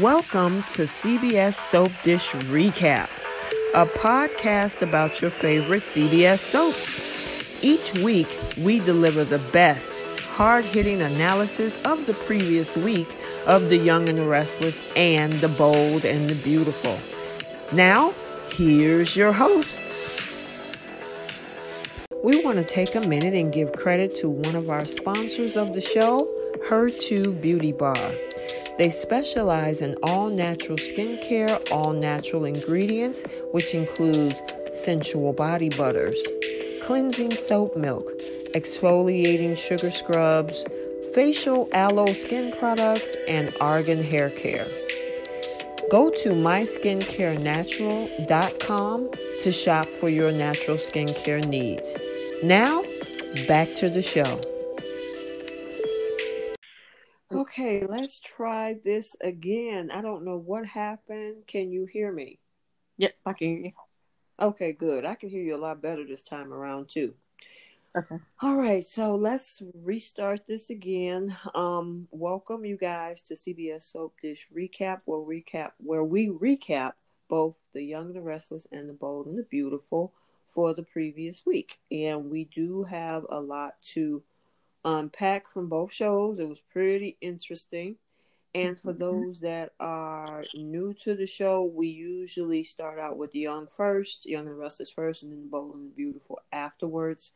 Welcome to CBS Soap Dish Recap, a podcast about your favorite CBS soaps. Each week, we deliver the best, hard hitting analysis of the previous week of The Young and the Restless and The Bold and the Beautiful. Now, here's your hosts. We want to take a minute and give credit to one of our sponsors of the show, Her2 Beauty Bar. They specialize in all natural skincare, all natural ingredients, which includes sensual body butters, cleansing soap milk, exfoliating sugar scrubs, facial aloe skin products, and argan hair care. Go to myskincarenatural.com to shop for your natural skincare needs. Now, back to the show. Okay, let's try this again. I don't know what happened. Can you hear me? Yep, I can hear you. Okay, good. I can hear you a lot better this time around too. Okay. All right, so let's restart this again. Um, welcome you guys to CBS Soap Dish Recap, where recap where we recap both the Young and the Restless and the Bold and the Beautiful for the previous week, and we do have a lot to unpack from both shows. It was pretty interesting. And for Mhm. those that are new to the show, we usually start out with the Young first, Young and Restless first, and then the Bold and the Beautiful afterwards.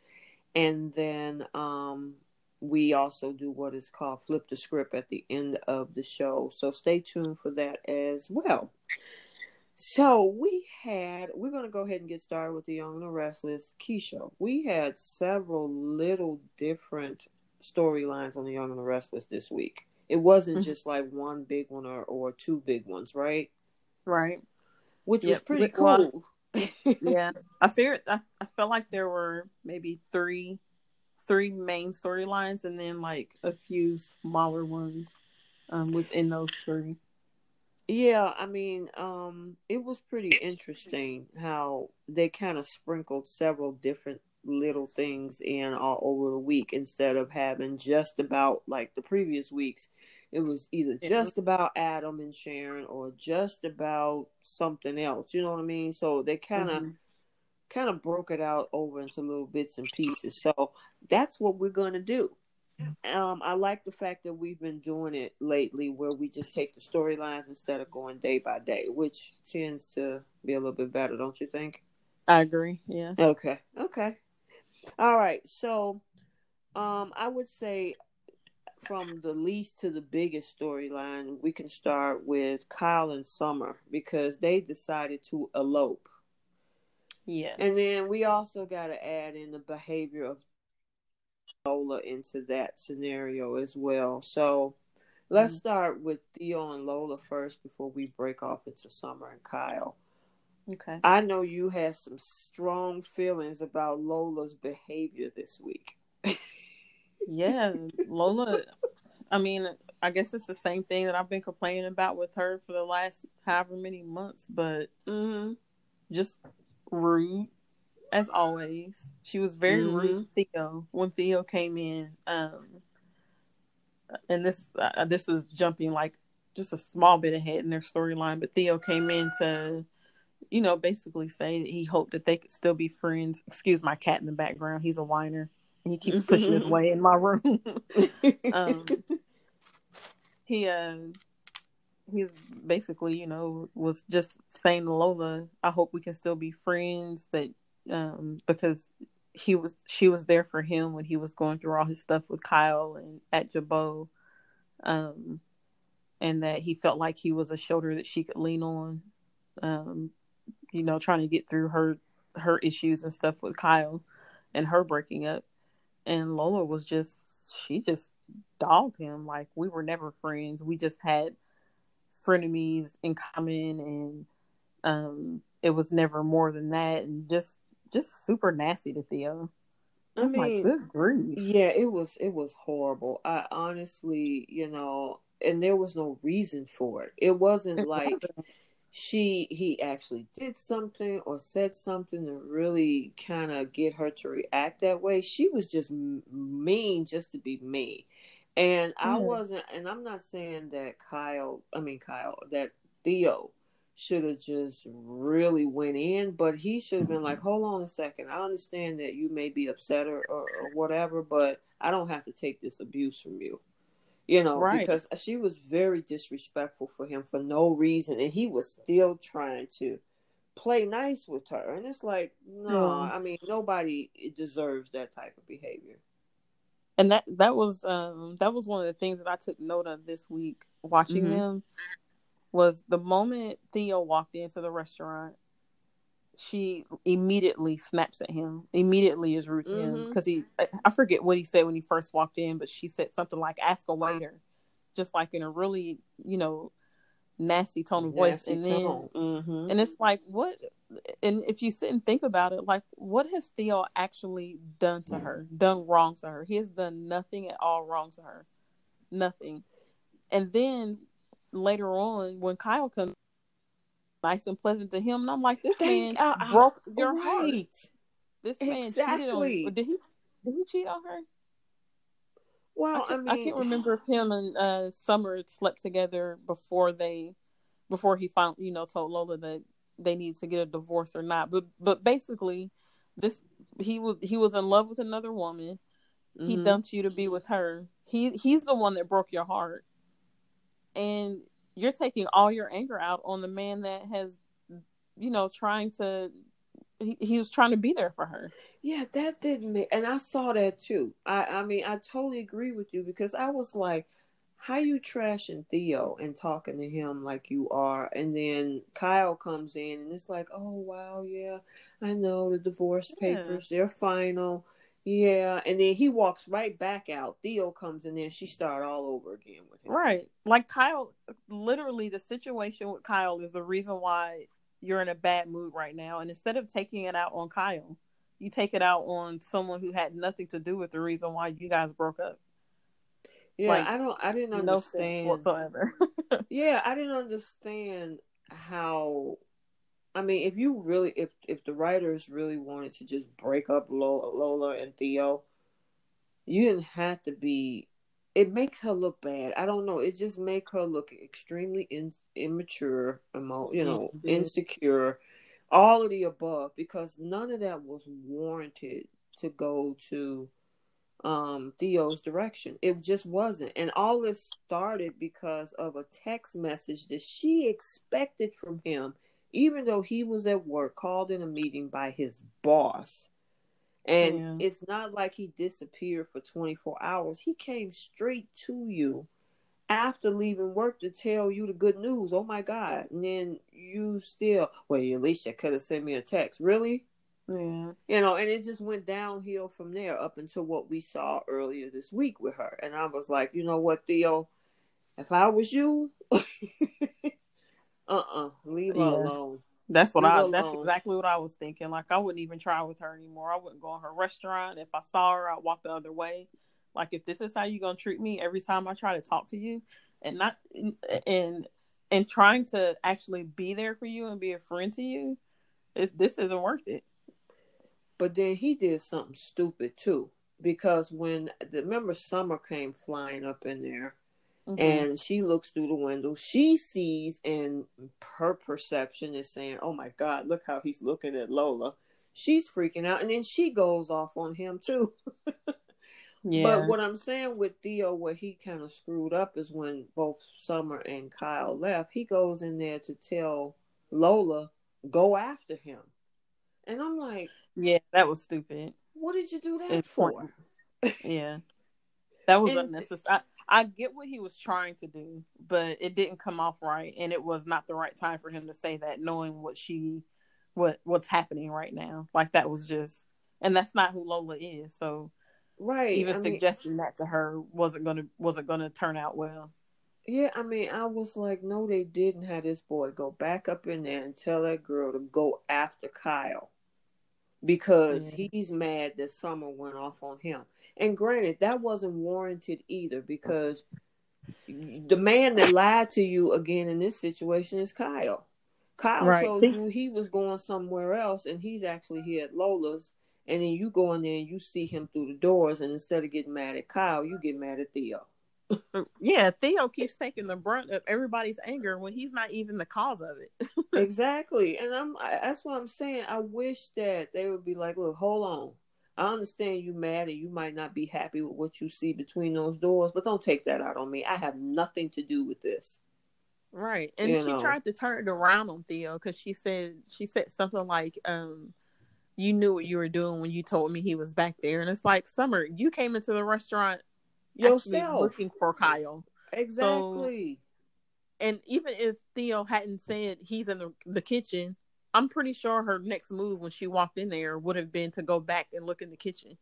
And then um, we also do what is called flip the script at the end of the show. So stay tuned for that as well. So we had, we're going to go ahead and get started with the Young and the Restless Keisha. We had several little different storylines on the Young and the Restless this week. It wasn't Mhm. just like one big one or, or two big ones, right? Right. Which was Yep. pretty Well, cool. Yeah. I figured I, I felt like there were maybe three three main storylines and then like a few smaller ones um within those three. Yeah, I mean, um, it was pretty interesting how they kind of sprinkled several different little things in all over the week instead of having just about like the previous weeks. It was either just about Adam and Sharon or just about something else. You know what I mean? So they kind of Mhm. kind of broke it out over into little bits and pieces. So that's what we're going to do. Um, I like the fact that we've been doing it lately where we just take the storylines instead of going day by day, which tends to be a little bit better, don't you think? I agree. Yeah. Okay. Okay. All right. So um I would say from the least to the biggest storyline, we can start with Kyle and Summer because they decided to elope. Yes. And then we also got to add in the behavior of Lola into that scenario as well. So let's Mhm. start with Theo and Lola first before we break off into Summer and Kyle. Okay. I know you had some strong feelings about Lola's behavior this week. Yeah, Lola. I mean, I guess it's the same thing that I've been complaining about with her for the last however many months, but Mm-hmm. just rude as always. She was very Mhm. rude to Theo when Theo came in. Um, and this uh, this is jumping like just a small bit ahead in their storyline, but Theo came in to, you know, basically say that he hoped that they could still be friends. Excuse my cat in the background; he's a whiner and he keeps pushing his way in my room. um, he uh he basically you know was just saying to lola i hope we can still be friends that um because he was she was there for him when he was going through all his stuff with kyle and at jabot um and that he felt like he was a shoulder that she could lean on um you know trying to get through her her issues and stuff with kyle and her breaking up and lola was just she just dogged him like we were never friends we just had frenemies in common and um it was never more than that and just just super nasty to theo I I'm like mean, good grief Yeah, it was it was horrible. I honestly, you know, and there was no reason for it. It wasn't like. She he actually did something or said something to really kind of get her to react that way. She was just mean just to be mean. And I mm-hmm. wasn't, and I'm not saying that Kyle, I mean Kyle, that Theo should have just really went in, but he should have been like, hold on a second. I understand that you may be upset or, or, or whatever, but I don't have to take this abuse from you. You know, Right. because she was very disrespectful for him for no reason, and he was still trying to play nice with her. And it's like, no, Yeah. I mean, nobody deserves that type of behavior. and that that was um that was one of the things that I took note of this week watching Mhm. them was the moment Theo walked into the restaurant, she immediately snaps at him. Immediately is rude to him Mhm. because he I- forget what he said when he first walked in, but she said something like "ask a waiter," just like in a really you know nasty tone of voice, Nasty and then. Mhm. and it's like what and if you sit and think about it like what has theo actually done to her done wrong to her he has done nothing at all wrong to her nothing and then later on when kyle comes nice and pleasant to him and i'm like this Thank- man I- I- broke your heart right. this man cheated on did he did he cheat on her Well, I I, can't, mean, I can't remember if him and uh, Summer slept together before they, before he found, you know, told Lola that they need to get a divorce or not. But but basically, this he was he was in love with another woman. He Mhm. dumped you to be with her. He he's the one that broke your heart, and you're taking all your anger out on the man that has, you know, trying to. He, he was trying to be there for her. Yeah, that didn't make, and I saw that too. I, I mean, I totally agree with you because I was like, how you trashing Theo and talking to him like you are, and then Kyle comes in and it's like, oh wow, yeah, I know the divorce Yeah. papers, they're final, yeah, and then he walks right back out. Theo comes in there, she start all over again with him. Right. Like Kyle, literally, the situation with Kyle is the reason why you're in a bad mood right now. And instead of taking it out on Kyle, you take it out on someone who had nothing to do with the reason why you guys broke up. Yeah, Like, I don't, I didn't No understand. whatsoever. yeah i didn't understand how i mean if you really if if the writers really wanted to just break up lola, and theo you didn't have to be it makes her look bad i don't know it just make her look extremely in, immature emo, you know Mhm. insecure all of the above because none of that was warranted to go to um Theo's direction. It just wasn't. And all this started because of a text message that she expected from him, even though he was at work, called in a meeting by his boss. And Yeah. it's not like he disappeared for 24 hours. He came straight to you after leaving work to tell you the good news. Oh my God. And then you still, well, at least you could have sent me a text. Really? yeah. you know, and it just went downhill from there up until what we saw earlier this week with her. And I was like, you know what, Theo, if I was you, uh uh leave her Yeah. alone. That's what Leave I. That's alone. exactly what I was thinking. Like I wouldn't even try with her anymore. I wouldn't go in her restaurant. If I saw her, I'd walk the other way. Like if this is how you're gonna treat me every time I try to talk to you, and not and and trying to actually be there for you and be a friend to you, is this isn't worth it. But then he did something stupid too. Because when the remember Summer came flying up in there Mhm. and she looks through the window, she sees and her perception is saying, Oh my God, look how he's looking at Lola. She's freaking out and then she goes off on him too. yeah, But what I'm saying with Theo, what he kind of screwed up is when both Summer and Kyle left, he goes in there to tell Lola, go after him. And I'm like, yeah, that was stupid. what did you do that It's for? Yeah, that was And- unnecessary. I, I get what he was trying to do, but it didn't come off right, and it was not the right time for him to say that, knowing what she, what what's happening right now. Like that was just, and that's not who Lola is. So Right. even I mean, suggesting that to her wasn't gonna wasn't gonna turn out well. yeah, I mean, I was like, no, they didn't have this boy go back up in there and tell that girl to go after Kyle because Yeah. he's mad that Summer went off on him. And granted, that wasn't warranted either because the man that lied to you again in this situation is Kyle. Kyle Right. told you he was going somewhere else and he's actually here at Lola's. And then you go in there and you see him through the doors, and instead of getting mad at Kyle, you get mad at Theo. Yeah, Theo keeps taking the brunt of everybody's anger when he's not even the cause of it. exactly, and I'm I, that's what I'm saying. I wish that they would be like, look, hold on. I understand you mad and you might not be happy with what you see between those doors, but don't take that out on me. I have nothing to do with this. Right. And you she know. tried to turn it around on Theo because she said she said something like, um, you knew what you were doing when you told me he was back there. And it's like, Summer, you came into the restaurant yourself looking for Kyle. Exactly. So, and even if Theo hadn't said he's in the, the kitchen, I'm pretty sure her next move when she walked in there would have been to go back and look in the kitchen.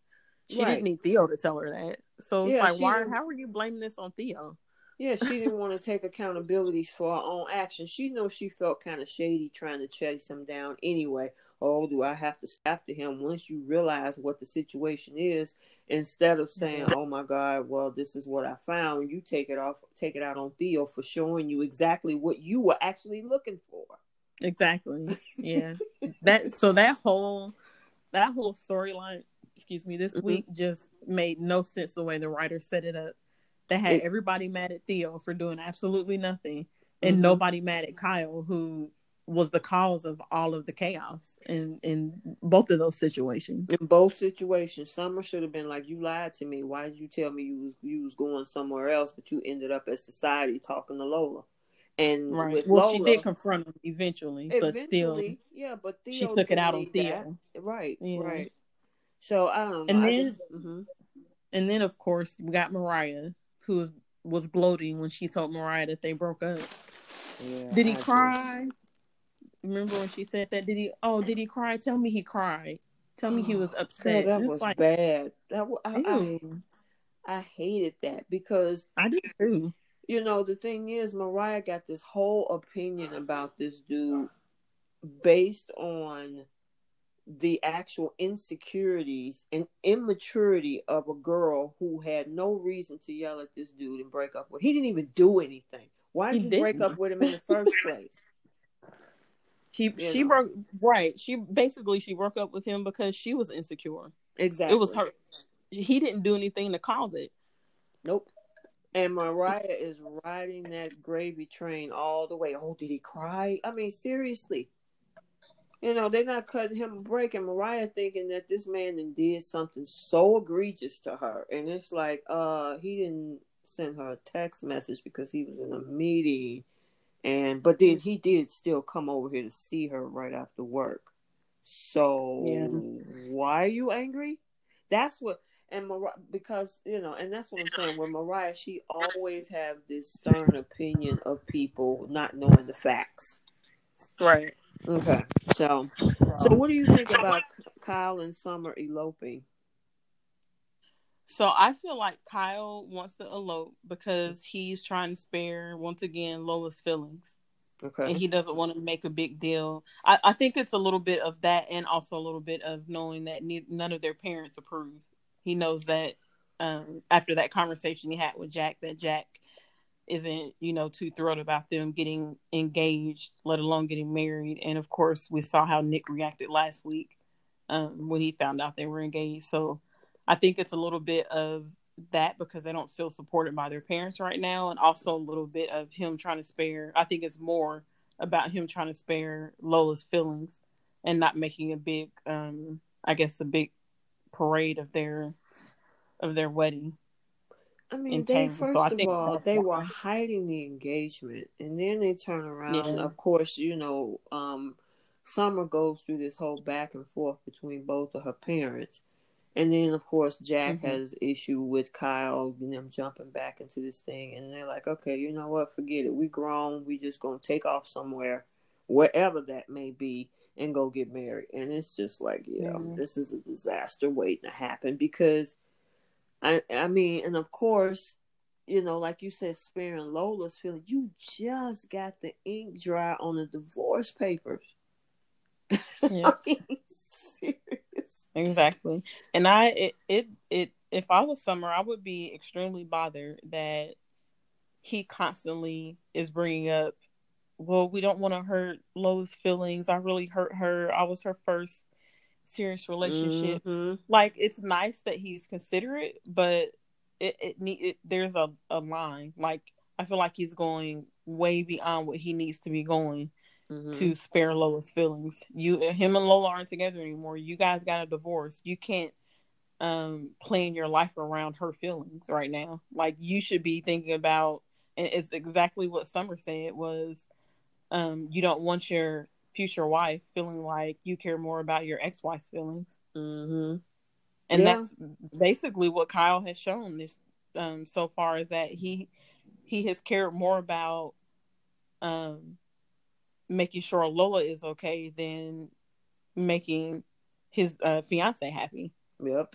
She right. didn't need Theo to tell her that. So it's yeah, like, why? How are you blaming this on Theo? Yeah, she didn't want to take accountability for her own actions. She knows she felt kind of shady trying to chase him down anyway. Oh, do I have to step to him once you realize what the situation is? Instead of saying, "Oh my God, well, this is what I found," you take it off, take it out on Theo for showing you exactly what you were actually looking for. Exactly. Yeah. that so that whole that whole storyline, excuse me, this mm-hmm. week just made no sense the way the writer set it up. They had it, everybody mad at Theo for doing absolutely nothing, and mm-hmm. nobody mad at Kyle, who was the cause of all of the chaos in in both of those situations. In both situations, Summer should have been like, "You lied to me. Why did you tell me you was you was going somewhere else, but you ended up at society talking to Lola?" And right. well, Lola, she did confront him eventually, eventually, but still, yeah. But Theo she took it out on Theo. That. Right, yeah. right. So I don't know. And I then, just, mm-hmm. and then of course we got Mariah, who was, was gloating when she told Mariah that they broke up. Yeah, did he I cry? Remember when she said that? Did he? Oh, did he cry? Tell me he cried. Tell me he was upset. God, that was like, bad. That I, I, I, hated that because I did too. You know, the thing is, Mariah got this whole opinion about this dude based on the actual insecurities and immaturity of a girl who had no reason to yell at this dude and break up with. He didn't even do anything. Why did he you didn't. break up with him in the first place? She you she know. broke right. She basically she broke up with him because she was insecure. Exactly. It was her. He didn't do anything to cause it. Nope. And Mariah is riding that gravy train all the way. Oh, did he cry? I mean, seriously. You know, they're not cutting him a break, and Mariah thinking that this man did something so egregious to her. And it's like, uh, he didn't send her a text message because he was in a meeting and but then he did still come over here to see her right after work. So yeah. why are you angry? That's what and Mariah, because you know, and that's what I'm saying. With Mariah, she always have this stern opinion of people not knowing the facts. Right. Okay. So, so what do you think about Kyle and Summer eloping? So I feel like Kyle wants to elope because he's trying to spare once again Lola's feelings. Okay. And he doesn't want to make a big deal. I, I think it's a little bit of that, and also a little bit of knowing that ne- none of their parents approve. He knows that um, after that conversation he had with Jack, that Jack isn't, you know, too thrilled about them getting engaged, let alone getting married. And of course, we saw how Nick reacted last week um, when he found out they were engaged. So I think it's a little bit of that because they don't feel supported by their parents right now, and also a little bit of him trying to spare. I think it's more about him trying to spare Lola's feelings and not making a big, um, I guess, a big parade of their of their wedding. I mean, they first so of all they were hiding the engagement, and then they turn around. Yeah. Of course, you know, um, Summer goes through this whole back and forth between both of her parents and then of course Jack mm-hmm. has issue with Kyle and them jumping back into this thing and they're like, Okay, you know what, forget it. We grown, we just gonna take off somewhere, wherever that may be, and go get married. And it's just like, you know, mm-hmm. this is a disaster waiting to happen because I I mean, and of course, you know, like you said, sparing Lola's feeling, you just got the ink dry on the divorce papers. Yeah. I mean, Exactly. And I it, it it if I was Summer, I would be extremely bothered that he constantly is bringing up, well, we don't want to hurt Lo's feelings. I really hurt her. I was her first serious relationship. Mm-hmm. Like it's nice that he's considerate, but it it, need, it there's a, a line. Like I feel like he's going way beyond what he needs to be going To spare Lola's feelings. You him and Lola aren't together anymore. You guys got a divorce. You can't um plan your life around her feelings right now. Like you should be thinking about and it's exactly what Summer said was um you don't want your future wife feeling like you care more about your ex-wife's feelings. Mhm. And Yeah. that's basically what Kyle has shown this um so far is that he he has cared more about um making sure Lola is okay than making his uh, fiance happy. Yep.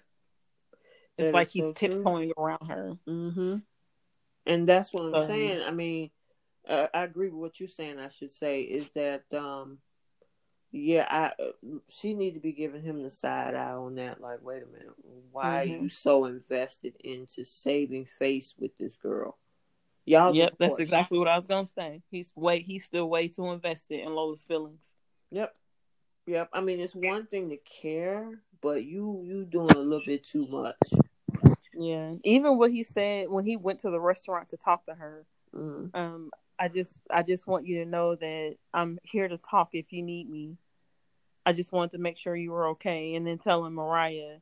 It's That like he's so tiptoeing around her. Mm-hmm. And that's what I'm So- saying. I mean, uh, I agree with what you're saying. I should say is that, um, yeah, I uh, she need to be giving him the side eye on that. Like, wait a minute, why Mhm. are you so invested into saving face with this girl? Y'all, yep, that's exactly what I was gonna say. He's way he's still way too invested in Lola's feelings. Yep, yep. I mean, it's one thing to care, but you you doing a little bit too much. Yeah. Even what he said when he went to the restaurant to talk to her, Mm. um, I just I just want you to know that I'm here to talk if you need me. I just wanted to make sure you were okay and then telling Mariah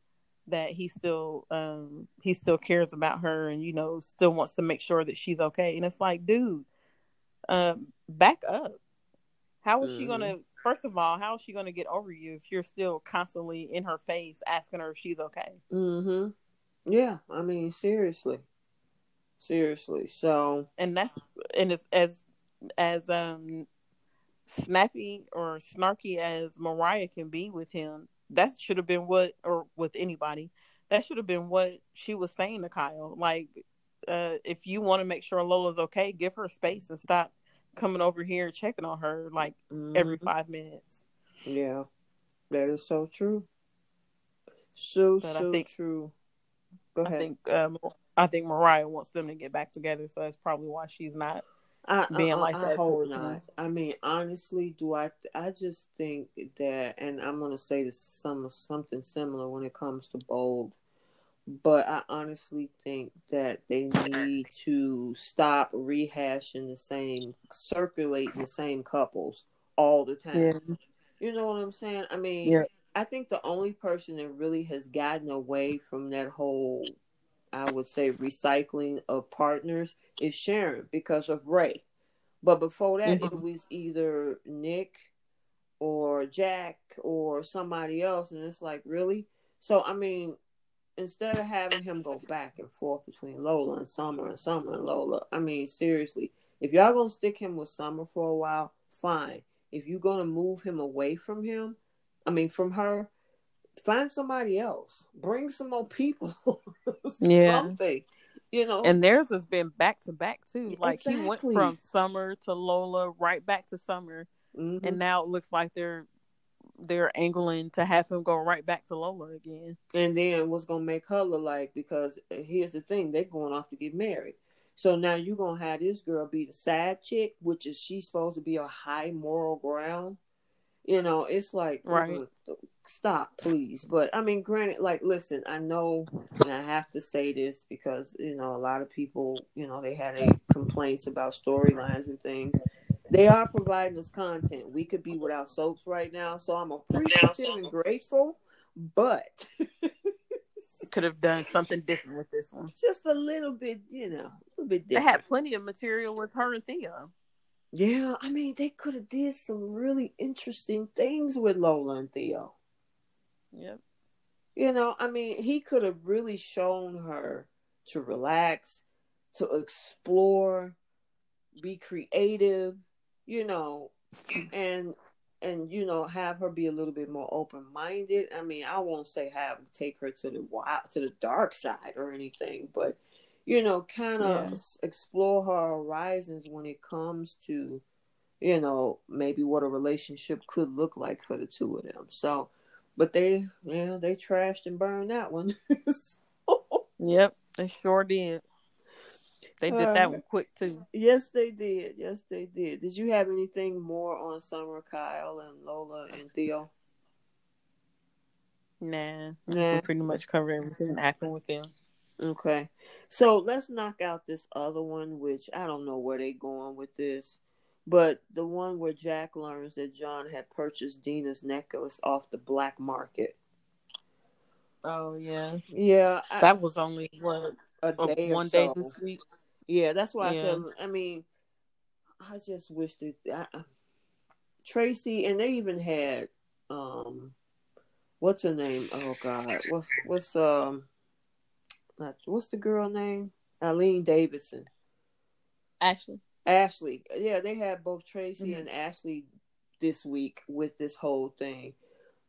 that he still um he still cares about her and you know still wants to make sure that she's okay. And it's like, dude, um, back up. How is she Mhm. gonna first of all, how is she gonna get over you if you're still constantly in her face asking her if she's okay? Hmm. Yeah. I mean, seriously, seriously. So. and that's and it's as as um snappy or snarky as Mariah can be with him, that should have been what or with anybody. That should have been what she was saying to Kyle. Like, uh, if you want to make sure Lola's okay, give her space and stop coming over here checking on her like every mhm. five minutes. Yeah, that is so true. So But so think- true. Go ahead. I think um, I think Mariah wants them to get back together, so that's probably why she's not. I, being I, like I, that towards him. I mean, honestly, do I? I just think that, and I'm gonna say this some something similar when it comes to bold, but I honestly think that they need to stop rehashing the same, circulating the same couples all the time. You know what I'm saying? I mean, Yeah. I think the only person that really has gotten away from that whole, I would say, recycling of partners is Sharon because of Ray. But before that, it Mhm. was either Nick or Jack or somebody else. And it's like, really? So, I mean, instead of having him go back and forth between Lola and Summer and Summer and Lola, I mean, seriously, if y'all gonna stick him with Summer for a while, fine. If you're gonna move him away from him, I mean, from her, find somebody else. Bring some more people. Yeah. Something. You know. And theirs has been back to back too. Like he went from summer to Lola, right back to summer, Mhm. and now it looks like they're they're angling to have him go right back to Lola again. And then what's gonna make her look like? Because here's the thing: they're going off to get married. So now you're gonna have this girl be the side chick, which is she's supposed to be a high moral ground. You know, it's like Right. mm, Stop, please. But I mean, granted, like, listen, I know, and I have to say this because you know a lot of people, you know, they had a complaints about storylines and things. They are providing us content. We could be without soaps right now, so I'm appreciative and grateful. But Could have done something different with this one. just a little bit, you know, a little bit They had plenty of material with her and Theo. yeah, I mean, they could have did some really interesting things with Lola and Theo. Yep. You know, I mean, he could have really shown her to relax, to explore, be creative, you know, and and you know have her be a little bit more open minded. I mean, I won't say have take her to the wild to the dark side or anything, but you know, kind of explore her horizons when it comes to you know maybe what a relationship could look like for the two of them. So, but they yeah they trashed and burned that one. Yep. They sure did. They did Uh, that one quick too. Yes, they did. Yes, they did. Did you have anything more on Summer, Kyle, and Lola and Theo? Nah. Nah. We pretty much covered everything that happened with them. Okay. So let's knock out this other one, which I don't know where they're going with this. But the one where Jack learns that John had purchased Dina's necklace off the black market. Oh yeah, Yeah, I, that was only what a day or one day so. this week. Yeah, that's why Yeah. I said. I mean, I just wish that I, Traci and they even had um, what's her name? Oh God, what's what's um, not what's the girl name? Eileen Davidson. Actually, Ashley. Yeah, they had both Traci Mhm. and Ashley this week with this whole thing.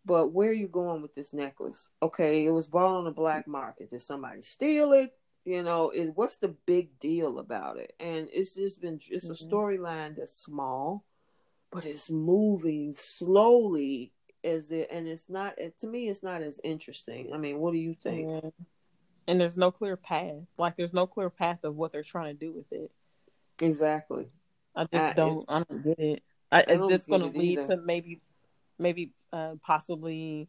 But where are you going with this necklace? Okay, it was bought on the black market. Did somebody steal it? You know, it, what's the big deal about it? And it's just been it's a Mhm. storyline that's small, but it's moving slowly as it and it's not to me it's not as interesting. I mean, what do you think? yeah. and there's no clear path. Like there's no clear path of what they're trying to do with it. Exactly. I just I- don't. I don't get it. I, is this going to lead either. to maybe, maybe uh, possibly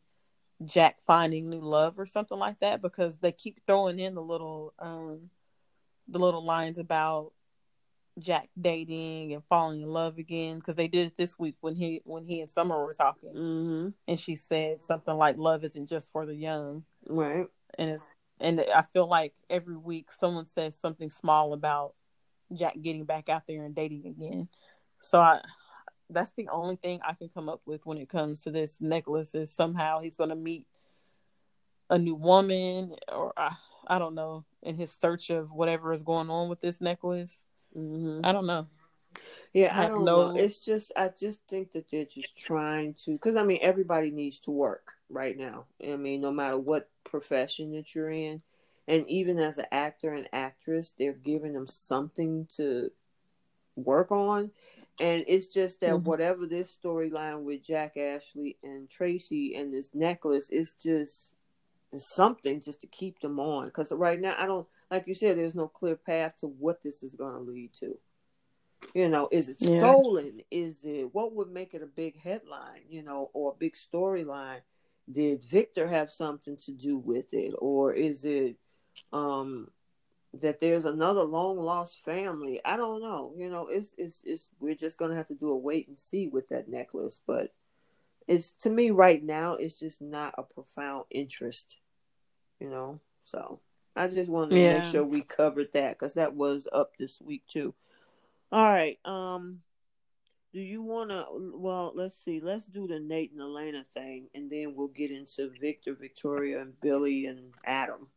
Jack finding new love or something like that? Because they keep throwing in the little, um, the little lines about Jack dating and falling in love again. Because they did it this week when he when he and Summer were talking, Mhm. and she said something like, "Love isn't just for the young." Right. and it's, and I feel like every week someone says something small about Jack getting back out there and dating again. So I that's the only thing I can come up with when it comes to this necklace is somehow he's going to meet a new woman or I, I don't know in his search of whatever is going on with this necklace. Mhm. I don't know. Yeah, I I don't no- know. It's just I just think that they're just trying to because I mean everybody needs to work right now. I mean, no matter what profession that you're in, and even as an actor and actress, they're giving them something to work on. And it's just that Mhm. whatever this storyline with Jack Ashley and Traci and this necklace, it's just it's something just to keep them on. Because right now, I don't like you said. There's no clear path to what this is going to lead to. You know, is it Yeah. stolen? Is it what would make it a big headline? You know, or a big storyline? Did Victor have something to do with it, or is it um that there's another long lost family? I don't know. You know, it's it's it's we're just gonna have to do a wait and see with that necklace, but it's to me right now it's just not a profound interest you know so i just wanted to Yeah. make sure we covered that because that was up this week too all right um do you want to well let's see let's do the nate and elena thing and then we'll get into victor victoria and billy and adam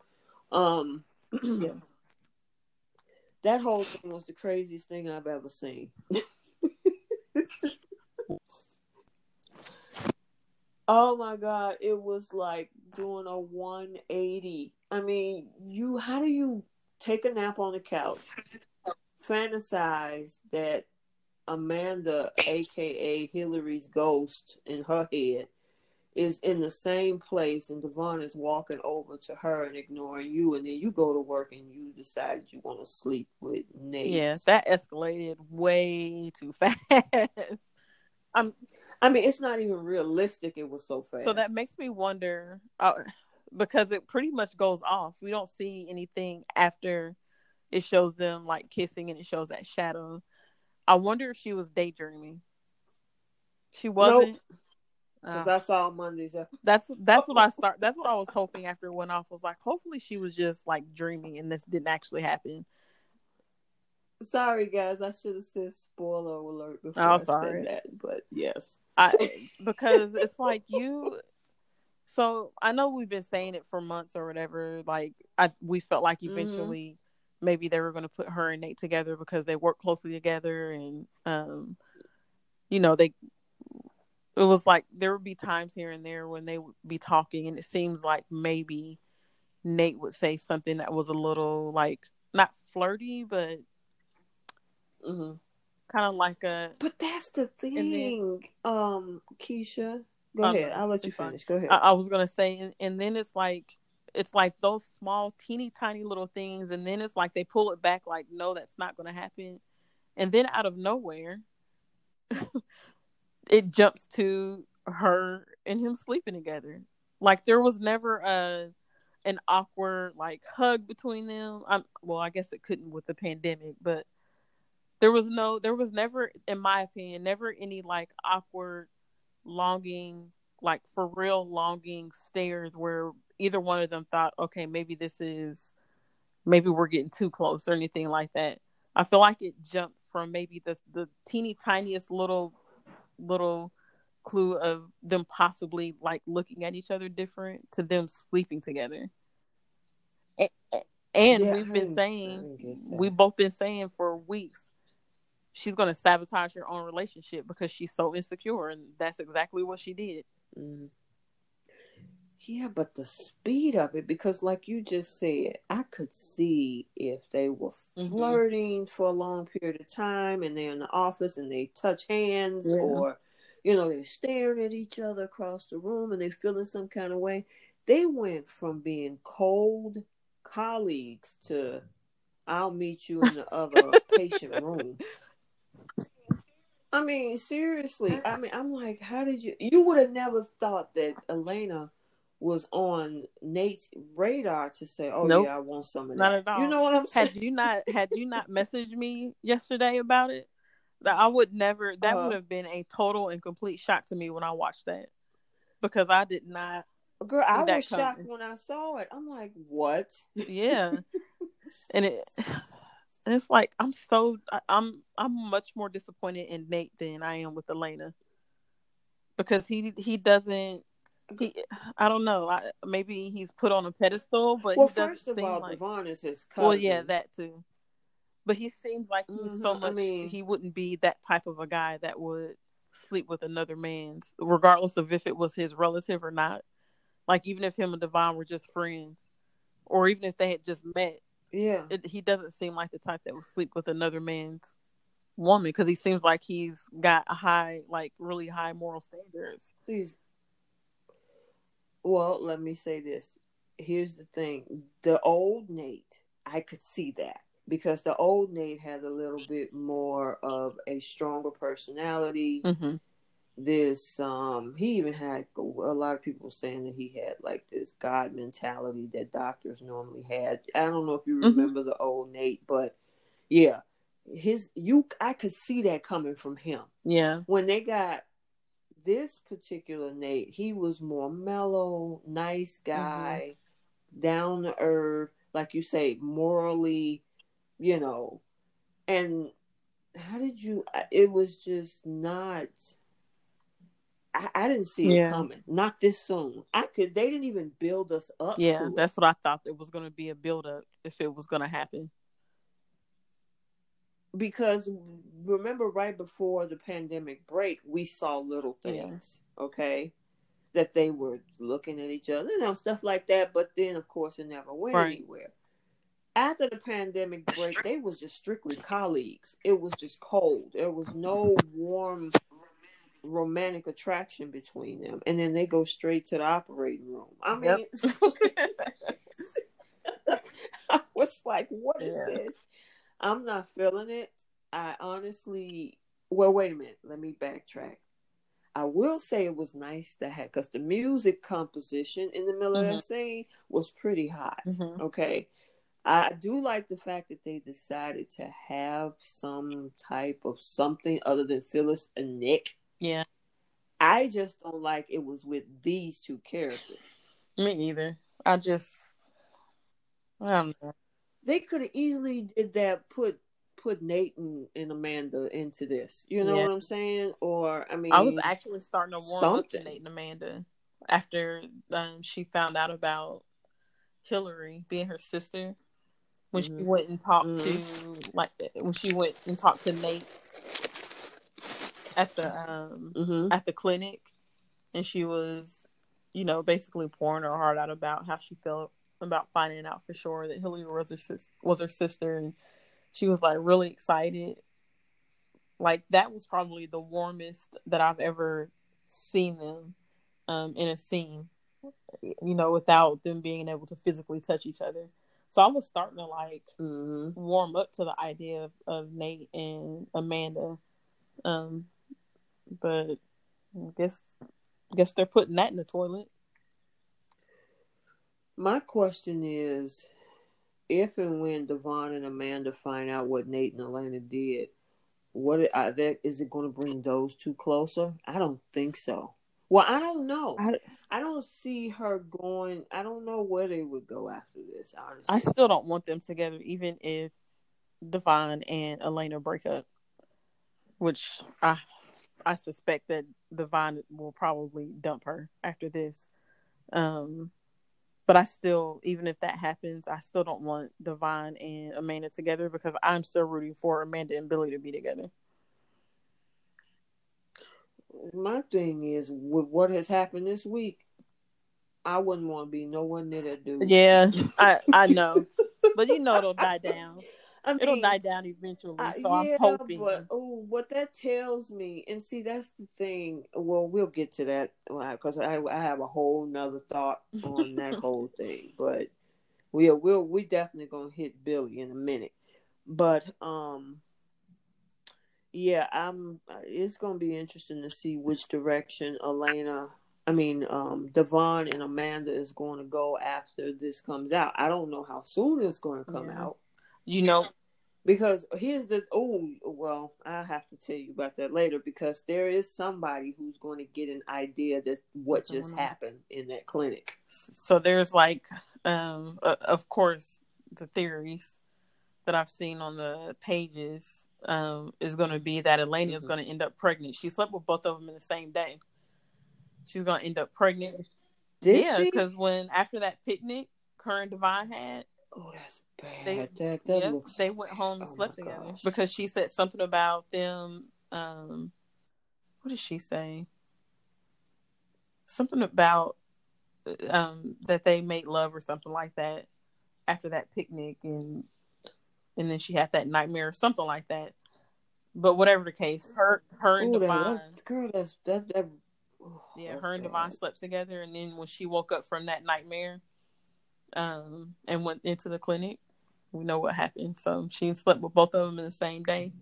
um Yeah. that whole thing was the craziest thing i've ever seen Oh my god, it was like doing a 180. I mean, you how do you take a nap on the couch, fantasize that Amanda, aka Hillary's ghost in her head, is in the same place and Devon is walking over to her and ignoring you, and then you go to work and you decided you want to sleep with Nate. Yeah, that escalated way too fast. I'm I mean, it's not even realistic. It was so fast. So that makes me wonder uh, because it pretty much goes off. We don't see anything after it shows them like kissing and it shows that shadow. I wonder if she was daydreaming. She wasn't. Because Uh, I saw Monday's that's that's what I start. That's what I was hoping after it went off. Was like, hopefully she was just like dreaming and this didn't actually happen. Sorry, guys. I should have said spoiler alert before Oh, I sorry. said that. But yes. I because it's like you. So I know we've been saying it for months or whatever. Like I, we felt like Mhm. eventually maybe they were going to put her and Nate together because they work closely together, and um, you know they. It was like there would be times here and there when they would be talking, and it seems like maybe Nate would say something that was a little like not flirty, but hmm kind of like a But that's the then- thing, um, Keisha. Go no, ahead. I'll let you finish. Go ahead. I, I was gonna say, and, and then it's like it's like those small, teeny tiny little things, and then it's like they pull it back, like no, that's not gonna happen, and then out of nowhere, it jumps to her and him sleeping together. Like there was never a an awkward like hug between them. I'm, well, I guess it couldn't with the pandemic, but there was no, there was never, in my opinion, never any like awkward longing, like for real longing stares where either one of them thought, okay, maybe this is, maybe we're getting too close or anything like that. I feel like it jumped from maybe the the teeny tiniest little little clue of them possibly like looking at each other different to them sleeping together. And, and Yeah, we've been saying didn't get that. we've both been saying for weeks she's going to sabotage her own relationship because she's so insecure and that's exactly what she did. Mhm. Yeah, but the speed of it, because like you just said, I could see if they were Mhm. flirting for a long period of time and they're in the office and they touch hands Yeah. or, you know, they're staring at each other across the room and they're feeling some kind of way. They went from being cold colleagues to I'll meet you in the other patient room. I mean, seriously. I mean, I'm like, how did you? You would have never thought that Elena was on Nate's radar to say, "Oh Nope. yeah, I want some of that." Not at all. You know what I'm saying? Had you not had you not messaged me yesterday about it, that I would never that Uh-huh. would have been a total and complete shock to me when I watched that. Because I did not Girl, I was shocked when I saw it. I'm like, what? yeah. and it and it's like I'm so I, I'm I'm much more disappointed in Nate than I am with Elena. Because he he doesn't I don't know. I, maybe he's put on a pedestal, but well, he doesn't first of seem all, like Devon is his cousin. Well, yeah, that too. But he seems like he's so Mhm, I much. mean- he wouldn't be that type of a guy that would sleep with another man's, regardless of if it was his relative or not. Like even if him and Devon were just friends, or even if they had just met, yeah. it, he doesn't seem like the type that would sleep with another man's woman because he seems like he's got a high, like really high moral standards. Please. Well, let me say this. Here's the thing: the old Nate, I could see that because the old Nate had a little bit more of a stronger personality. Mm-hmm. This, um, he even had a lot of people saying that he had like this God mentality that doctors normally had. I don't know if you Mhm. remember the old Nate, but yeah, his you, I could see that coming from him Yeah, when they got this particular Nate, he was more mellow, nice mm-hmm. guy, down to earth, like you say, morally, you know. And how did you? It was just not. I, I didn't see it coming. Not this soon. I could. They didn't even build us up. yeah, to it. that's what I thought. There was going to be a build up if it was going to happen. Because remember right before the pandemic break we saw little Yeah. things okay that they were looking at each other you know stuff like that but then of course it never went Right. anywhere after the pandemic break they was just strictly colleagues it was just cold there was no warm romantic attraction between them and then they go straight to the operating room i mean I was like, what is Yeah. this? I'm not feeling it. I honestly, well, wait a minute. Let me backtrack. I will say it was nice to have, because the music composition in the middle of Mhm. that scene was pretty hot. Mhm. Okay. I do like the fact that they decided to have some type of something other than Phyllis and Nick. Yeah, I just don't like it was with these two characters. me either. I just, I don't know. They could have easily did that put put Nate and, and Amanda into this. You know Yeah. what I'm saying? Or I mean I was actually starting to warm up to something. Nate and Amanda after um, she found out about Hillary being her sister. When she Mhm. went and talked Mhm. to like when she went and talked to Nate at the um Mhm. at the clinic, and she was, you know, basically pouring her heart out about how she felt about finding out for sure that Hillary was her sis- was her sister, and she was like really excited. Like that was probably the warmest that I've ever seen them um, in a scene, you know, without them being able to physically touch each other. So I was starting to like Mhm. warm up to the idea of, of Nate and Amanda. Um, but I guess guess they're putting that in the toilet. My question is if and when Devon and Amanda find out what Nate and Elena did, what are they, is it going to bring those two closer? I don't think so. Well, I don't know. I, I don't see her going. I don't know where they would go after this. Honestly, I still don't want them together, even if Devon and Elena break up. Which I I suspect that Devon will probably dump her after this. Um, but I still, even if that happens, I still don't want Devon and Amanda together because I'm still rooting for Amanda and Billy to be together. My thing is, with what has happened this week, I wouldn't want to be no one near that dude. Yeah, I I know, but you know it'll die down. I mean, it'll die down eventually. So uh, yeah, I'm hoping. But oh, what that tells me, and see, that's the thing. Well, we'll get to that because I I have a whole nother thought on that whole thing. But we'll we'll we definitely gonna hit Billy in a minute. But um, yeah, I'm. It's gonna be interesting to see which direction Elena. I mean, um, Devon and Amanda is going to go after this comes out. I don't know how soon it's going to come yeah. out you know. Because here's the oh well I'll have to tell you about that later because there is somebody who's going to get an idea that what just happened in that clinic. So there's like um uh, of course the theories that i've seen on the pages um is going to be that elena mm-hmm. is going to end up pregnant. She slept with both of them in the same day. She's going to end up pregnant. Did yeah because when after that picnic and devon had Oh, that's bad. They, that, that looks they went home and oh slept together gosh. because she said something about them. Um, what did she say? Something about um, that they made love or something like that after that picnic, and and then she had that nightmare or something like that. But whatever the case, her her and Ooh, Devon, that, girl, that's that. that oh, yeah, her and bad. Devon slept together, and then when she woke up from that nightmare, um, and went into the clinic. We know what happened. So she slept with both of them in the same day,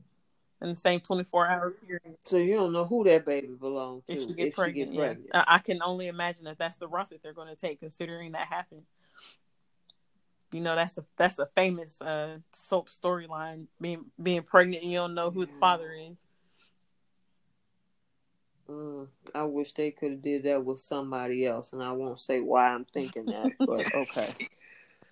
in the same 24 hour period. So you don't know who that baby belongs to if she get, if pregnant, she get pregnant. Yeah. I can only imagine that that's the route that they're going to take, considering that happened. You know, that's a that's a famous uh, soap storyline. Being being pregnant, and you don't know who the father is. Mm, I wish they could have did that with somebody else, and I won't say why I'm thinking that, but okay.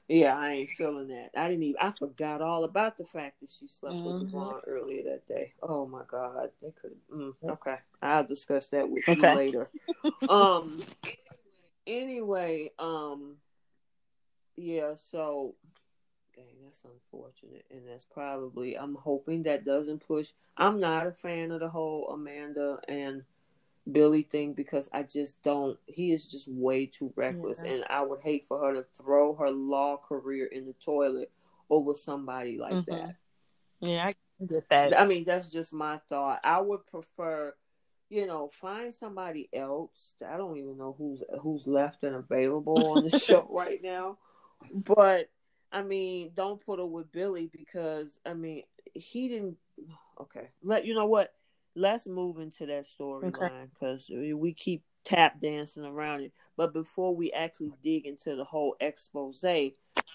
Yeah, I ain't feeling that. I didn't even. I forgot all about the fact that she slept mm-hmm. with Devon earlier that day. Oh my god, they could. Mm, okay, I'll discuss that with okay. you later. um. Anyway, um. Yeah. So. Dang, that's unfortunate, and that's probably. I'm hoping that doesn't push. I'm not a fan of the whole Amanda and Billy thing because I just don't. He is just way too reckless, yeah. and I would hate for her to throw her law career in the toilet over somebody like mm-hmm. that. Yeah, I get that. I mean, that's just my thought. I would prefer, you know, find somebody else. I don't even know who's who's left and available on the show right now, but I mean, don't put her with Billy because I mean, he didn't. Okay, let you know what let's move into that storyline because okay. we keep tap dancing around it. But before we actually dig into the whole expose,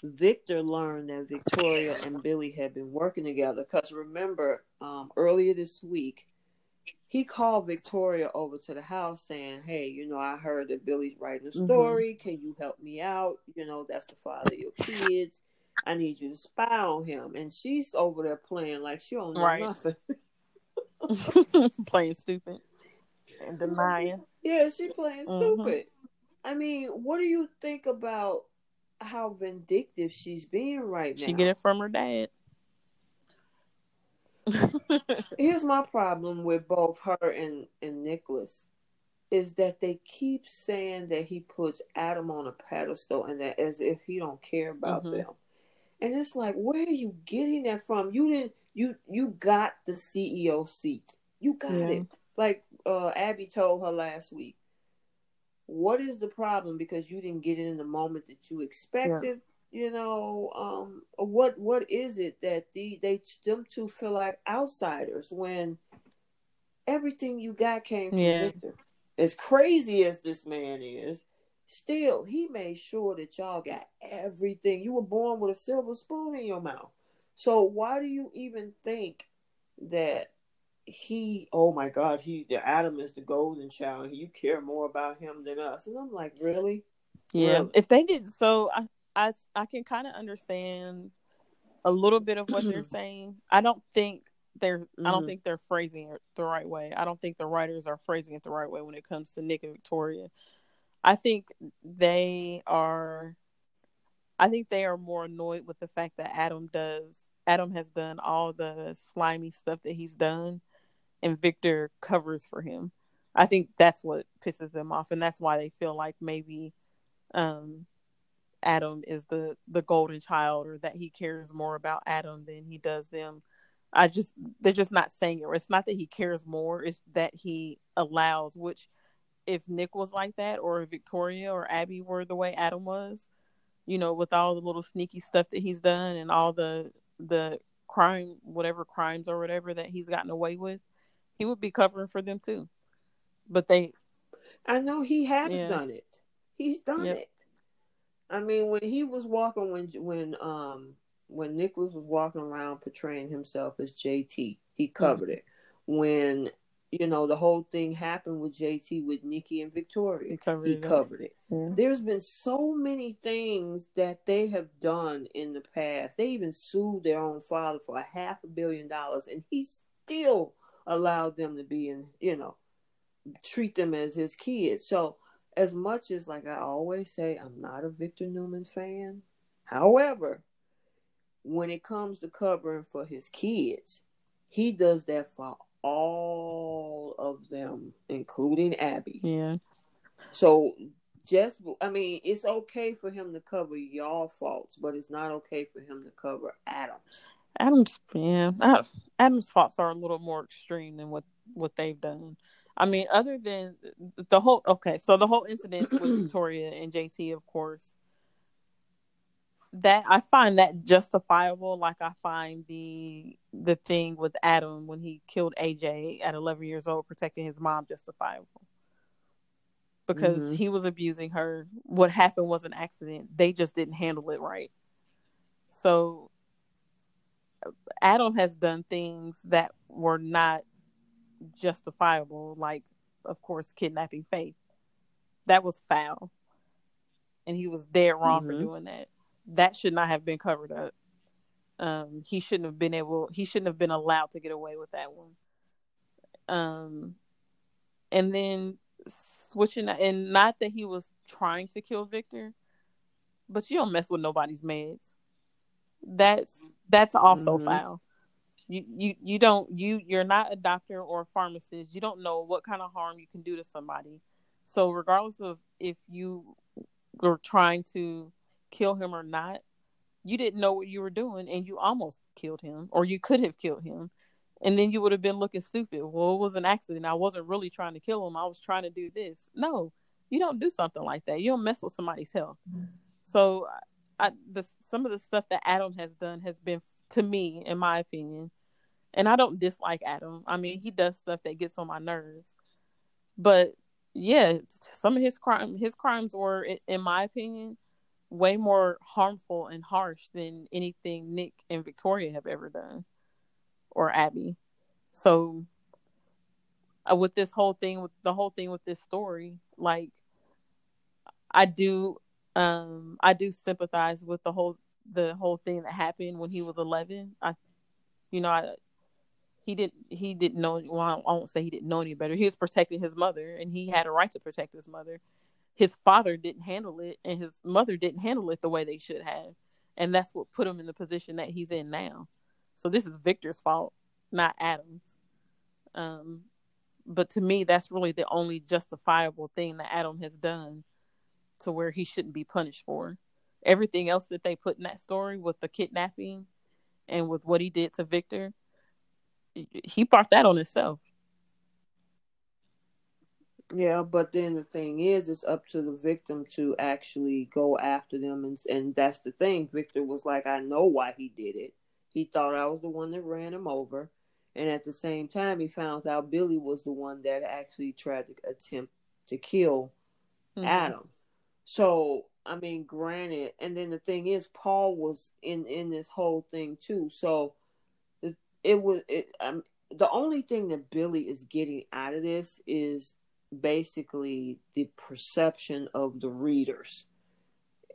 Victor learned that Victoria and Billy had been working together. Because remember, um, earlier this week, he called Victoria over to the house saying, Hey, you know, I heard that Billy's writing a mm-hmm. story. Mm-hmm. Can you help me out? You know, that's the father of your kids. I need you to spy on him. And she's over there playing like she don't know right. nothing. playing stupid and denying. Yeah, she playing mm-hmm. stupid. Mm-hmm. I mean, what do you think about how vindictive she's being right now? She get it from her dad. Here's my problem with both her and and Nicholas is that they keep saying that he puts Adam on a pedestal and that as if he don't care about mm-hmm. them. And it's like, where are you getting that from? You didn't you you got the CEO seat. You got yeah. it. Like uh, Abby told her last week. What is the problem? Because you didn't get it in the moment that you expected. Yeah. You know, um, what what is it that the they them two feel like outsiders when everything you got came from yeah. Victor? As crazy as this man is, still he made sure that y'all got everything. You were born with a silver spoon in your mouth. So why do you even think that he oh my god, he's the Adam is the golden child. You care more about him than us. And I'm like, really? Yeah. Really? If they didn't, so I I I can kind of understand a little bit of what they're saying. I don't think they're I don't Mhm. think they're phrasing it the right way. I don't think the writers are phrasing it the right way when it comes to Nick and Victoria. I think they are I think they are more annoyed with the fact that Adam does Adam has done all the slimy stuff that he's done and Victor covers for him. I think that's what pisses them off and that's why they feel like maybe um Adam is the the golden child or that he cares more about Adam than he does them. I just they're just not saying it. It's not that he cares more, it's that he allows which if Nick was like that or Victoria or Abby were the way Adam was, you know, with all the little sneaky stuff that he's done and all the the crime whatever crimes or whatever that he's gotten away with, he would be covering for them too. But they I know he has Yeah. done it. He's done Yep. it. I mean, when he was walking, when when um when Nicholas was walking around portraying himself as JT, he covered it. When you know the whole thing happened with JT with Nikki and Victoria, He covered he it covered it. yeah. There's been so many things that they have done in the past. They even sued their own father for a half a billion dollars, and he still allowed them to be in, you know, treat them as his kids. So, as much as like I always say, I'm not a Victor Newman fan. However, when it comes to covering for his kids, he does that for all of them, including Abby. Yeah. So just I mean, it's okay for him to cover y'all faults, but it's not okay for him to cover Adams. Adam's yeah, Adam's faults are a little more extreme than what what they've done. I mean, other than the whole okay, so the whole incident with Victoria and JT, of course, that I find that justifiable. Like I find the the thing with Adam when he killed AJ at 11 years old, protecting his mom, justifiable because Mhm. he was abusing her. What happened was an accident. They just didn't handle it right. So Adam has done things that were not justifiable, like, of course, kidnapping Faith. That was foul. And he was dead wrong for Mhm. doing that. That should not have been covered up. Um, he shouldn't have been able, he shouldn't have been allowed to get away with that one. Um, and then switching, and not that he was trying to kill Victor, but you don't mess with nobody's meds. That's that's also Mhm. foul. You you you don't you you're not a doctor or a pharmacist. You don't know what kind of harm you can do to somebody. So regardless of if you were trying to kill him or not, you didn't know what you were doing and you almost killed him or you could have killed him. And then you would have been looking stupid. Well, it was an accident. I wasn't really trying to kill him. I was trying to do this. No, you don't do something like that. You don't mess with somebody's health. So, I, the some of the stuff that Adam has done has been to me, in my opinion, and I don't dislike Adam. I mean, he does stuff that gets on my nerves, but yeah, some of his crime his crimes were, in my opinion, way more harmful and harsh than anything Nick and Victoria have ever done, or Abby. So, uh, with this whole thing, with the whole thing with this story, like I do um I do sympathize with the whole the whole thing that happened when he was 11. I you know, I he didn't he didn't know well, I won't say he didn't know any better. He was protecting his mother and he had a right to protect his mother. His father didn't handle it and his mother didn't handle it the way they should have. And that's what put him in the position that he's in now. So this is Victor's fault, not Adam's. Um but to me that's really the only justifiable thing that Adam has done to where he shouldn't be punished for. Everything else that they put in that story with the kidnapping and with what he did to Victor, he brought that on himself. Yeah, but then the thing is, it's up to the victim to actually go after them, and and that's the thing. Victor was like, I know why he did it. He thought I was the one that ran him over, and at the same time, he found out Billy was the one that actually tried to attempt to kill Mhm. Adam. So I mean, granted, and then the thing is, Paul was in in this whole thing too. So it, it was it. Um, the only thing that Billy is getting out of this is basically the perception of the readers.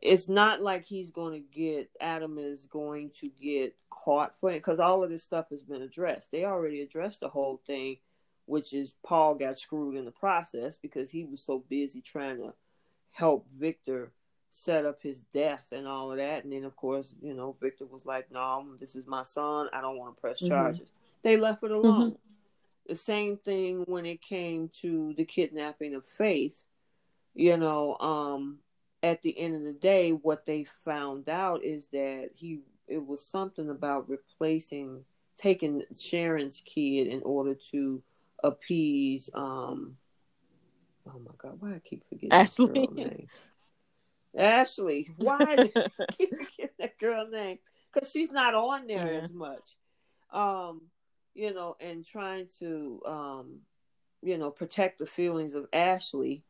It's not like he's going to get Adam is going to get caught for it because all of this stuff has been addressed. They already addressed the whole thing, which is Paul got screwed in the process because he was so busy trying to help Victor set up his death and all of that. And then, of course, you know, Victor was like, "No, this is my son. I don't want to press mm-hmm. charges." They left it alone. Mm-hmm. The same thing when it came to the kidnapping of Faith. You know, um, at the end of the day, what they found out is that he it was something about replacing taking Sharon's kid in order to appease um oh my god, why I keep forgetting Ashley. name. Ashley, why I keep forgetting that girl name? Because she's not on there yeah. as much. Um, you know, and trying to um, you know, protect the feelings of Ashley.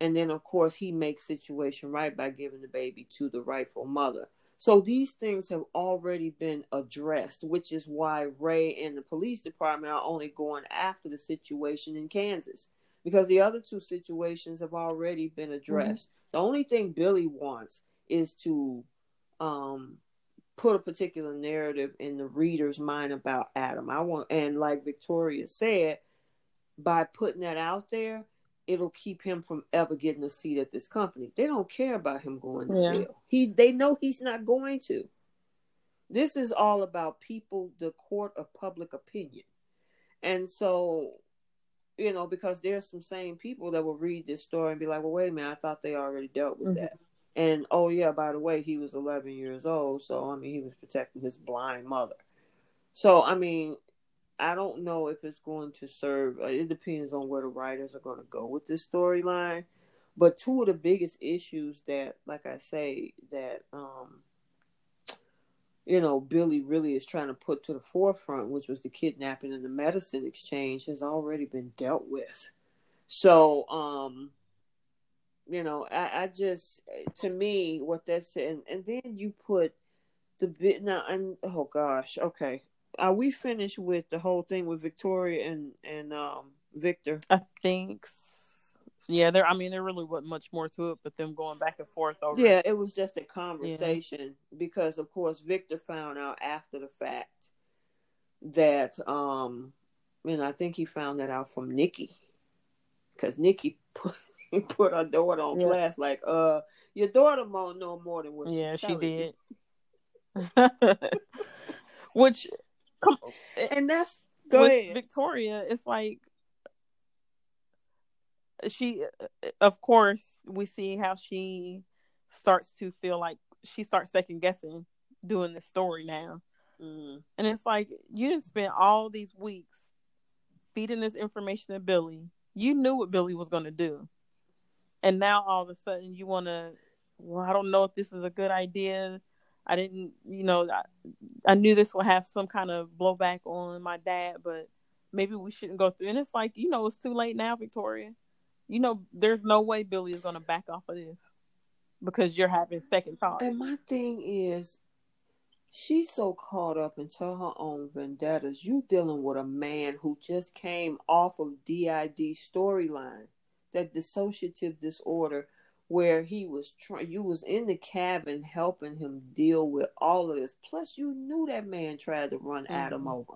And then of course he makes situation right by giving the baby to the rightful mother. So these things have already been addressed, which is why Rey and the police department are only going after the situation in Kansas because the other two situations have already been addressed. Mm-hmm. The only thing Billy wants is to um, put a particular narrative in the reader's mind about Adam. I want, and like Victoria said, by putting that out there, it'll keep him from ever getting a seat at this company. They don't care about him going to yeah. jail. He, they know he's not going to. This is all about people, the court of public opinion. And so you know, because there's some same people that will read this story and be like, well, wait a minute, I thought they already dealt with mm-hmm. that. And oh, yeah, by the way, he was 11 years old. So, I mean, he was protecting his blind mother. So, I mean, I don't know if it's going to serve, uh, it depends on where the writers are going to go with this storyline. But two of the biggest issues that, like I say, that, um, you know, Billy really is trying to put to the forefront, which was the kidnapping and the medicine exchange, has already been dealt with. So, um, you know, I, I just, to me, what that's, and, and then you put the bit now, and oh gosh, okay. Are we finished with the whole thing with Victoria and, and, um, Victor? I think yeah, there. I mean, there really wasn't much more to it, but them going back and forth over. Yeah, it was just a conversation yeah. because, of course, Victor found out after the fact that, um, and I think he found that out from Nikki because Nikki put, put her daughter on yeah. blast, like, uh, your daughter won't know more than what. Yeah, she did. Which, come, and that's go ahead. Victoria. It's like she of course we see how she starts to feel like she starts second guessing doing this story now mm. and it's like you didn't spend all these weeks feeding this information to billy you knew what billy was going to do and now all of a sudden you want to well i don't know if this is a good idea i didn't you know I, I knew this would have some kind of blowback on my dad but maybe we shouldn't go through and it's like you know it's too late now victoria you know, there's no way Billy is going to back off of this because you're having second thoughts. And my thing is, she's so caught up into her own vendettas. You dealing with a man who just came off of DID storyline, that dissociative disorder, where he was trying. You was in the cabin helping him deal with all of this. Plus, you knew that man tried to run mm-hmm. Adam over.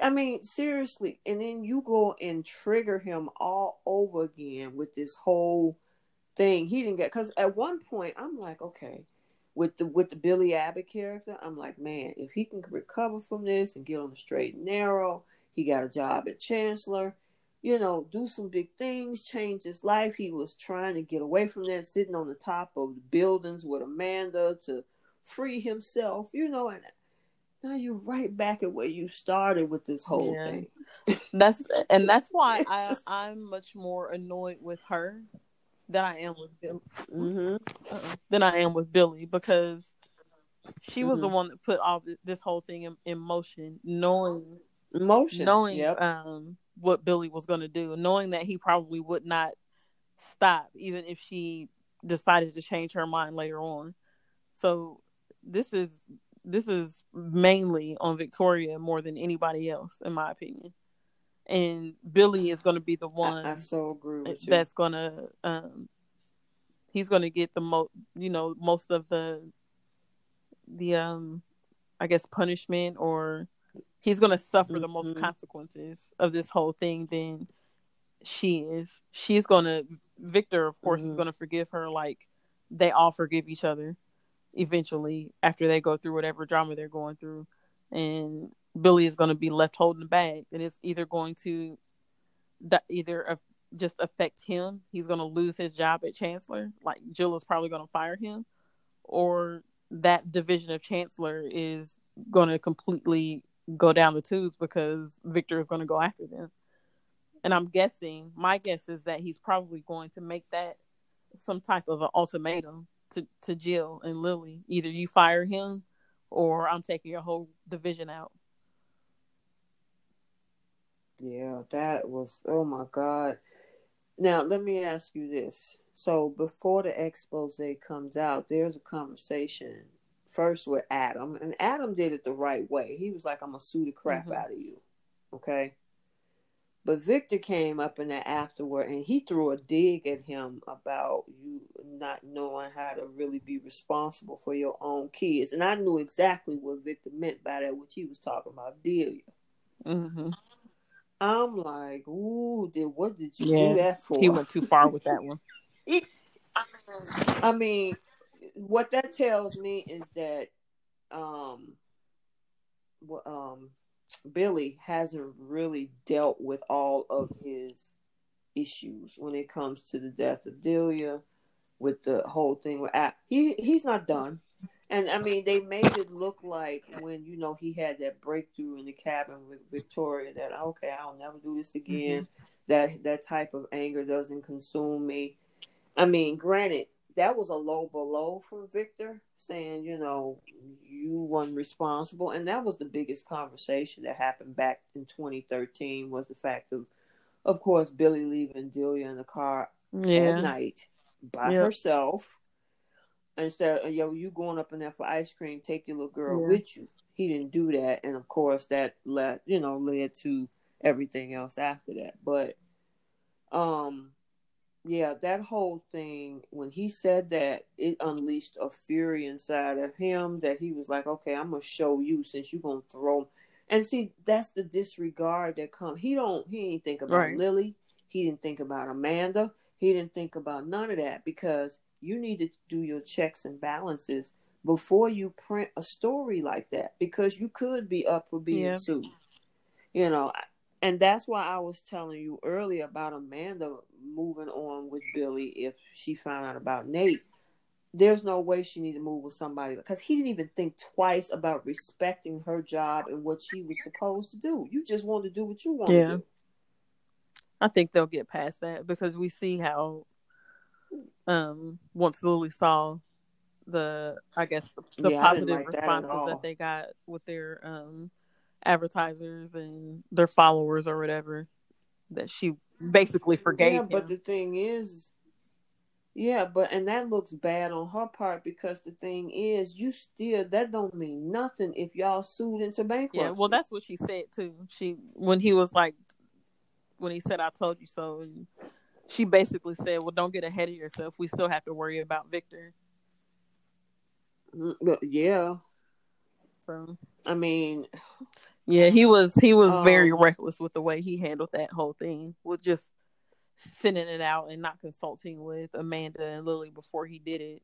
I mean, seriously. And then you go and trigger him all over again with this whole thing. He didn't get because at one point I'm like, okay, with the with the Billy Abbott character, I'm like, man, if he can recover from this and get on the straight and narrow, he got a job at Chancellor, you know, do some big things, change his life. He was trying to get away from that, sitting on the top of the buildings with Amanda to free himself, you know, and now you're right back at where you started with this whole yeah. thing. that's and that's why I I'm much more annoyed with her than I am with Billy. Mm-hmm. Uh-uh. Than I am with Billy because she was mm-hmm. the one that put all this whole thing in, in motion, knowing motion, knowing yep. um what Billy was going to do, knowing that he probably would not stop even if she decided to change her mind later on. So this is this is mainly on Victoria more than anybody else, in my opinion. And Billy is going to be the one. I, I so agree with you. That's going to um, he's going to get the most, you know, most of the the um, I guess punishment, or he's going to suffer mm-hmm. the most mm-hmm. consequences of this whole thing. Than she is. She's going to Victor, of course, mm-hmm. is going to forgive her like they all forgive each other eventually after they go through whatever drama they're going through. And Billy is going to be left holding the bag, and it's either going to either just affect him. He's going to lose his job at Chancellor. Like Jill is probably going to fire him, or that division of Chancellor is going to completely go down the tubes because Victor is going to go after them. And I'm guessing, my guess is that he's probably going to make that some type of an ultimatum to, to Jill and Lily. Either you fire him or I'm taking your whole division out. Yeah, that was oh my god. Now let me ask you this. So before the expose comes out, there's a conversation first with Adam, and Adam did it the right way. He was like, "I'm gonna sue the crap mm-hmm. out of you," okay. But Victor came up in that afterward and he threw a dig at him about you not knowing how to really be responsible for your own kids. And I knew exactly what Victor meant by that, which he was talking about Delia. Mm-hmm. I'm like, ooh, did what did you yeah, do that for? He went too far with that one. I mean, what that tells me is that um, um, Billy hasn't really dealt with all of his issues when it comes to the death of Delia, with the whole thing with he he's not done. And I mean, they made it look like when you know he had that breakthrough in the cabin with Victoria that okay, I'll never do this again. Mm-hmm. That that type of anger doesn't consume me. I mean, granted, that was a low below from Victor saying, you know, you weren't responsible. And that was the biggest conversation that happened back in 2013 was the fact of, of course, Billy leaving Delia in the car yeah. at night by herself. Instead of, yo, you going up in there for ice cream, take your little girl yeah. with you. He didn't do that. And of course, that led, you know, led to everything else after that. But, um, yeah, that whole thing, when he said that, it unleashed a fury inside of him that he was like, okay, I'm going to show you since you're going to throw. And see, that's the disregard that comes. He don't, he didn't think about right. Lily. He didn't think about Amanda. He didn't think about none of that because you need to do your checks and balances before you print a story like that because you could be up for being yeah. sued. You know, and that's why I was telling you earlier about Amanda moving on with Billy if she found out about Nate. There's no way she need to move with somebody because he didn't even think twice about respecting her job and what she was supposed to do. You just want to do what you want yeah. to do. I think they'll get past that because we see how um once Lily saw the I guess the, the yeah, positive responses that, that, they got with their um advertisers and their followers or whatever that she basically forgave yeah, but the thing is yeah but and that looks bad on her part because the thing is you still that don't mean nothing if y'all sued into bankruptcy yeah well that's what she said too. She when he was like when he said i told you so and she basically said well don't get ahead of yourself. We still have to worry about victor. Mm, yeah. So i mean yeah, he was he was um, very reckless with the way he handled that whole thing, with just sending it out and not consulting with Amanda and Lily before he did it.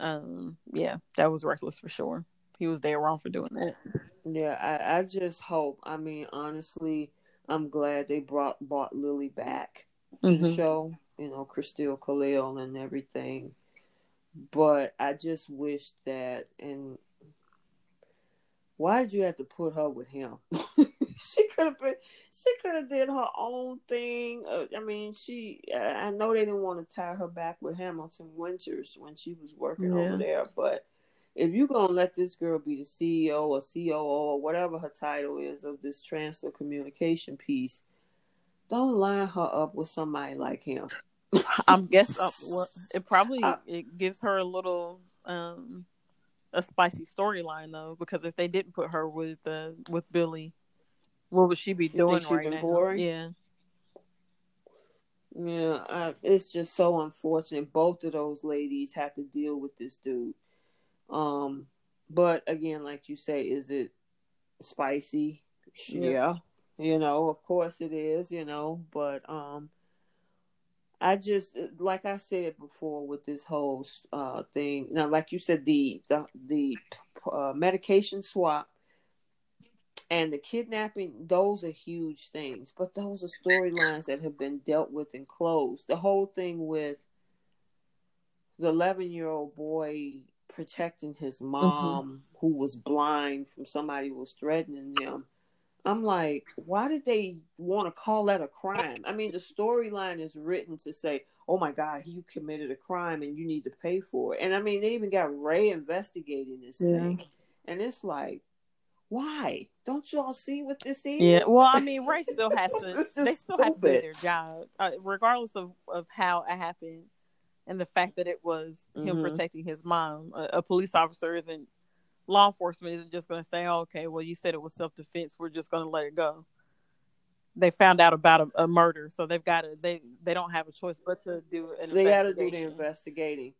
Um, yeah, that was reckless for sure. He was there wrong for doing that. Yeah, I, I just hope. I mean, honestly, I'm glad they brought brought Lily back to mm-hmm. the show. You know, Christel Khalil and everything. But I just wish that, and why did you have to put her with him? she could have been. She could have did her own thing. Uh, I mean, she. I know they didn't want to tie her back with Hamilton Winters when she was working yeah. over there, but if you're gonna let this girl be the CEO or COO or whatever her title is of this transfer communication piece, don't line her up with somebody like him. I'm guessing uh, well, it probably I- it gives her a little um a spicy storyline though because if they didn't put her with uh with Billy, what would she be doing right now? boring? Yeah, Yeah, I, it's just so unfortunate. Both of those ladies have to deal with this dude. Um, but again, like you say, is it spicy? Yeah. Yeah, you know, of course it is. You know, but um, I just like I said before with this whole uh thing. Now, like you said, the the the uh, medication swap and the kidnapping those are huge things but those are storylines that have been dealt with and closed the whole thing with the 11 year old boy protecting his mom who was blind from somebody who was threatening him i'm like why did they want to call that a crime i mean the storyline is written to say oh my god you committed a crime and you need to pay for it and i mean they even got rey investigating this Yeah. thing and it's like why don't y'all see what this is yeah. Well, I mean, Ray still has to. They still have to do their job, uh, regardless of of how it happened, and the fact that it was him Mhm. protecting his mom. A, a police officer isn't law enforcement isn't just going to say, oh, "Okay, well, you said it was self defense. We're just going to let it go." They found out about a, a murder, so they've got to. They they don't have a choice but to do an. they got to do the investigating.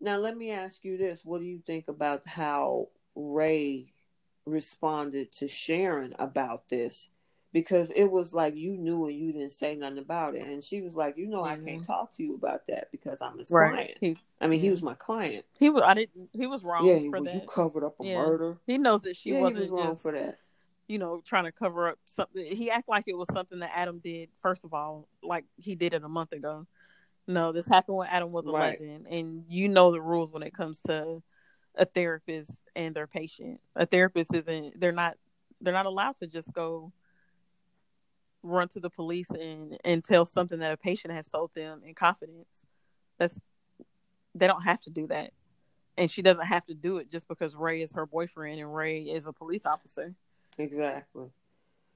Now, let me ask you this: What do you think about how Rey responded to Sharon about this? Because it was like you knew and you didn't say nothing about it, and she was like, "You know, I can't Mhm. talk to you about that because I'm his Right. client. He I mean, he was my client. he was. I didn't. He was wrong yeah, for was that. you covered up a Yeah. murder? He knows that she yeah, wasn't was wrong just for that. you know, trying to cover up something. He acted like it was something that Adam did. First of all, like he did it a month ago. No, this happened when Adam was Right. eleven, and you know the rules when it comes to a therapist and their patient. A therapist isn't. They're not. They're not allowed to just go run to the police and and tell something that a patient has told them in confidence. That's they don't have to do that. And she doesn't have to do it just because Rey is her boyfriend and Rey is a police officer. Exactly.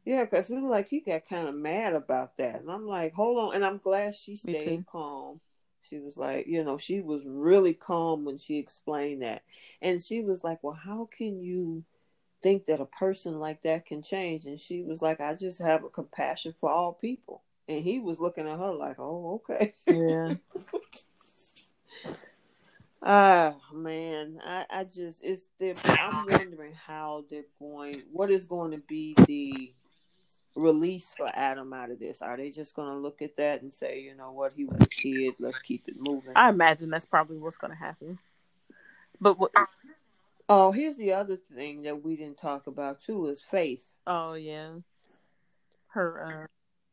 Yeah, because it was like he got kind of mad about that. And I'm like, hold on. And I'm glad she stayed calm. She was like, you know, she was really calm when she explained that. And she was like, well, how can you think that a person like that can change? And she was like, I just have a compassion for all people. And he was looking at her like, oh, okay. Yeah. Ah man, I, I just it's I'm wondering how they're going. What is going to be the release for Adam out of this? Are they just going to look at that and say, you know what, he was a kid, let's keep it moving? I imagine that's probably what's going to happen. But what? Oh, here's the other thing that we didn't talk about too is Faith, Oh yeah, her.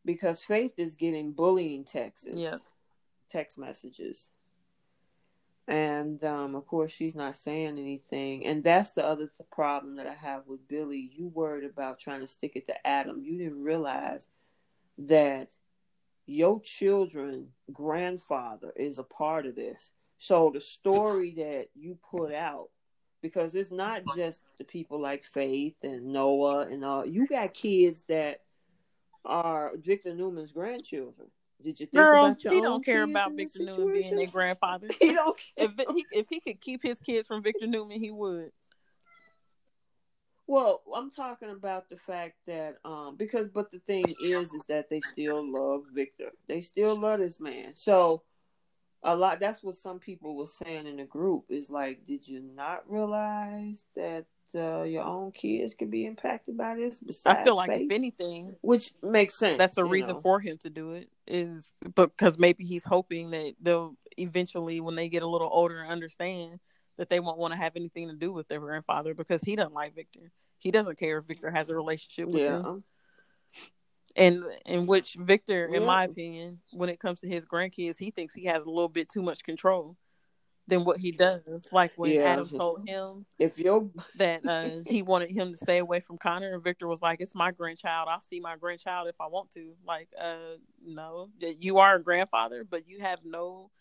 because Faith is getting bullying texts, Yep. text messages. And um, of course, she's not saying anything. And that's the other th- problem that I have with Billy. You worried about trying to stick it to Adam. You didn't realize that your children grandfather is a part of this. So the story that you put out, because it's not just the people like Faith and Noah and all. You got kids that are Victor Newman's grandchildren. Did you think Girl, about your he don't care about Victor Newman being their grandfather. He don't care. if he if he could keep his kids from Victor Newman, he would. Well, I'm talking about the fact that um because but the thing is is that they still love Victor. They still love this man. So a lot that's what some people were saying in the group is like did you not realize that uh, your own kids could be impacted by this besides I feel like faith? if anything, which makes sense. that's the reason know. for him to do it is because maybe he's hoping that they'll eventually, when they get a little older, and understand that they won't want to have anything to do with their grandfather because he doesn't like Victor. He doesn't care if Victor has a relationship with yeah. him. And in which Victor, in Yeah. my opinion, when it comes to his grandkids, he thinks he has a little bit too much control than what he does. Like when Yeah. Adam told him If your that uh, he wanted him to stay away from Connor, and Victor was like, "It's my grandchild. I'll see my grandchild if I want to." Like, uh, no, you are a grandfather, but you have no,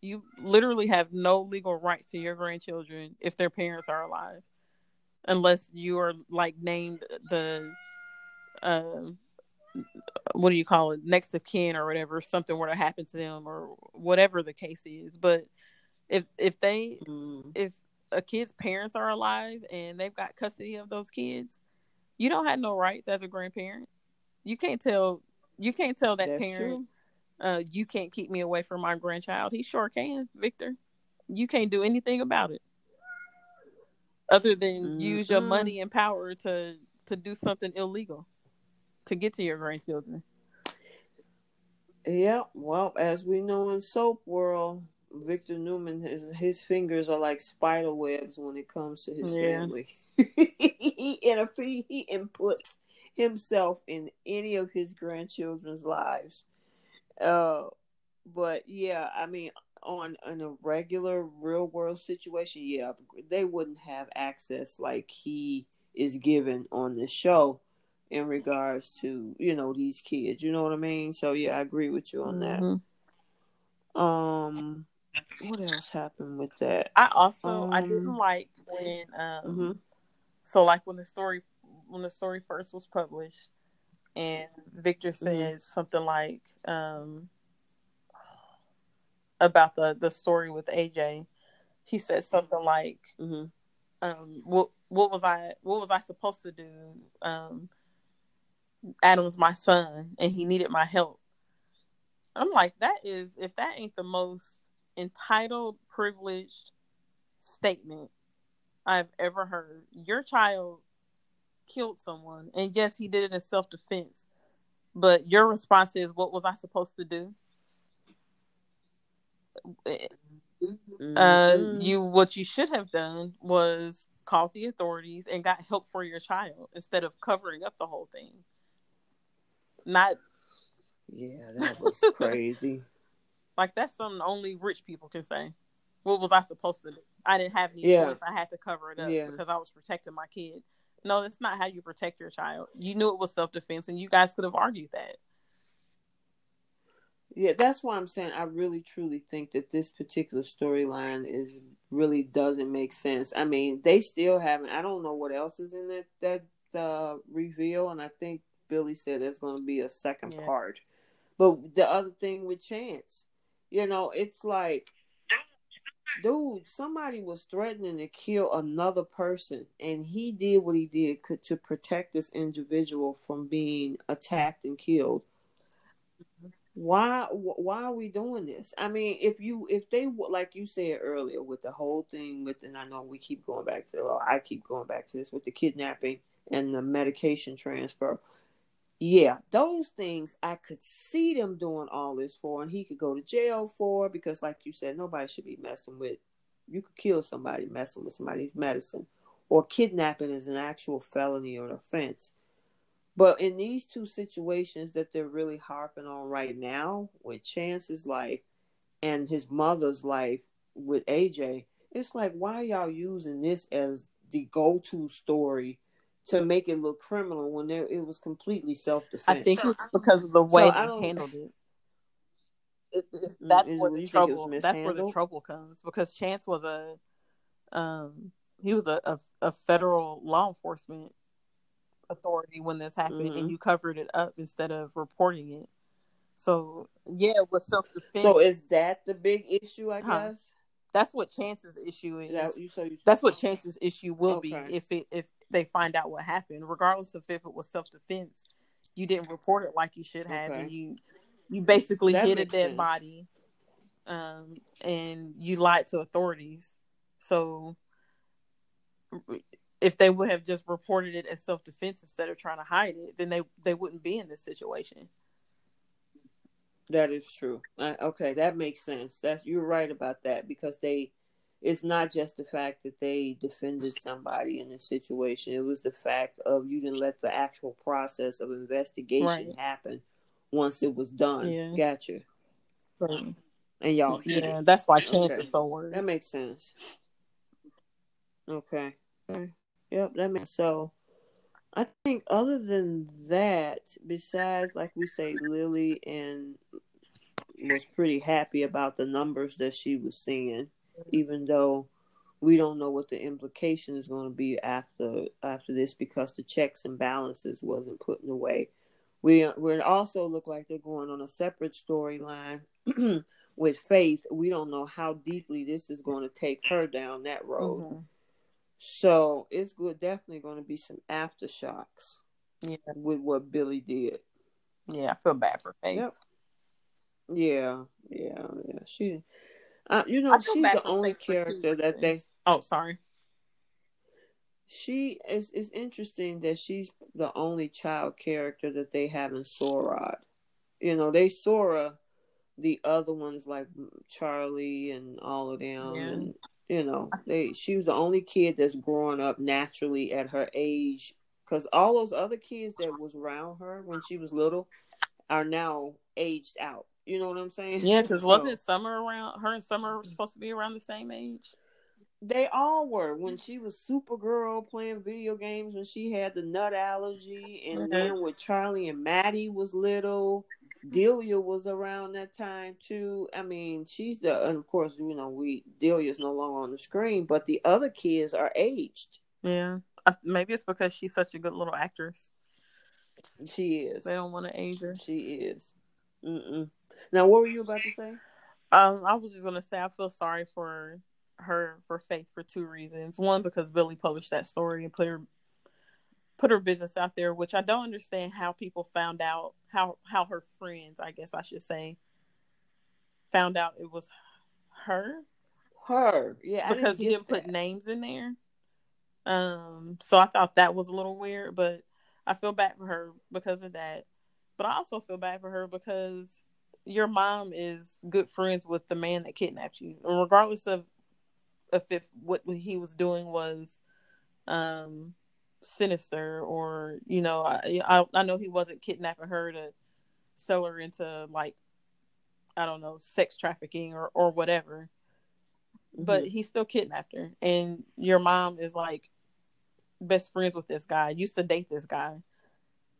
you literally have no legal rights to your grandchildren if their parents are alive, unless you are like named the, uh, what do you call it next of kin or whatever something were to happen to them or whatever the case is. But if if they Mm. if a kid's parents are alive and they've got custody of those kids you don't have no rights as a grandparent. You can't tell you can't tell that That's parent uh you can't keep me away from my grandchild. He sure can victor. You can't do anything about it. Other than use your money and power to to do something illegal to get to your grandchildren Yeah, well, as we know in soap world, Victor Newman his his fingers are like spider webs when it comes to his Yeah. family. he interfe- he inputs himself in any of his grandchildren's lives. Uh, but yeah, I mean, on in a regular real world situation, yeah, they wouldn't have access like he is given on the show in regards to you know these kids. You know what I mean? So yeah, I agree with you on Mhm. that. Um, what else happened with that? I also I didn't Um, like when um Mhm. so like when the story when the story first was published and Victor Mm-hmm. says something like um about the the story with AJ he said something like Mhm. um what what was I what was I supposed to do um Adam's my son and he needed my help. I'm like that is if that ain't the most entitled privileged statement I've ever heard. Your child killed someone and yes he did it in self-defense but your response is what was I supposed to do? Uh Mhm. you what you should have done was called the authorities and got help for your child instead of covering up the whole thing not yeah, that was crazy. like that's something only rich people can say what was i supposed to do i didn't have any Yeah. choice i had to cover it up Yeah. because i was protecting my kid no that's not how you protect your child you knew it was self-defense and you guys could have argued that Yeah, that's why I'm saying I really truly think that this particular storyline is really doesn't make sense. I mean, they still haven't. I don't know what else is in that that uh, reveal, and I think Billy said there's going to be a second Yeah. part. But the other thing with Chance, you know, it's like, dude, somebody was threatening to kill another person, and he did what he did to protect this individual from being attacked and killed why why are we doing this i mean if you if they like you said earlier with the whole thing with and i know we keep going back to i keep going back to this with the kidnapping and the medication transfer yeah those things i could see them doing all this for and he could go to jail for because like you said nobody should be messing with you could kill somebody messing with somebody's medicine or kidnapping is an actual felony or offense. But in these two situations that they're really harping on right now, with Chance's life and his mother's life with AJ, it's like why y'all using this as the go-to story to make it look criminal when there, it was completely self-defense? i think it's because of the way I they don't- handled it it, it- Mm, that's is- where the think it was trouble that's where the trouble comes because chance was a um he was a, a, a federal law enforcement authority when this happened Mhm. and you covered it up instead of reporting it so yeah it was self-defense so is that the big issue? I Huh. guess. that's what chance's issue is That, you so you, that's what chance's issue will Okay. be if it if they find out what happened regardless of if it was self-defense you didn't report it like you should have Okay. and you you basically That hid a dead sense. body um and you lied to authorities so if they would have just reported it as self-defense instead of trying to hide it then they they wouldn't be in this situation That is true. Uh, okay, that makes sense. That's you're right about that because they it's not just the fact that they defended somebody in this situation. It was the fact of you didn't let the actual process of investigation Right. happen once it was done. Yeah. Gotcha. so, And y'all yeah it. that's why chance Okay. is so worried That makes sense. Okay. Okay. Yep, that makes so. I think other than that, besides like we say, Lily and was pretty happy about the numbers that she was seeing, even though we don't know what the implication is going to be after after this because the checks and balances wasn't put in the way We we also look like they're going on a separate storyline with Faith. We don't know how deeply this is going to take her down that road. Mm-hmm. So it's good, definitely going to be some aftershocks Yeah, with what Billy did. yeah. I feel bad for Faith. Yep. Yeah, yeah, yeah. She, uh, you know, she's the only Faith for two character that they. Oh, sorry. She is. It's interesting that she's the only child character that they have in Sora. You know, they Sora the other ones like Charlie and all of them, Yeah. and you know, they. She was the only kid that's growing up naturally at her age, because all those other kids that was around her when she was little are now aged out. You know what I'm saying? Yeah, because So- wasn't Summer around? Her and Summer were supposed to be around the same age. They all were when she was Supergirl playing video games when she had the nut allergy, and Mhm. then when Charlie and Maddie was little, Delia was around that time too. I mean, she's the and of course you know we Delia's no longer on the screen, but the other kids are aged. Yeah, maybe it's because she's such a good little actress. She is. They don't want to age her. She is. Mm-mm. Now, what were you about to say? Um, I was just gonna say I feel sorry for her for Faith for two reasons. One, because Billy published that story and put her put her business out there, which I don't understand how people found out how how her friends, I guess I should say, found out it was her Her. Yeah, because he didn't put names in there. Um, so I thought that was a little weird, but I feel bad for her because of that. But I also feel bad for her because your mom is good friends with the man that kidnapped you, and regardless of if if what he was doing was um sinister or you know I I, I know he wasn't kidnapping her to sell her into like I don't know sex trafficking or or whatever. But he still kidnapped her. And your mom is like best friends with this guy. Used to date this guy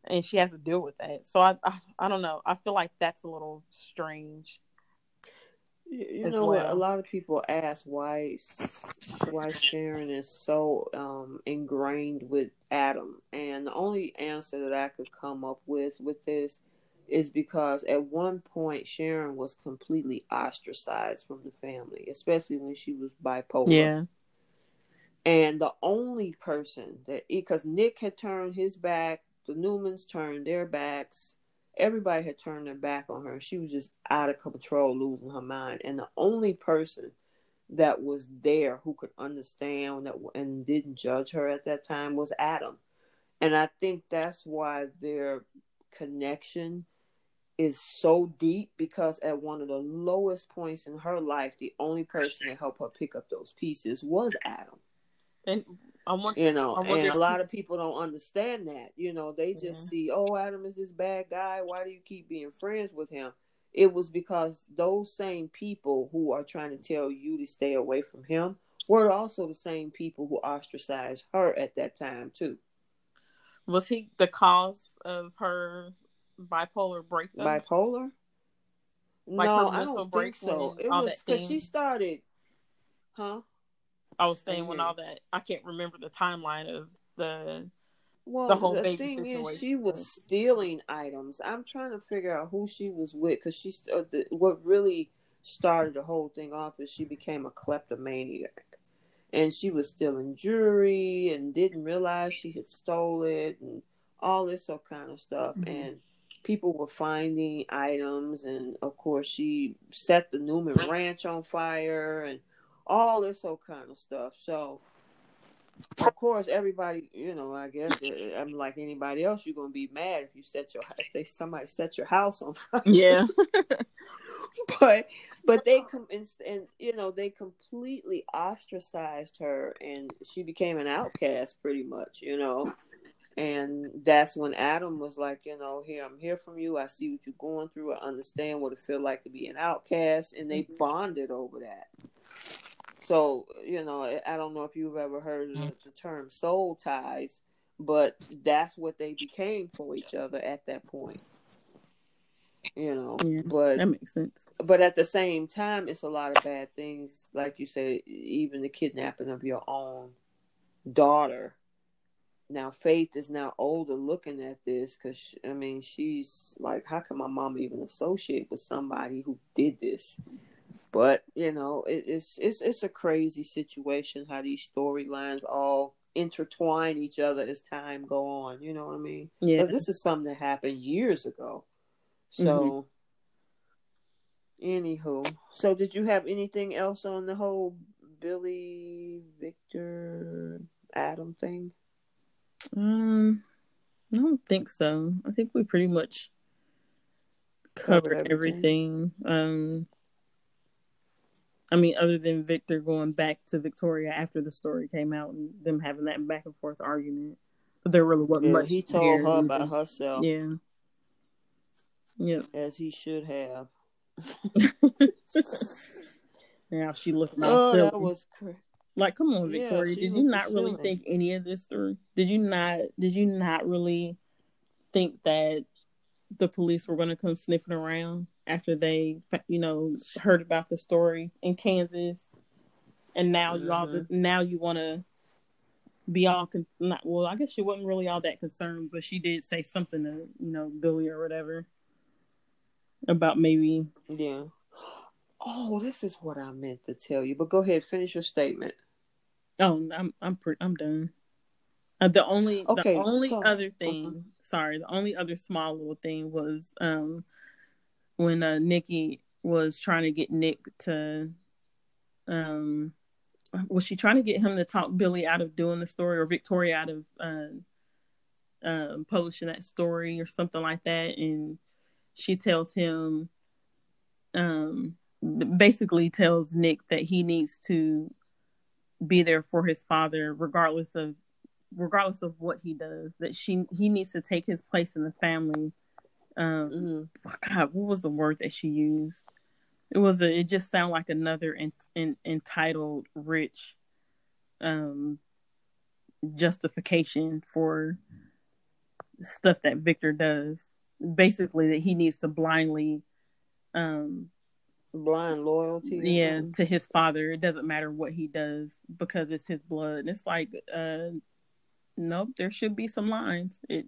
and she has to deal with that so i i, I don't know i feel like that's a little strange You know what? A lot of people ask why why Sharon is so um, ingrained with Adam, and the only answer that I could come up with with this is because at one point Sharon was completely ostracized from the family, especially when she was bipolar. Yeah. And the only person that because Nick had turned his back, the Newmans turned their backs, everybody had turned their back on her. She was just out of control, losing her mind. And the only person that was there who could understand that and didn't judge her at that time was Adam. And I think that's why their connection is so deep because at one of the lowest points in her life, the only person that helped her pick up those pieces was Adam and i want you know and a lot of people don't understand that you know they just see oh adam is this bad guy. Why do you keep being friends with him? It was because those same people who are trying to tell you to stay away from him were also the same people who ostracized her at that time too. Was he the cause of her bipolar breakdown bipolar? Like no her i don't think so. it was because she started huh i was saying when Mhm. all that i can't remember the timeline of the Well, the whole the baby thing is, situation. she was stealing items. I'm trying to figure out who she was with because she. Uh, the, what really started the whole thing off is she became a kleptomaniac, and she was stealing jewelry and didn't realize she had stole it and all this sort kind of stuff. Mhm. And people were finding items, and of course, she set the Newman Ranch on fire and all this sort kind of stuff. So of course, everybody, you know, I guess uh, I'm like anybody else. You're gonna be mad if you set your if they somebody set your house on fire. yeah but but they come and, and you know they completely ostracized her, and she became an outcast pretty much. You know, and that's when Adam was like, you know, here I'm here from you. I see what you're going through. I understand what it feel like to be an outcast, and they bonded over that. So, you know, I don't know if you've ever heard of the, the term soul ties, but that's what they became for each other at that point. You know, Yeah, but that makes sense but at the same time, it's a lot of bad things, like you said, even the kidnapping of your own daughter now Faith is now older looking at this because I mean she's like, how can my mom even associate with somebody who did this? But you know, it, it's it's it's a crazy situation how these storylines all intertwine each other as time go on. You know what I mean? Yeah. this is something that happened years ago. So, anywho, so did you have anything else on the whole Billy Victor Adam thing? Um, I don't think so. I think we pretty much covered, Covered everything. Um, I mean, other than Victor going back to Victoria after the story came out and them having that back and forth argument, but there really wasn't Yeah, much. he told her either. about herself Yeah. Yep. as he should have. now she looking all Oh, silly. that was crazy. Like, come on, Victoria. she did you not really silly. think any of this through? Did you not? Did you not really think that the police were going to come sniffing around after they, you know, heard about the story in Kansas, and now you all Mhm. now you want to be all con- not well. I guess she wasn't really all that concerned, but she did say something to you know Billy or whatever about maybe Yeah. Oh, this is what I meant to tell you. But go ahead, finish your statement. Oh, I'm I'm pre- I'm done. Uh, the only Okay, the only so- other thing, sorry, the only other small little thing was um when uh Nikki was trying to get Nick to um was she trying to get him to talk Billy out of doing the story or Victoria out of uh, um publishing that story or something like that? And she tells him um basically tells Nick that he needs to be there for his father regardless of regardless of what he does that she he needs to take his place in the family um Mhm. god what was the word that she used it was a it just sounded like another in, in, entitled rich um justification for stuff that Victor does basically that he needs to blindly um Blind loyalty. yeah something? to his father it doesn't matter what he does because it's his blood and it's like uh nope there should be some lines it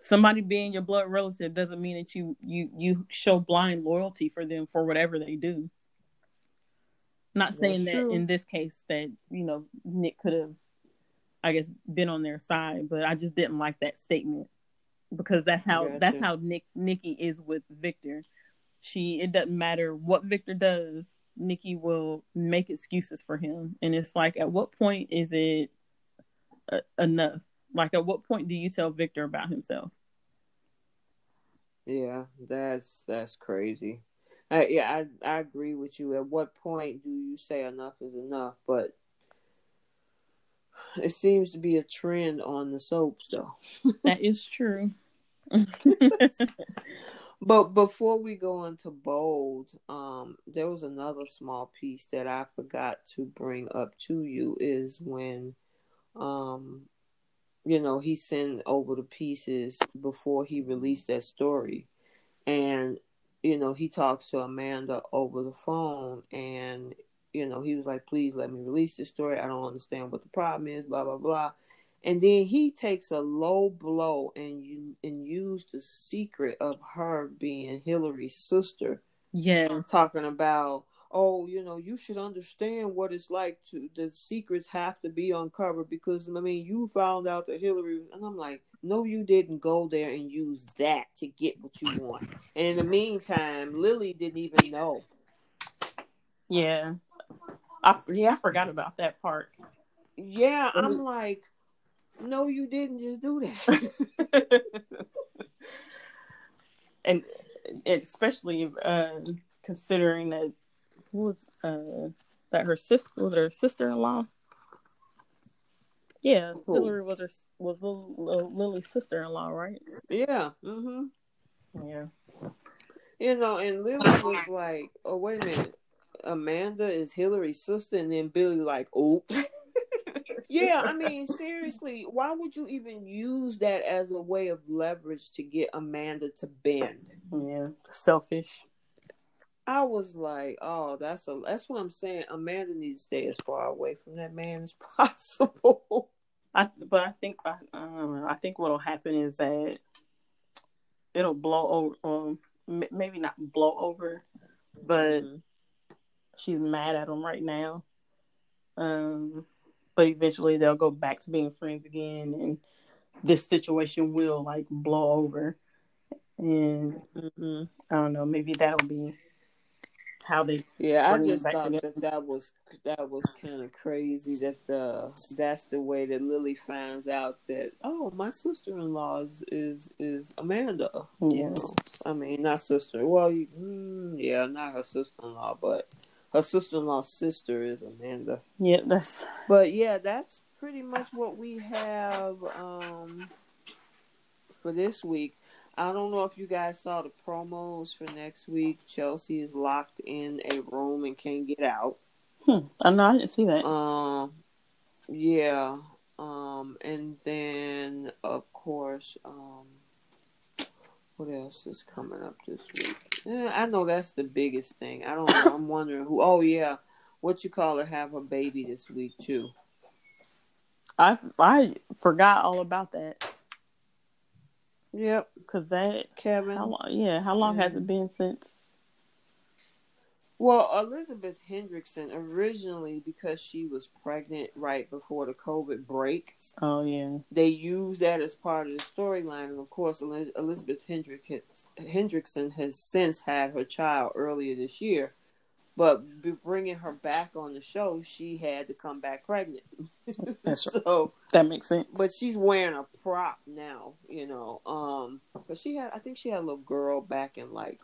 somebody being your blood relative doesn't mean that you you you show blind loyalty for them for whatever they do not saying That's that true. in this case that you know nick could have i guess been on their side but i just didn't like that statement because that's how Gotcha. that's how nick nikki is with victor she it doesn't matter what Victor does, Nikki will make excuses for him, and it's like, at what point is it uh, enough? Like, at what point do you tell Victor about himself? Yeah, that's that's crazy. I, yeah, I I agree with you. At what point do you say enough is enough? But it seems to be a trend on the soaps, though. That is true. But before we go into bold, um, there was another small piece that I forgot to bring up to you is when, um, you know, he sent over the pieces before he released that story, and you know he talks to Amanda over the phone, and you know he was like, "Please let me release this story. I don't understand what the problem is." Blah blah blah. And then he takes a low blow and you and use the secret of her being Hillary's sister, yeah, talking about, oh, you know, you should understand what it's like to the secrets have to be uncovered because I mean you found out that Hillary and I'm like, no, you didn't go there and use that to get what you want. And in the meantime, Lily didn't even know. yeah. I yeah, I forgot about that part. Yeah, I'm like, no, you didn't just do that. and, and especially uh, considering that was uh, that her sister was her sister in law. Yeah? Hillary was her was Lil- Lil- Lily's sister in law, right? yeah. Mm-hmm. Yeah. You know, and Lily was like, "Oh, wait a minute, Amanda is Hillary's sister," and then Billy like, "Oh." yeah, I mean, seriously, why would you even use that as a way of leverage to get Amanda to bend? Yeah, selfish. I was like, "Oh, that's a that's what I'm saying." Amanda needs to stay as far away from that man as possible. I but I think I, uh, I think what'll happen is that it'll blow over. Um, maybe not blow over, but mm-hmm. she's mad at him right now. Um, but eventually they'll go back to being friends again, and this situation will like blow over. And mm-hmm. I don't know, maybe that'll be how they. Yeah, I just thought that that was that was kind of crazy that the that's the way that Lily finds out that oh my sister in law is, is is Amanda. Yeah. I mean not sister. Well, you, mm, yeah, not her sister in law, but her sister in law's sister is Amanda. Yeah, that's. But yeah, that's pretty much what we have um for this week. I don't know if you guys saw the promos for next week. Chelsea is locked in a room and can't get out. Hmm. I know I didn't see that. Um, yeah. Um, and then of course, um, what else is coming up this week? Yeah, I know that's the biggest thing. I don't know. I'm wondering who. Oh yeah, what you call it? Have a baby this week too. I I forgot all about that. Yep. Cause that Kevin. How long, yeah. How long has it been since? Well, Elizabeth Hendrickson originally because she was pregnant right before the COVID break. Oh yeah. They used that as part of the storyline, and of course, Elizabeth Hendrickson has since had her child earlier this year. But bringing her back on the show, she had to come back pregnant. That's right. so that makes sense. But she's wearing a prop now, you know. Um, but she had, I think she had a little girl back in like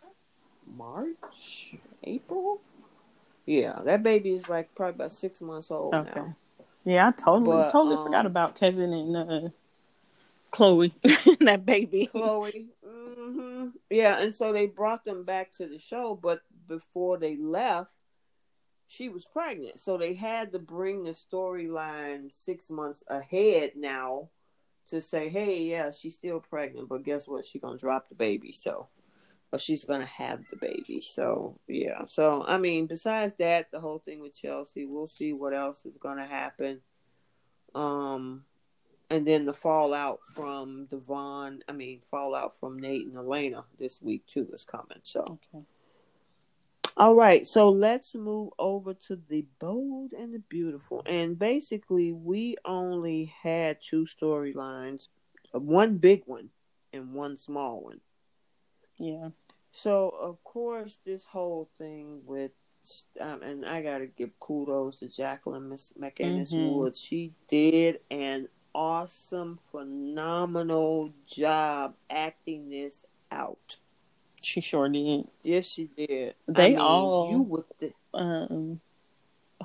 March, April. Yeah, that baby is like probably about six months old okay. now. Yeah, I totally but, totally um, forgot about Kevin and uh, Chloe, and that baby. Chloe. Mm-hmm. Yeah, and so they brought them back to the show, but before they left, she was pregnant. So they had to bring the storyline six months ahead now to say, hey, yeah, she's still pregnant, but guess what? She's gonna drop the baby, so or she's gonna have the baby. So yeah. So I mean, besides that, the whole thing with Chelsea, we'll see what else is gonna happen. Um and then the fallout from Devon, I mean, fallout from Nate and Elena this week too is coming. So okay. All right, so let's move over to the bold and the beautiful. And basically, we only had two storylines, one big one and one small one. Yeah. So, of course, this whole thing with, um, and I got to give kudos to Jacqueline Miss MacInnes mm-hmm. Woods. She did an awesome, phenomenal job acting this out. She sure did. Yes, she did. They I mean, all you with the um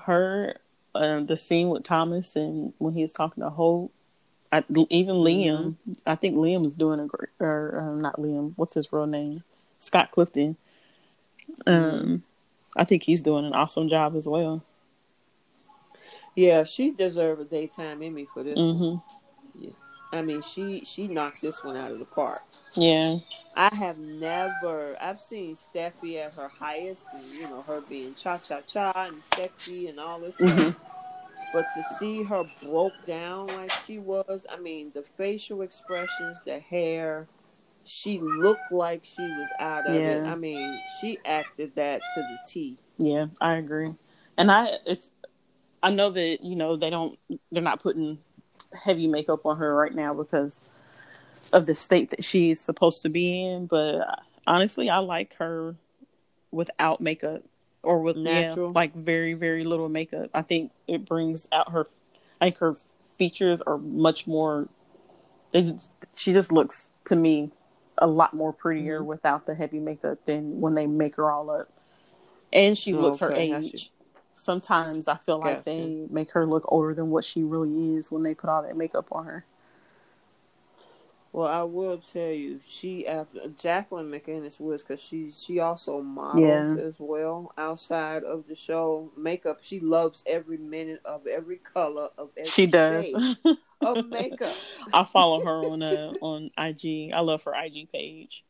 her uh, the scene with Thomas and when he was talking to Hope. I, even Liam, mm-hmm. I think Liam is doing a great, or um, not Liam. What's his real name? Scott Clifton. Um, mm-hmm. I think he's doing an awesome job as well. Yeah, she deserves a daytime Emmy for this. Mm-hmm. Yeah, I mean she she knocked this one out of the park. Yeah. I have never I've seen Steffy at her highest and you know, her being cha cha cha and sexy and all this mm-hmm. stuff. But to see her broke down like she was, I mean, the facial expressions, the hair, she looked like she was out of yeah. it. I mean, she acted that to the T. Yeah, I agree. And I it's I know that, you know, they don't they're not putting heavy makeup on her right now because of the state that she's supposed to be in. But honestly, I like her without makeup or with natural, yeah, like very very little makeup. I think it brings out her. I think her features are much more. Just, she just looks to me a lot more prettier mm-hmm. without the heavy makeup than when they make her all up. And she looks okay, her age. Sometimes I feel like they make her look older than what she really is when they put all that makeup on her. Well, I will tell you, she after Jacqueline MacInnes Woods because she she also models yeah. as well outside of the show. Makeup, she loves every minute of every color of every she does of makeup. I follow her on uh on IG. I love her IG page.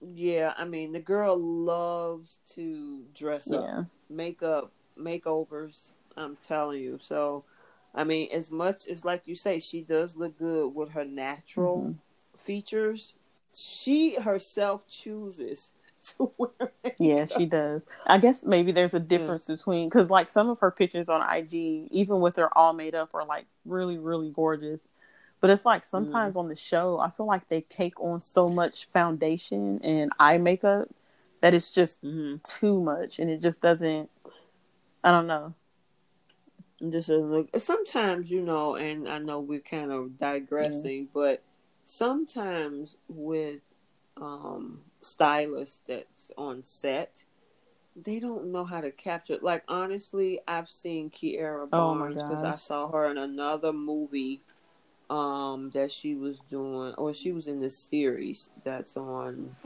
Yeah, I mean the girl loves to dress yeah. up, makeup, makeovers. I'm telling you. So I mean, as much as like you say, she does look good with her natural Mm-hmm. features. She herself chooses to wear. Makeup. Yeah, she does. I guess maybe there's a difference between because like some of her pictures on IG, even with her all made up, are like really, really gorgeous. But it's like sometimes on the show, I feel like they take on so much foundation and eye makeup that it's just Mm-hmm. too much, and it just doesn't. I don't know. This is look. Sometimes you know, and I know we're kind of digressing, but sometimes with um stylists that's on set, they don't know how to capture. Like honestly, I've seen Kiara Oh Barnes because I saw her in another movie um that she was doing, or she was in this series that's on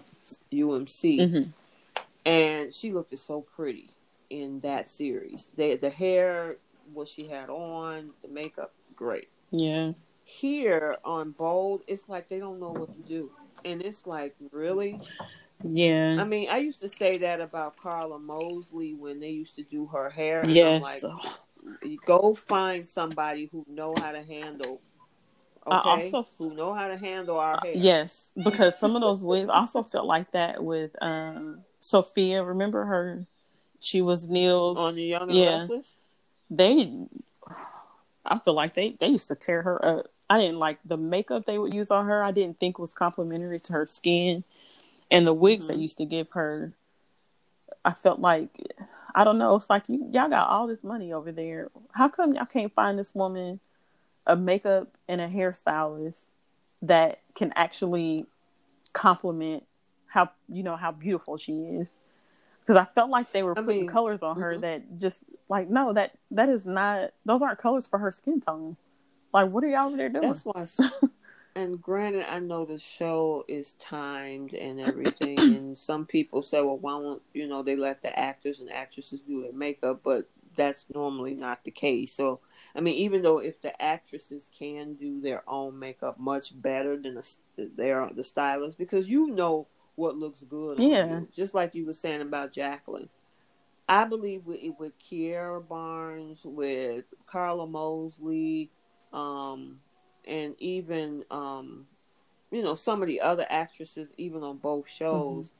UMC Mhm. and she looked so pretty in that series. The the hair, what she had on, the makeup, great. Yeah. Here on Bold, it's like they don't know what to do, and it's like really. Yeah. I mean, I used to say that about Karla Mosley when they used to do her hair. And I'm yes. like, go find somebody who know how to handle. I Okay, also- who know how to handle our hair. Yes, because some of those wigs also felt like that with um Sophia. Remember her? She was Neil's on the Young and yeah. Restless. They, I feel like they they used to tear her up. I didn't like the makeup they would use on her. I didn't think was complimentary to her skin, and the wigs they Mhm. used to give her. I felt like I don't know. It's like you y'all got all this money over there. How come y'all can't find this woman a makeup and a hairstylist that can actually compliment how you know how beautiful she is? Because I felt like they were I putting mean, colors on her mhm. that just like no that that is not those aren't colors for her skin tone. Like what are y'all over there doing? That's why. and granted, I know the show is timed and everything, and some people say, "Well, why won't you know they let the actors and actresses do their makeup?" But that's normally not the case. So, I mean, even though if the actresses can do their own makeup much better than the their the stylist, because you know what looks good on Yeah. just like you were saying about Jacqueline. I believe with with Kiara Barnes, with Karla Mosley, um, and even um, you know some of the other actresses, even on both shows.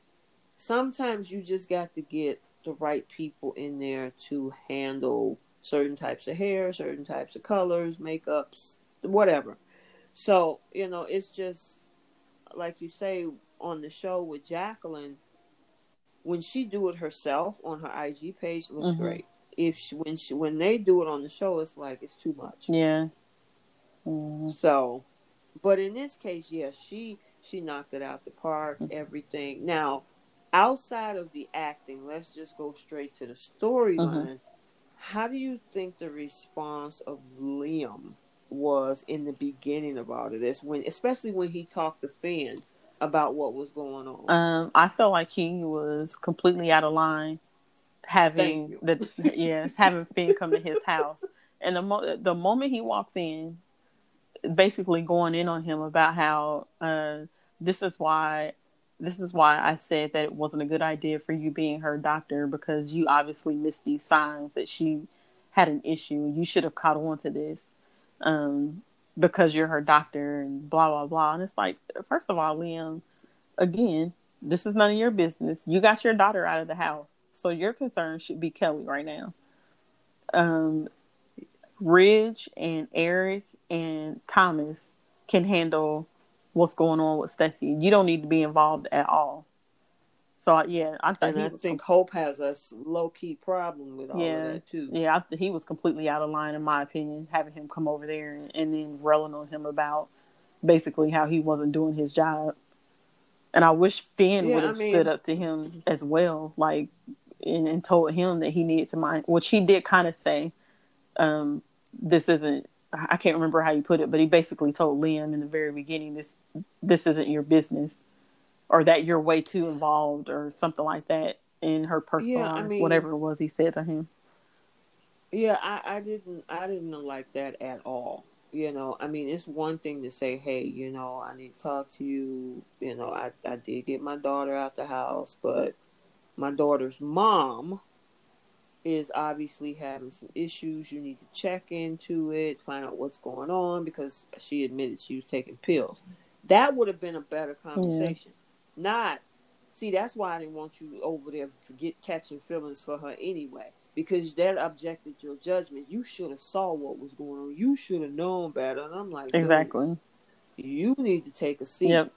Sometimes you just got to get the right people in there to handle certain types of hair, certain types of colors, makeups, whatever. So you know, it's just like you say on the show with Jacqueline. When she do it herself on her IG page, it looks Mhm. great. If she, when she when they do it on the show, it's like it's too much. yeah. Mhm. So, but in this case, yeah, she she knocked it out the park. Everything. Now, outside of the acting, let's just go straight to the storyline. How do you think the response of Liam was in the beginning of all of this? When, especially when he talked to Finn about what was going on. Um, I felt like he was completely out of line, having the yeah having Finn come to his house, and the mo- the moment he walks in, basically going in on him about how uh, this is why this is why I said that it wasn't a good idea for you being her doctor because you obviously missed these signs that she had an issue. You should have caught on to this. Um, because you're her doctor and blah blah blah. And it's like, first of all, Liam, again, this is none of your business. You got your daughter out of the house, so your concern should be Kelly right now. Um, Ridge and Eric and Thomas can handle what's going on with Steffy. You don't need to be involved at all. So yeah, I and I think Hope has a low key problem with all Yeah. of that too. Yeah, I th- he was completely out of line, in my opinion, having him come over there and, and then railing on him about basically how he wasn't doing his job. And I wish Finn Yeah, would I have mean- stood up to him as well, like, and, and told him that he needed to mind, which he did kind of say, um, this isn't, I I can't remember how you put it, but he basically told Liam in the very beginning, this, this isn't your business, or that you're way too involved, or something like that in her personal Yeah, I life, mean- whatever it was he said to him. Yeah, I, I didn't I didn't like that at all. You know, I mean, it's one thing to say, "Hey, you know, I need to talk to you." You know, I I did get my daughter out the house, but my daughter's mom is obviously having some issues. You need to check into it, find out what's going on because she admitted she was taking pills. That would have been a better conversation. Yeah. Not see, that's why I didn't want you over there to get catching feelings for her anyway. Because that objected your judgment. You should have saw what was going on. You should have known better. And I'm like, exactly. You need to take a seat. Yep.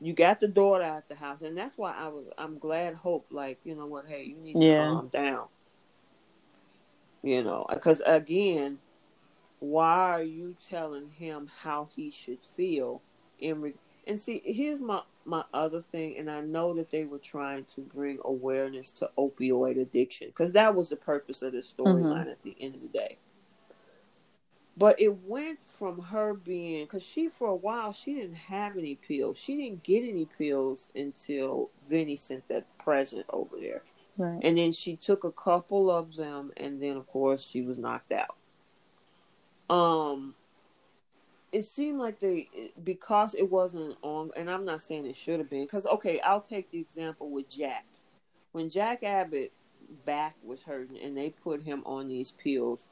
You got the daughter at the house, and that's why I was. I'm glad Hope, like, you know what? Hey, you need to yeah. calm down. You know, because again, why are you telling him how he should feel in re- and see here's my my other thing and i know that they were trying to bring awareness to opioid addiction because that was the purpose of the storyline mm-hmm. at the end of the day but it went from her being because she for a while she didn't have any pills she didn't get any pills until vinny sent that present over there right. and then she took a couple of them and then of course she was knocked out um it seemed like they because it wasn't on and i'm not saying it should have been because okay i'll take the example with jack. When jack abbott back was hurting and they put him on these pills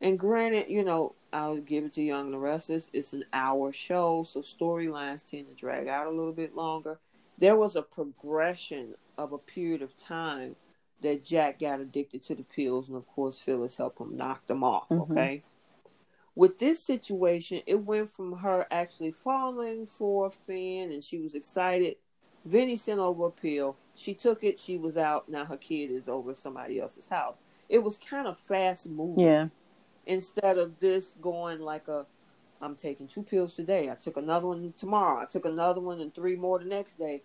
and granted you know i'll give it to young and the restless it's an hour show so storylines tend to drag out a little bit longer. There was a progression of a period of time that jack got addicted to the pills and of course phyllis helped him knock them off mm-hmm. okay with this situation, it went from her actually falling for Finn and she was excited. Vinny sent over a pill. She took it. She was out. Now her kid is over somebody else's house. It was kind of fast moving. Yeah. Instead of this going like a, I'm taking two pills today. I took another one tomorrow. I took another one and three more the next day.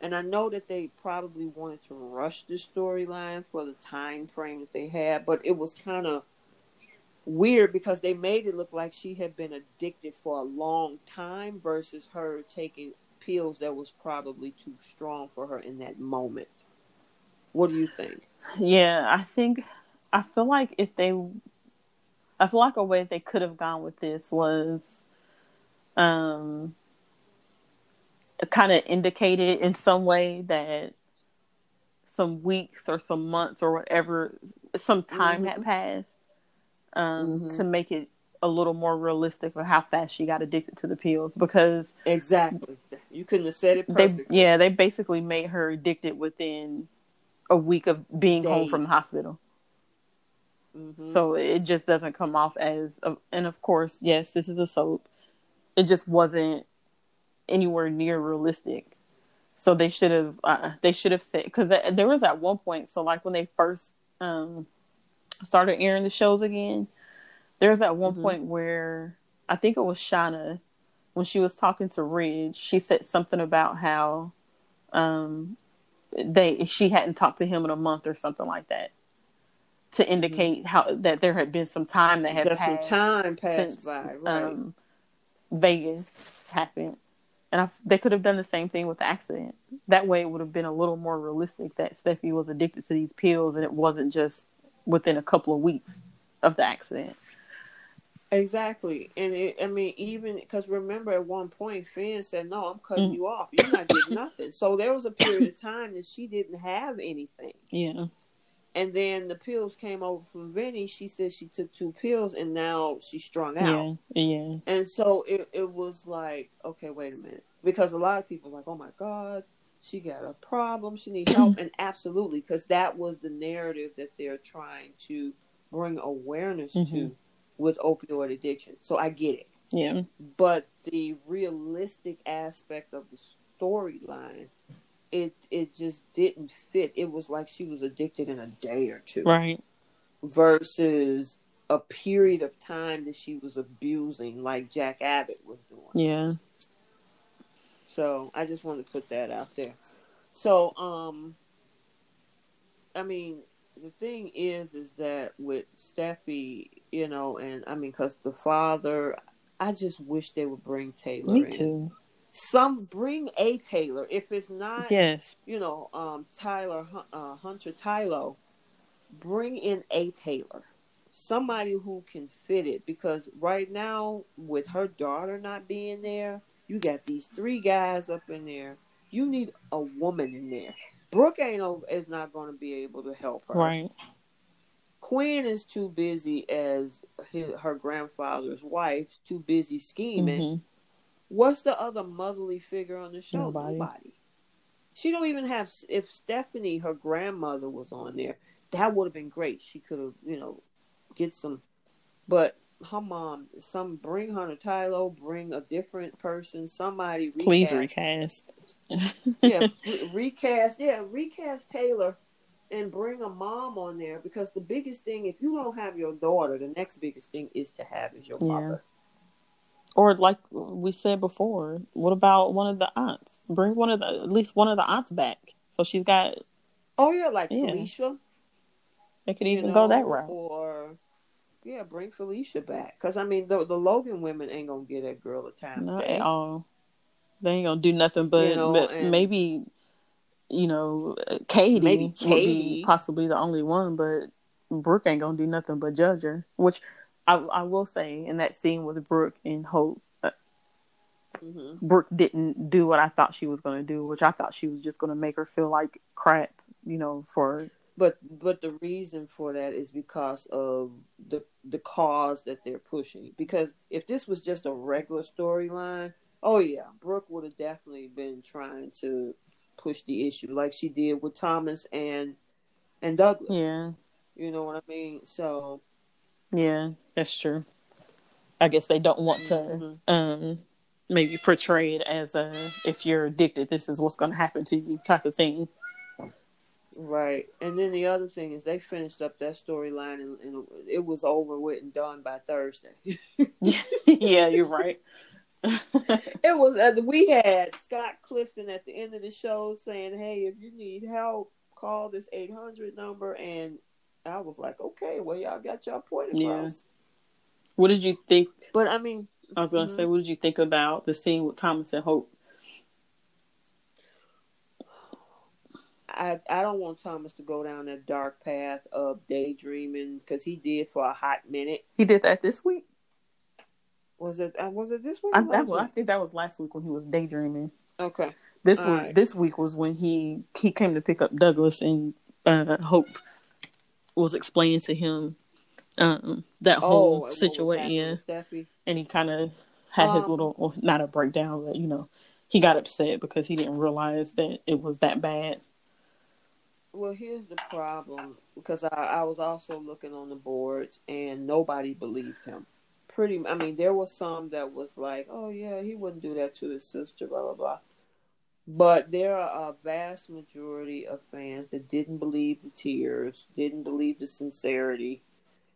And I know that they probably wanted to rush the storyline for the time frame that they had, but it was kind of weird because they made it look like she had been addicted for a long time versus her taking pills that was probably too strong for her in that moment. What do you think? Yeah, I think I feel like if they I feel like a way they could have gone with this was um kind of indicated in some way that some weeks or some months or whatever some time mm-hmm. had passed um, mm-hmm. to make it a little more realistic of how fast she got addicted to the pills because exactly you couldn't have said it perfectly. They, yeah, they basically made her addicted within a week of being Day. home from the hospital. Mm-hmm. So it just doesn't come off as, a, and of course, yes, this is a soap. It just wasn't anywhere near realistic. So they should have, uh, they should have said because there was at one point. So like when they first um, started airing the shows again, there was at one mm-hmm. point where I think it was Shauna when she was talking to Ridge, she said something about how um, they she hadn't talked to him in a month or something like that to mm-hmm. indicate mm-hmm. how that there had been some time that had There's passed some time passed since, by right. um, Vegas happened. And I, they could have done the same thing with the accident. That way, it would have been a little more realistic that Steffy was addicted to these pills, and it wasn't just within a couple of weeks of the accident. Exactly, and it, I mean, even because remember at one point, Finn said, "No, I'm cutting mm. you off. You're not getting nothing." So there was a period of time that she didn't have anything. Yeah. And then the pills came over from Vinny. She said she took two pills, and now she's strung out. Yeah, yeah. And so it it was like, okay, wait a minute, because a lot of people like, oh my god, she got a problem, she needs help, and absolutely, because that was the narrative that they're trying to bring awareness mm-hmm. to with opioid addiction. So I get it. Yeah. But the realistic aspect of the storyline, it it just didn't fit. It was like she was addicted in a day or two. Right. Versus a period of time that she was abusing like Jack Abbott was doing. Yeah. So I just want to put that out there. So um I mean the thing is is that with Steffy, you know, and I mean cuz the father I just wish they would bring Taylor Me in. too. Some bring a Taylor if it's not yes, you know, um Tyler uh, Hunter Tylo bring in a Taylor. Somebody who can fit it because right now with her daughter not being there, you got these three guys up in there. You need a woman in there. Brooke ain't is not going to be able to help her. Right. Quinn is too busy as his, her grandfather's wife, too busy scheming. Mm-hmm. What's the other motherly figure on the show? Nobody. Nobody. She don't even have. If Stephanie, her grandmother, was on there, that would have been great. She could have, you know, get some. But her mom, some bring Hunter Tylo, bring a different person, somebody. Recast. Please recast. yeah, re- recast. Yeah, recast Taylor, and bring a mom on there because the biggest thing, if you don't have your daughter, the next biggest thing is to have is your Yeah. mother. Or like we said before, what about one of the aunts? Bring one of the at least one of the aunts back. So she's got Oh yeah, like Yeah. Felicia. they could you even go that know, route. Or yeah, bring Felicia back because I mean the the Logan women ain't gonna get that girl a time. Not at all. They ain't gonna do nothing but, You know, but maybe, you know, Katie, Maybe would be possibly the only one, but Brooke ain't gonna do nothing but judge her. Which I I will say in that scene with Brooke and Hope, uh, Mhm. Brooke didn't do what I thought she was gonna do, which I thought she was just gonna make her feel like crap, you know, for But but the reason for that is because of the the cause that they're pushing. Because if this was just a regular storyline, oh yeah, Brooke would have definitely been trying to push the issue like she did with Thomas and and Douglas. yeah, You know what I mean? So yeah, that's true. I guess they don't want to Mhm. um maybe portray it as a if you're addicted this is what's going to happen to you type of thing Right. And then the other thing is they finished up that storyline and, and it was over with and done by Thursday. yeah you're right it was uh, we had Scott Clifton at the end of the show saying, "Hey, if you need help, call this 800 number." And I was like, "Okay, well y'all got your point across." Yeah. what did you think But I mean, i was going to Mhm. say what did you think about the scene with thomas and hope I I don't want Thomas to go down that dark path of daydreaming because he did for a hot minute. he did that this week Was it? Uh, was it this week? I, that was, I think that was last week when he was daydreaming Okay. this All was right. this week was when he he came to pick up douglas and uh hope was explaining to him um that Oh, whole was situation happening yeah with Steffy? and he kind of had his Um, little well, not a breakdown but you know he got upset because he didn't realize that it was that bad Well, here's the problem because I, I was also looking on the boards and nobody believed him. Pretty, I mean, there was some that was like, "Oh yeah, he wouldn't do that to his sister," blah blah blah. But there are a vast majority of fans that didn't believe the tears, didn't believe the sincerity,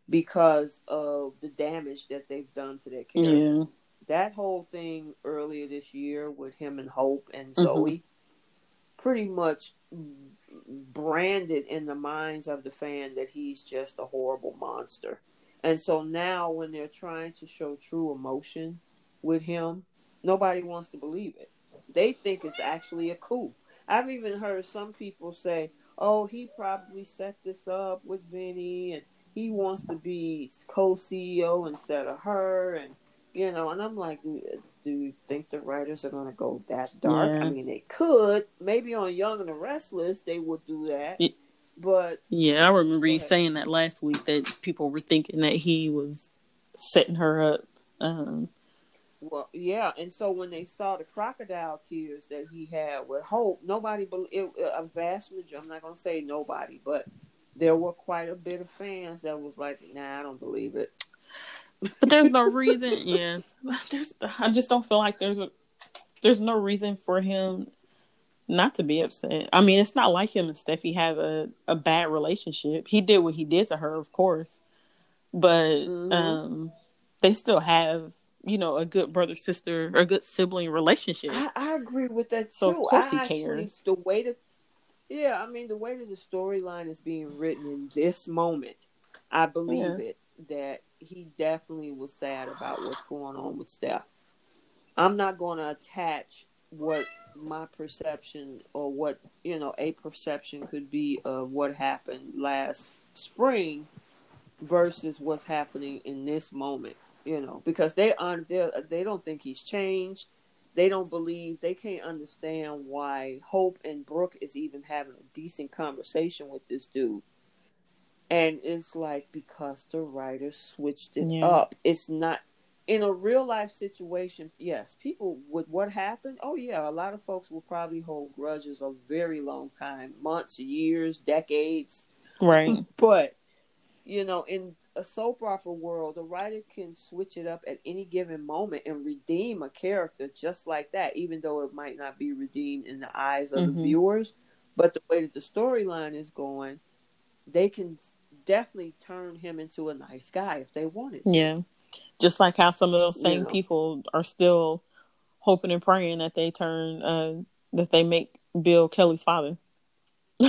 because of the damage that they've done to their character yeah that whole thing earlier this year with him and Hope and Mhm. Zoe pretty much branded in the minds of the fan that he's just a horrible monster. And so now when they're trying to show true emotion with him, nobody wants to believe it. They think it's actually a coup. I've even heard some people say, "Oh, he probably set this up with Vinny and he wants to be co-CEO instead of her and you know, and I'm like, do, you think the writers are going to go that dark? Yeah. I mean, they could. Maybe on Young and the Restless, they would do that. Yeah. But yeah i remember you saying that last week that people were thinking that he was setting her up um well, yeah. And so when they saw the crocodile tears that he had with Hope, nobody, it, a vast majority. I'm not going to say nobody, but there were quite a bit of fans that was like, "Nah, I don't believe it." But there's no reason yeah there's i just don't feel like there's a there's no reason for him not to be upset i mean it's not like him and steffy have a, a bad relationship he did what he did to her of course but Mhm. um they still have you know a good brother sister or a good sibling relationship I, I agree with that too. So, of course I he actually, cares. The way that, yeah, I mean, the way that the storyline is being written in this moment, I believe Yeah. it that he definitely was sad about what's going on with Steph. I'm not going to attach what my perception or what you know a perception could be of what happened last spring versus what's happening in this moment you know because they aren't they they don't think he's changed they don't believe they can't understand why Hope and Brooke is even having a decent conversation with this dude. And it's like because the writer switched it Yeah. up. It's not in a real life situation, yes, people with what happened, oh yeah, a lot of folks will probably hold grudges a very long time, months, years, decades. Right. But you know, in a soap opera world, the writer can switch it up at any given moment and redeem a character just like that, even though it might not be redeemed in the eyes of Mhm. the viewers. But the way that the storyline is going, they can definitely turn him into a nice guy if they wanted. to. Yeah. Just like how some of those You same know. people are still hoping and praying that they turn uh that they make Bill Kelly's father.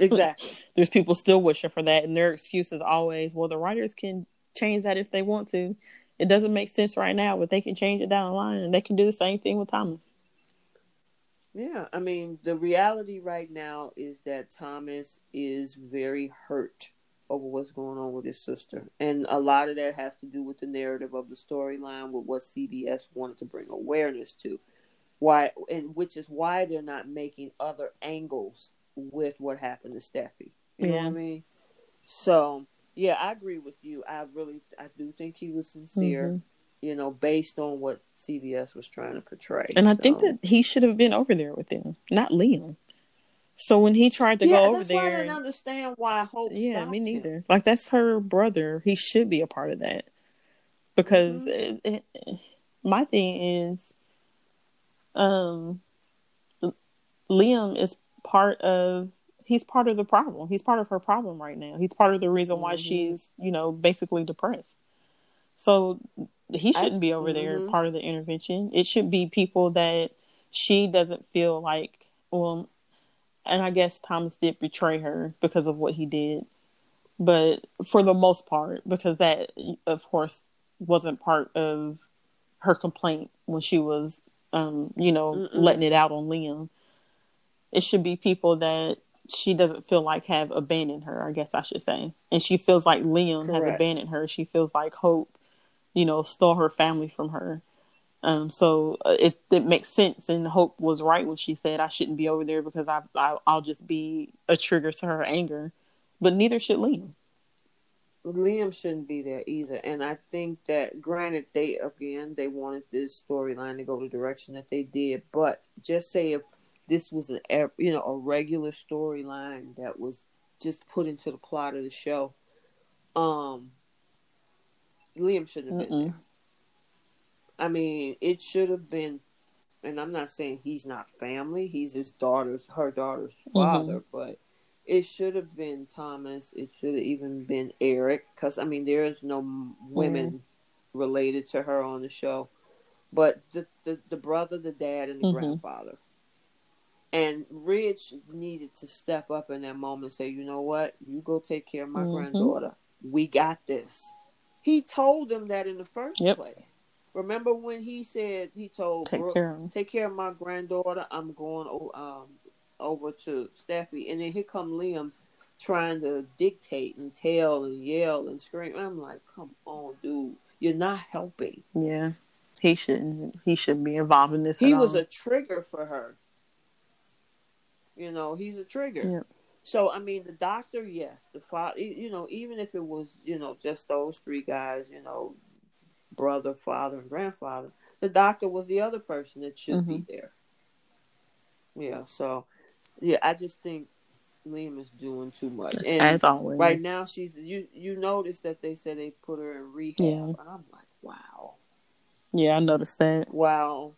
Exactly. There's people still wishing for that and their excuse is always, well the writers can change that if they want to. It doesn't make sense right now, but they can change it down the line and they can do the same thing with Thomas. Yeah, I mean, the reality right now is that Thomas is very hurt over what's going on with his sister. And a lot of that has to do with the narrative of the storyline with what CBS wanted to bring awareness to. Why and which is why they're not making other angles with what happened to Steffy. You know what I mean? So, yeah, I agree with you. I really I do think he was sincere, Mhm. you know, based on what CBS was trying to portray. And I think that he should have been over there with them, not Liam. So when he tried to yeah, go over that's why I there, didn't understand why Hope. yeah, me him. neither. Like that's her brother. He should be a part of that because Mm-hmm. it, it, my thing is, um, Liam is part of. He's part of the problem. He's part of her problem right now. He's part of the reason why Mhm. she's, you know, basically depressed. So he shouldn't be over there mhm. part of the intervention. It should be people that she doesn't feel like well and I guess Thomas did betray her because of what he did. But for the most part, because that of course wasn't part of her complaint when she was um, you know, Mm-mm. letting it out on Liam. It should be people that she doesn't feel like have abandoned her, I guess I should say. And she feels like Liam has abandoned her. She feels like Hope, you know, stole her family from her. Um, so uh, it it makes sense, and Hope was right when she said I shouldn't be over there because I, I I'll just be a trigger to her anger, but neither should Liam. Liam shouldn't be there either. And I think that, granted, they again they wanted this storyline to go the direction that they did, but just say if this was an you know a regular storyline that was just put into the plot of the show, um, Liam shouldn't have been Mm-mm. there. I mean, it should have been. And I'm not saying he's not family; he's his daughter's, her daughter's father. But it should have been Thomas. It should have even been Eric, because I mean, there is no women related to her on the show, but the the, the brother, the dad, and the Mhm. grandfather. And Ridge needed to step up in that moment and say, "You know what? You go take care of my Mhm. granddaughter. We got this." He told them that in the first Yep. place. Remember when he said he told Take Brooke, care of take care of my granddaughter. I'm going um, over to Steffy, and then here come Liam trying to dictate and tell and yell and scream. I'm like, come on, dude, you're not helping. Yeah, he shouldn't. He shouldn't be involved in this. He was all. a trigger for her. You know, he's a trigger. Yep. So I mean, the doctor, yes, the father. You know, even if it was, you know, just those three guys, you know, brother, father, and grandfather, the doctor was the other person that should be mm-hmm. there. Yeah. So, yeah, I just think Liam is doing too much, and as always. right now she's you. You notice that they said they put her in rehab, Yeah. and I'm like, wow. Yeah, I noticed that. Wow.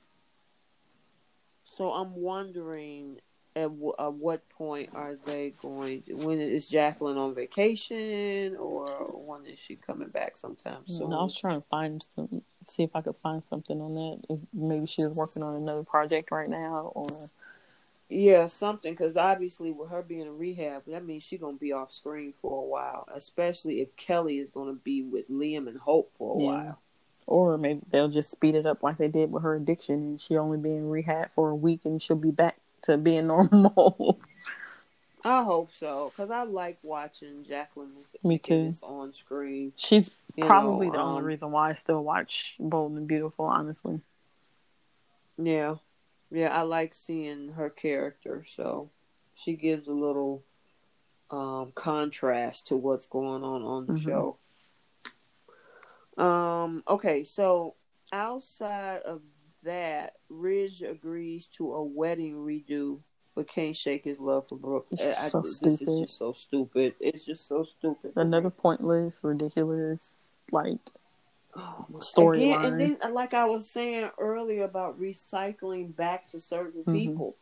So I'm wondering at, w- at uh, what point are they going to, when is Jacqueline on vacation or when is she coming back sometime mm, soon? And I was trying to find some, see if I could find something on that. If maybe she was working on another project right now, or Yeah, something because obviously with her being in rehab, that means she's gonna be off screen for a while. Especially if Kelly is gonna be with Liam and Hope for a Yeah. while. or maybe they'll just speed it up like they did with her addiction, and she'll only be in rehab for a week, and she'll be back to being normal. I hope so because I like watching Jacqueline Me too. On screen. She's probably know, the only um, reason why I still watch Bold and Beautiful. Honestly, Yeah, yeah, I like seeing her character. So she gives a little um, contrast to what's going on on the Mhm. show. Um. Okay, so outside of that, Ridge agrees to a wedding redo, but can't shake his love for Brooke. It's I- I- this stupid. is just so stupid. It's just so stupid. Another pointless, ridiculous, like Oh, storyline. And then, uh, like I was saying earlier about recycling back to certain Mhm. people.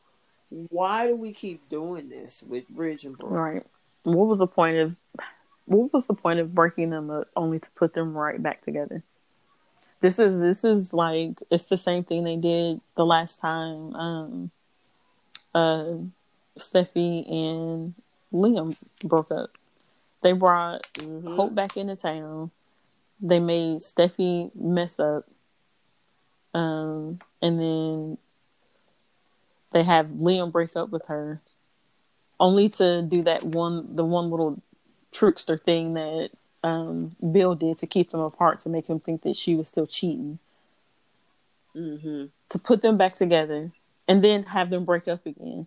Why do we keep doing this with Ridge and Brooke? right. What was the point of what was the point of breaking them up only to put them right back together? This is this is like it's the same thing they did the last time um uh Steffy and Liam broke up. They brought Mhm. Hope back into town. They made Steffy mess up. Um, and then they have Liam break up with her, only to do that one, the one little trickster thing that um, Bill did to keep them apart to make him think that she was still cheating. Mhm. To put them back together and then have them break up again.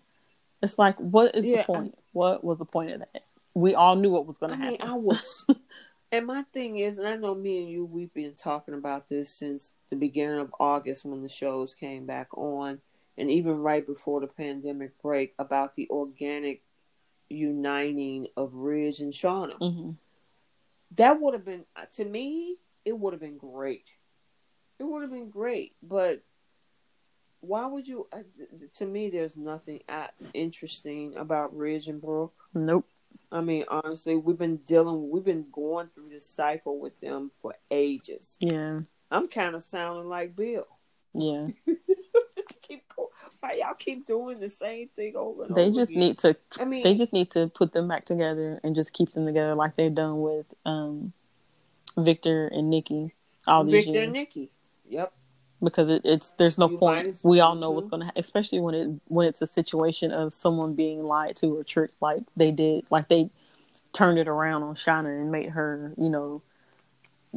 It's like, what is Yeah, the point? what was the point of that? We all knew what was going I to mean, happen. I was, and my thing is, and I know me and you, we've been talking about this since the beginning of August when the shows came back on, and even right before the pandemic break about the organic uniting of Ridge and Shauna. hmm That would have been, to me, it would have been great. It would have been great, but why would you? Uh, to me, there's nothing interesting about Ridge and Brooke. Nope. I mean, honestly, we've been dealing, we've been going through this cycle with them for ages. Yeah. I'm kind of sounding like Bill. Yeah. Why y'all keep doing the same thing over and They over just again? need to I mean, they just need to put them back together and just keep them together like they've done with um Victor and Nikki all these Victor years. and Nikki. Yep. because it, it's there's no You point. We all know what's going to, ha- especially when it when it's a situation of someone being lied to or tricked, like they did, like they turned it around on Shauna and made her, you know,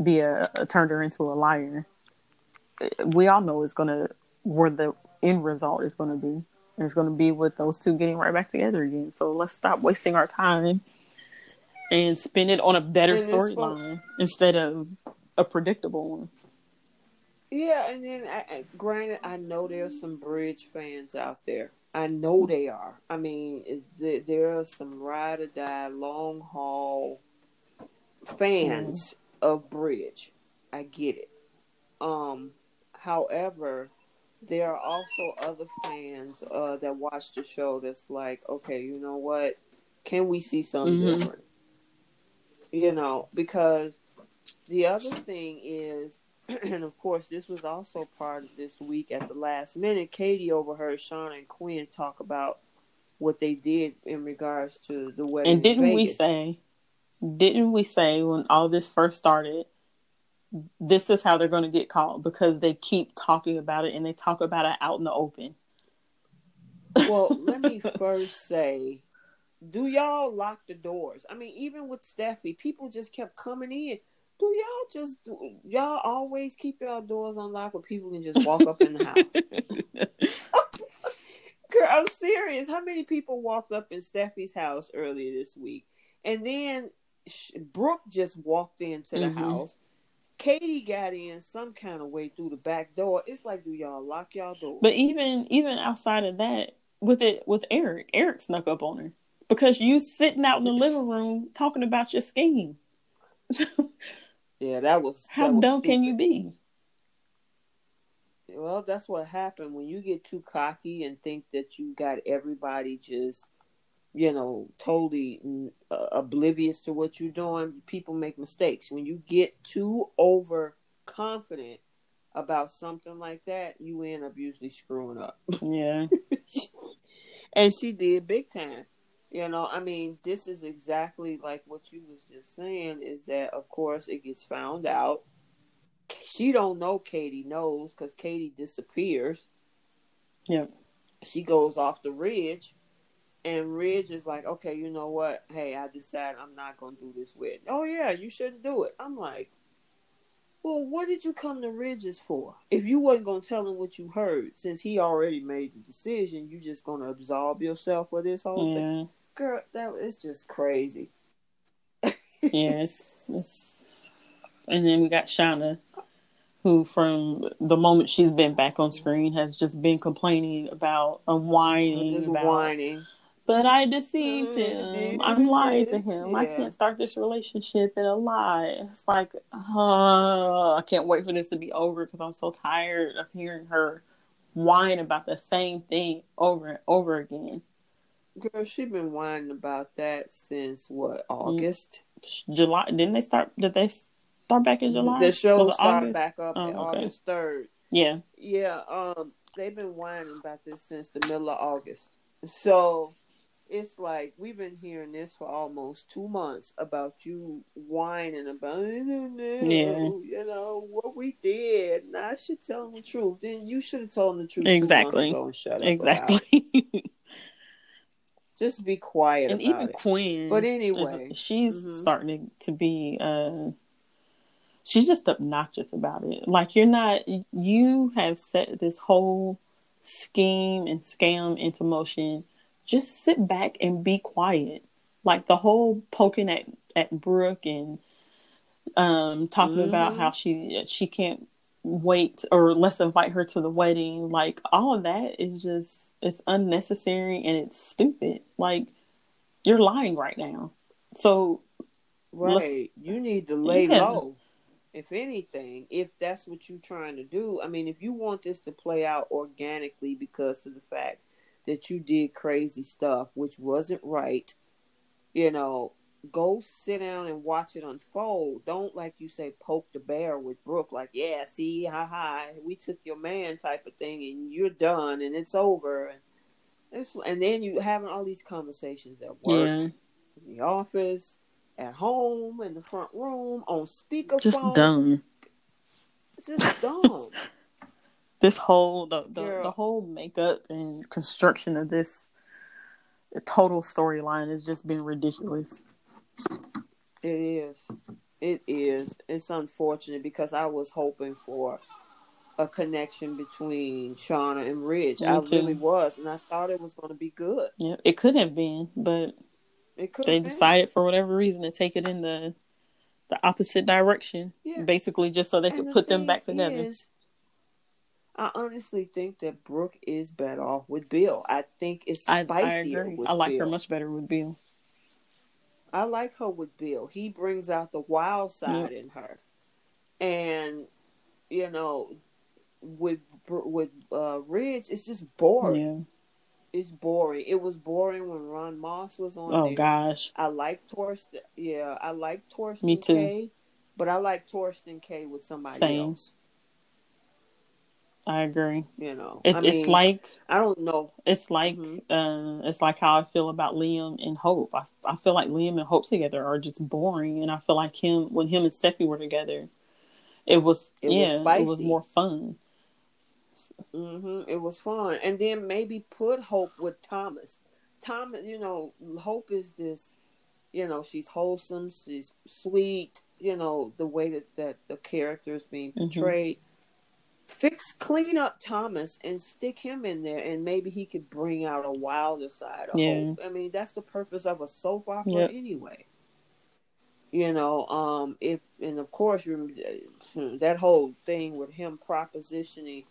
be a, a turned her into a liar. We all know it's gonna where the end result is gonna be. And it's gonna be with those two getting right back together again. So let's stop wasting our time and spend it on a better storyline instead of a predictable one. Yeah, and then I, I, granted, I know there's some bridge fans out there. I know they are. I mean, there, there are some ride or die, long haul fans of bridge. I get it. Um, however, there are also other fans uh, that watch the show that's like, okay, you know what? Can we see something Mhm. different? You know, because the other thing is, and of course, this was also part of this week at the last minute. Katie overheard Shauna and Quinn talk about what they did in regards to the wedding. And didn't we say, didn't we say when all this first started, this is how they're going to get caught because they keep talking about it and they talk about it out in the open. well, let me first say, do y'all lock the doors? I mean, even with Steffy, people just kept coming in. Do y'all just y'all always keep y'all doors unlocked where people can just walk up in the house? Girl, I'm serious. How many people walked up in Steffy's house earlier this week? And then Brooke just walked into the Mhm. house. Katie got in some kind of way through the back door. It's like, do y'all lock y'all doors? But even even outside of that, with it with Eric, Eric snuck up on her because you sitting out in the living room talking about your scheme. yeah, that was How that was dumb can you be? Well, that's what happened when you get too cocky and think that you got everybody just, you know, totally uh, oblivious to what you're doing. People make mistakes. When you get too overconfident about something like that, you end up usually screwing up. Yeah. and she did big time. You know, I mean, this is exactly like what you was just saying. Is that of course it gets found out. She don't know Katie knows because Katie disappears. Yeah. She goes off the ridge, and Ridge is like, "Okay, you know what? Hey, I decided I'm not gonna do this with." Oh yeah, you shouldn't do it. I'm like, Well, what did you come to Ridges for? If you wasn't gonna tell him what you heard, since he already made the decision, you just gonna absolve yourself of this whole Yeah. thing. Mm-hmm. Girl, that is just crazy. Yes. It's... And then we got Shauna, who from the moment she's been back on screen has just been complaining about and whining just about whining. But I deceived Mm, him. I'm lying to him. I can't start this relationship in a lie. It's like, uh, I can't wait for this to be over because I'm so tired of hearing her whine about the same thing over and over again. Girl, she been whining about that since what August. July didn't they start? Did they start back in July? The show started back up Oh, okay. August third. Yeah, Yeah, um, they've been whining about this since the middle of August. So it's like we've been hearing this for almost two months about you whining about know, Yeah. you know what we did. And I should tell them the truth. Then you should have told them the truth Exactly. two ago and shut up. exactly. Just be quiet and even it. Quinn. But anyway, she's mhm. starting to be. uh She's just obnoxious about it. Like you're not. You have set this whole scheme and scam into motion. Just sit back and be quiet. Like the whole poking at at Brooke and um talking about Mhm. how she she can't wait or let's invite her to the wedding like all of that is just it's unnecessary and it's stupid like you're lying right now so Right. You need to lay Yeah. low. If anything, if that's what you're trying to do. I mean, if you want this to play out organically because of the fact that you did crazy stuff, which wasn't right, you know, go sit down and watch it unfold. Don't, like you say, poke the bear with Brooke, like, yeah, see, ha ha, we took your man type of thing and you're done and it's over. And, it's, and then you having all these conversations at work yeah in the office, at home, in the front room, on speakerphone. just dumb It's just dumb. This whole the the, Girl. the whole makeup and construction of this total storyline has just been ridiculous it is. It is. It's unfortunate because I was hoping for a connection between Shauna and Ridge. Me I too. really was, and I thought it was going to be good. yeah it could have been but It could. they have been. decided for whatever reason to take it in the the opposite direction Yeah. basically just so they And could the put them back together is, I honestly think that Brooke is better off with Bill. I think it's I, spicier I with I like her much better with Bill. I like her with Bill. He brings out the wild side Yeah. in her, and you know, with with uh, Ridge, it's just boring. Yeah. It's boring. It was boring when Ron Moss was on. Oh there. gosh. I like Thorsten. Yeah, I like Thorsten Me too. Kaye, but I like Thorsten Kaye with somebody Same. else. I agree. You know, It, I it's like I don't know. it's like Mhm. uh, it's like how I feel about Liam and Hope. I I feel like Liam and Hope together are just boring, and I feel like him when him and Steffy were together, it was It was yeah, it was more fun. hmm It was fun, and then maybe put Hope with Thomas. Thomas, you know, Hope is this, you know, she's wholesome, she's sweet. You know, the way that that the character is being Mhm. portrayed. Fix, clean up Thomas and stick him in there, and maybe he could bring out a wilder side of Yeah. Hope. I mean, that's the purpose of a soap opera Yep. anyway. You know, um, if and of course you that whole thing with him propositioning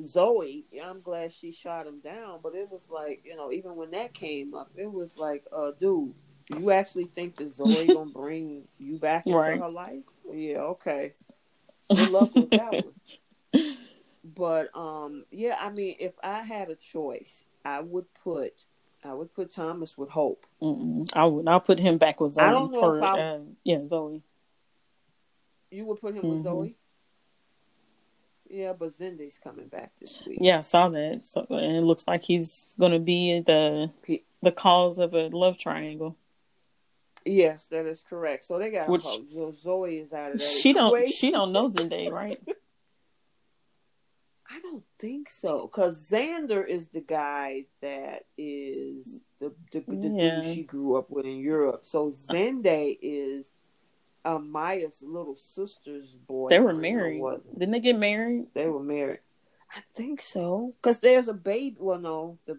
Zoe, I'm glad she shot him down, but it was like, you know, even when that came up, it was like, uh, dude, you actually think that Zoe gonna bring you back into Right. her life? Yeah, okay. Good luck with that one. But um, yeah, I mean, if I had a choice, I would put, I would put Thomas with Hope. Mm-mm. I would. I'll put him back with Zoe. I don't know or, if I- uh, yeah, Zoe. You would put him Mhm. with Zoe. Yeah, but Zende's coming back this week. Yeah, I saw that. So and it looks like he's going to be the He- the cause of a love triangle. Yes, that is correct. So they got Which- Hope. So Zoe is out of that. She don't. She don't know Zendaya, right? I don't think so, because Xander is the guy that is the the, the Yeah. dude she grew up with in Europe. So Zende is uh, Maya's little sister's boy. They were married. Didn't they get married? They were married. I think so. Because there's a baby. Well, no, the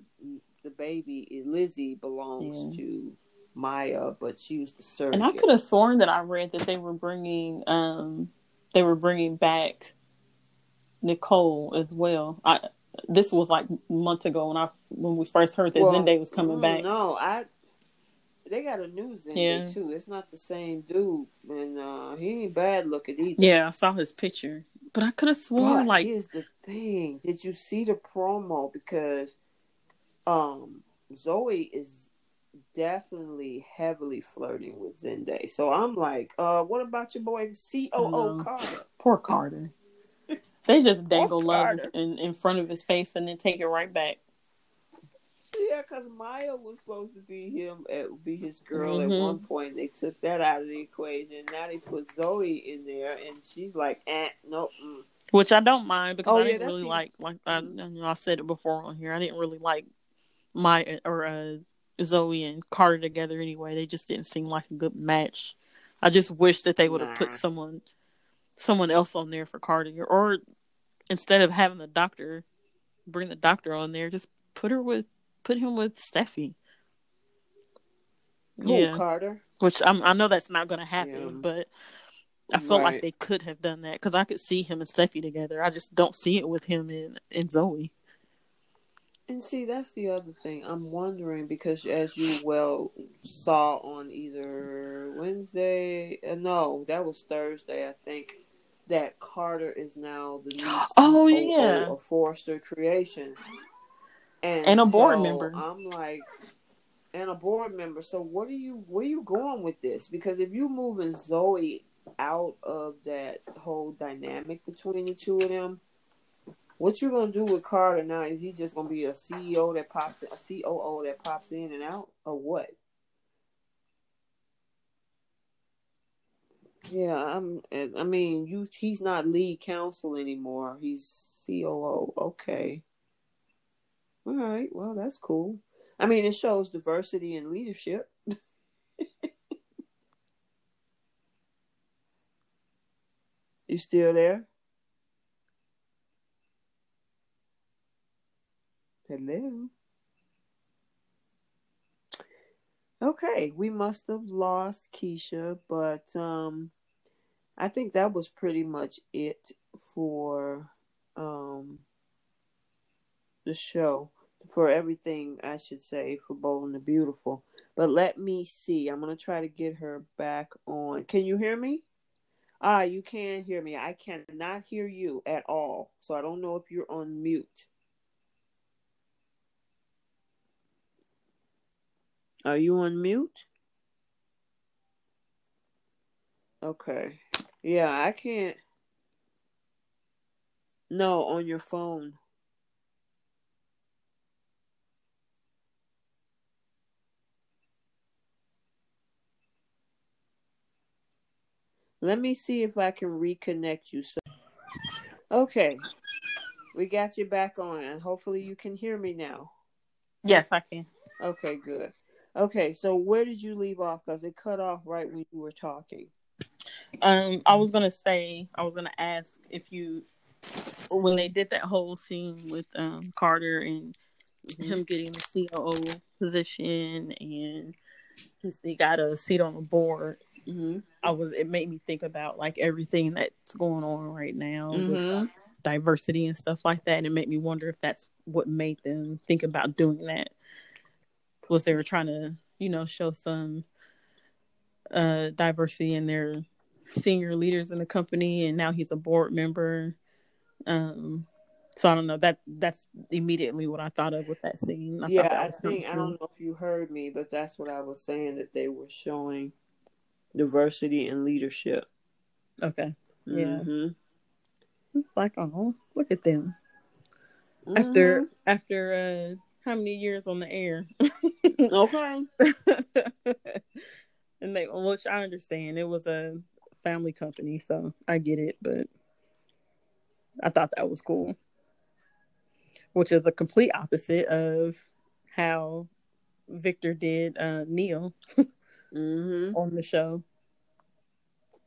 the baby Lizzie belongs yeah. to Maya, but she was the surrogate. And I could have sworn that I read that they were bringing um they were bringing back Nicole as well. I this was like months ago when I when we first heard that well, Zende was coming mm, back. No, I they got a new Zende yeah. too. It's not the same dude, and uh he ain't bad looking either. Yeah, I saw his picture, but I could have sworn but like here's the thing: Did you see the promo? Because um Zoe is definitely heavily flirting with Zende. So I'm like, uh, what about your boy COO Carter? Poor Carter. They just dangle love in, in front of his face and then take it right back. Yeah, because Maya was supposed to be him, uh, be his girl mm-hmm. at one point. They took that out of the equation. Now they put Zoe in there, and she's like, eh, nope. Mm. Which I don't mind because oh, I didn't really like, like I, you know, I've said it before on here. I didn't really like my or uh, Zoe and Carter together anyway. They just didn't seem like a good match. I just wish that they would have nah. put someone someone else on there for Carter or instead of having the doctor bring the doctor on there, just put her with put him with Steffy. Who, yeah. Carter? Which I'm, i know that's not going to happen, yeah. but I felt right. like they could have done that because I could see him and Steffy together. I just don't see it with him and, and Zoe. And see, that's the other thing. I'm wondering because, as you well saw on either Wednesday, uh, no, that was Thursday, I think, that Carter is now the new oh yeah of Forrester Creations, and, and a board member. I'm like, and a board member. So what are you? Where are you going with this? Because if you moving Zoe out of that whole dynamic between the two of them what you gonna do with Carter now? Is he just gonna be a CEO that pops, a COO that pops in and out, or what? Yeah, I'm. I mean, you. He's not lead counsel anymore. He's COO. Okay. All right. Well, that's cool. I mean, it shows diversity in leadership. you still there? Hello. Okay, we must have lost Keisha, but um I think that was pretty much it for um the show. For everything, I should say, for Bold and the Beautiful. But let me see. I'm gonna try to get her back on. Can you hear me? Ah, you can hear me. I cannot hear you at all. So I don't know if you're on mute. Are you on mute? Okay. Yeah, I can't. No, on your phone. Let me see if I can reconnect you. So, okay, we got you back on, and hopefully you can hear me now. Yes, I can. Okay, good. Okay, so where did you leave off? Because it cut off right when you were talking. Um, I was gonna say, I was gonna ask if you, when they did that whole scene with um Carter and mm-hmm. him getting the COO position and he got a seat on the board. Mm-hmm. I was. It made me think about like everything that's going on right now mm-hmm. with uh, diversity and stuff like that, and it made me wonder if that's what made them think about doing that was they were trying to, you know, show some uh, diversity in their senior leaders in the company, and now he's a board member. Um, so I don't know that that's immediately what I thought of with that scene. I yeah, I think I don't know if you heard me, but that's what I was saying that they were showing diversity and leadership. Okay. Yeah. Mm-hmm. Like, oh, look at them. Mm-hmm. After after uh how many years on the air. okay. and they, which I understand, it was a family company, so I get it, but I thought that was cool. Which is a complete opposite of how Victor did uh, Neil mm-hmm. on the show.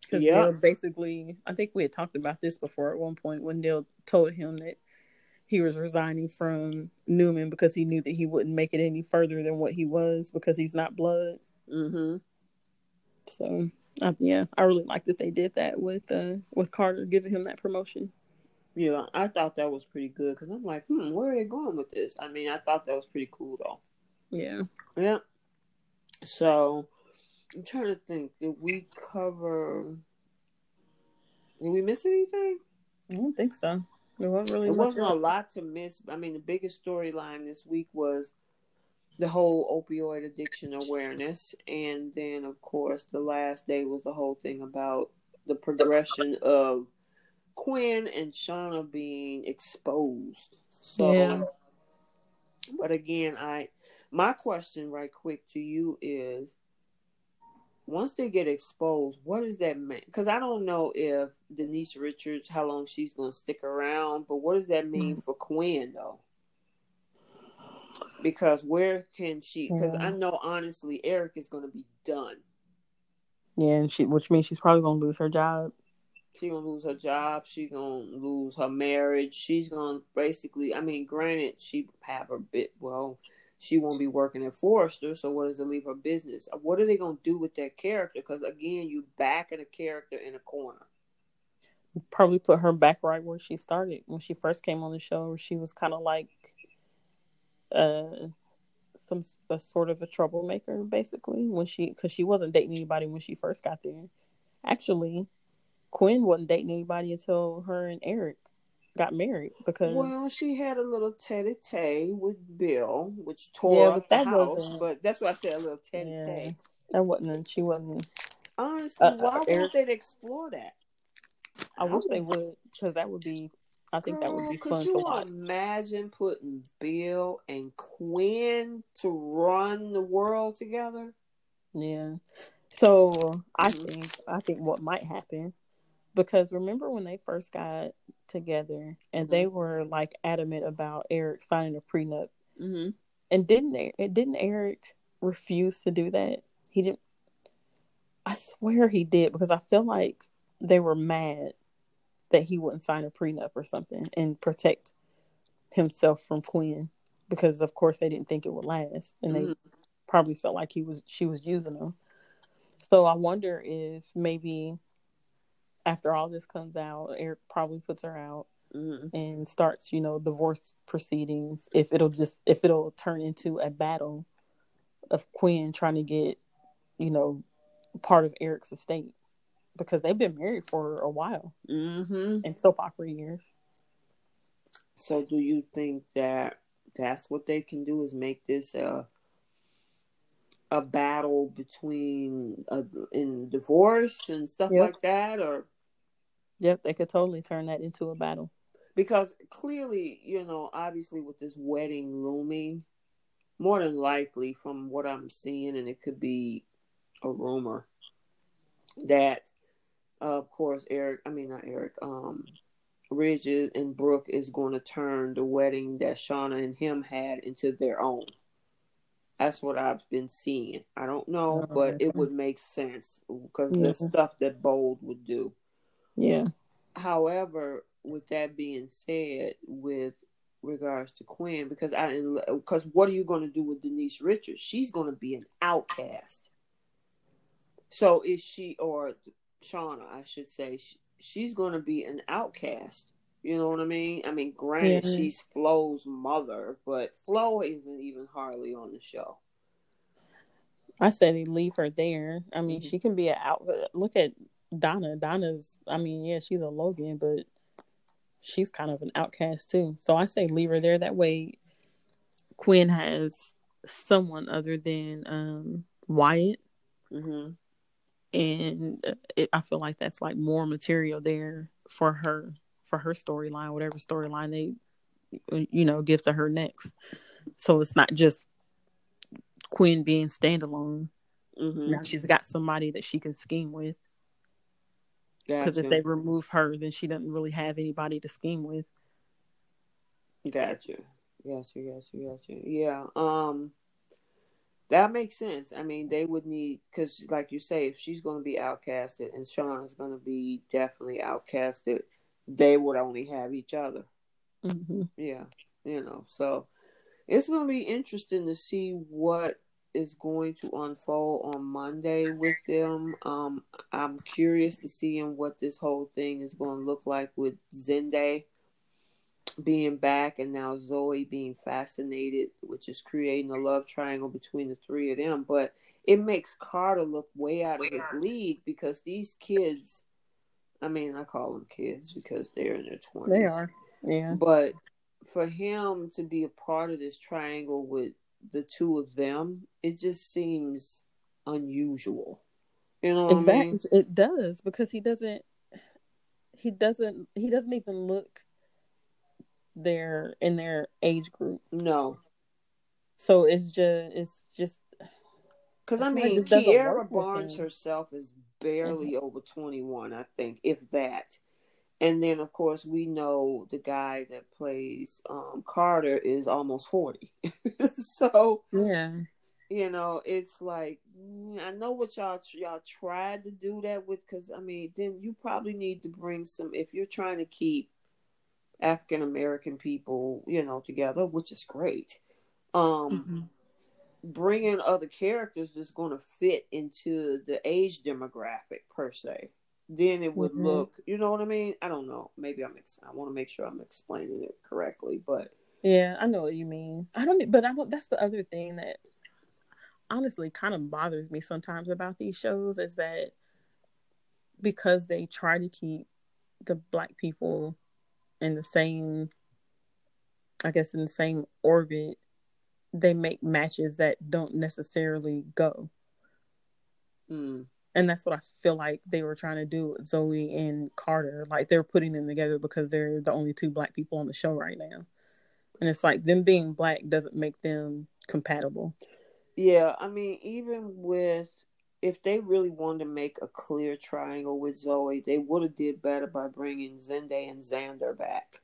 Because Yeah. Dale basically, I think we had talked about this before at one point when Dale told him that he was resigning from Newman because he knew that he wouldn't make it any further than what he was because he's not blood. Mm-hmm. So uh, yeah, I really like that they did that with uh with Carter giving him that promotion. Yeah, I thought that was pretty good because I'm like, hmm, where are they going with this? I mean, I thought that was pretty cool though. Yeah. Yeah. So I'm trying to think. Did we cover? Did we miss anything? I don't think so. There wasn't really much wasn't a lot to miss. I mean, the biggest storyline this week was the whole opioid addiction awareness, and then of course the last day was the whole thing about the progression of Quinn and Shauna being exposed. So, Yeah. but again, I my question right quick to you is once they get exposed, what does that mean? Because I don't know if Denise Richards, how long she's going to stick around, but what does that mean mm. for Quinn, though? Because where can she? Because Yeah. I know honestly, Eric is going to be done. Yeah, and she which means she's probably gonna lose her job. She gonna lose her job. She gonna lose her marriage. She's gonna basically. I mean, granted, she have her bit. Well, she won't be working at Forrester. So what does it leave her business? What are they gonna do with that character? Because again, you backing a character in a corner. Probably put her back right where she started when she first came on the show. She was kind of like uh some a sort of a troublemaker basically when she because she wasn't dating anybody when she first got there. Actually, Quinn wasn't dating anybody until her and Eric got married because Well, she had a little tete-a-tete with Bill, which tore but up the house. But that's why I said a little yeah, tete-a-tete. that wasn't she wasn't. Honestly, Uh, why won't they explore that? I wish they would because that would be. I think that would be Girl, fun Could to you watch. imagine putting Bill and Quinn to run the world together? Yeah. So I Mhm. think I think what might happen because remember when they first got together and they were like adamant about Eric signing a prenup Mm-hmm. and didn't they didn't Eric refuse to do that? He didn't I swear he did because I feel like they were mad that he wouldn't sign a prenup or something and protect himself from Quinn because of course they didn't think it would last and they Mhm. probably felt like he was she was using him. So I wonder if maybe after all this comes out, Eric probably puts her out Mm-hmm. and starts, you know, divorce proceedings. If it'll just if it'll turn into a battle of Quinn trying to get, you know, part of Eric's estate because they've been married for a while Mm-hmm. in soap opera years. So, do you think that that's what they can do is make this a a battle between uh, in divorce and stuff Yep. like that, or Yep, they could totally turn that into a battle. because clearly, you know, obviously with this wedding looming, more than likely from what I'm seeing, and it could be a rumor that, uh, of course, Eric, I mean not Eric, um, Ridge and Brooke is going to turn the wedding that Shauna and him had into their own. That's what I've been seeing. I don't know, Oh, but it would make sense because Yeah. the stuff that Bold would do. Yeah. However, with that being said, with regards to Quinn, because I because what are you going to do with Denise Richards? She's going to be an outcast. So is she or Shauna? I should say she, she's going to be an outcast. You know what I mean? I mean, granted, Yeah. she's Flo's mother, but Flo isn't even hardly on the show. I said they leave her there. I mean, Mhm. she can be an out. Look at Donna. Donna's. I mean, yeah, she's a Logan, but she's kind of an outcast too. So I say leave her there. That way, Quinn has someone other than um, Wyatt, hmm and uh, it, I feel like that's like more material there for her for her storyline, whatever storyline they, you know, give to her next. So it's not just Quinn being standalone. hmm Now she's got somebody that she can scheme with. Because if they remove her, then she doesn't really have anybody to scheme with. Gotcha. Gotcha, gotcha, gotcha. Yeah. Um That makes sense. I mean, they would need because, like you say, if she's going to be outcasted and Shauna is going to be definitely outcasted, they would only have each other. Mm-hmm. Yeah, you know. So it's going to be interesting to see what is going to unfold on Monday with them. Um, I'm curious to see what this whole thing is going to look like with Zende being back and now Zoe being fascinated, which is creating a love triangle between the three of them. But it makes Carter look way out of his league because these kids, I mean, I call them kids because they're in their 20s. They are. Yeah. But for him to be a part of this triangle with the two of them, it just seems unusual. You know exactly. I mean? It does because he doesn't. He doesn't. He doesn't even look their in their age group. No. So it's just it's just because I mean Kiara Barnes herself is barely mm-hmm. over twenty one, I think, if that. And then of course we know the guy that plays um, Carter is almost forty. so yeah, you know it's like mm, I know what y'all y'all tried to do that with because I mean then you probably need to bring some if you're trying to keep African American people, you know, together, which is great. Um, mm-hmm. Bringing other characters that's going to fit into the age demographic per se, then it would mm-hmm. look, you know what I mean? I don't know. Maybe I'm. Ex- I want to make sure I'm explaining it correctly, but yeah, I know what you mean. I don't, but I don't. That's the other thing that honestly kind of bothers me sometimes about these shows is that because they try to keep the black people in the same I guess in the same orbit, they make matches that don't necessarily go. Mm. And that's what I feel like they were trying to do with Zoe and Carter. Like they're putting them together because they're the only two black people on the show right now. And it's like them being black doesn't make them compatible. Yeah, I mean, even with if they really wanted to make a clear triangle with Zoe, they would have did better by bringing Zende and Xander back,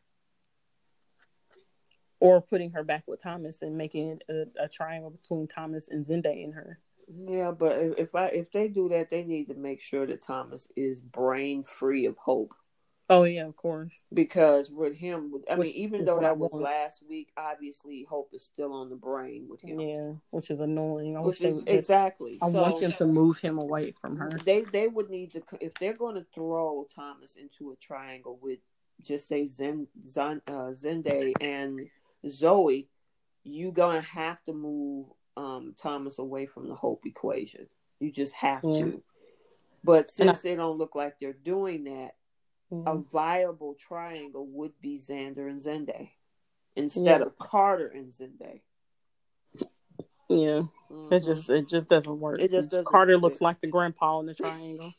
or putting her back with Thomas and making a, a triangle between Thomas and Zende and her. Yeah, but if I if they do that, they need to make sure that Thomas is brain free of hope. Oh yeah, of course. Because with him, I which mean, even though that was last week, obviously hope is still on the brain with him. Yeah, which is annoying. I which is, exactly. I so, want them to move him away from her. They they would need to if they're going to throw Thomas into a triangle with just say Zen, Zen uh, Zende and Zoe, You're gonna have to move um, Thomas away from the hope equation. You just have yeah. to. But since I, they don't look like they're doing that, mm-hmm. a viable triangle would be Xander and Zende instead yeah. of Carter and Zende. Yeah, mm-hmm. it just it just doesn't work. It just doesn't. Carter looks like the grandpa in the triangle.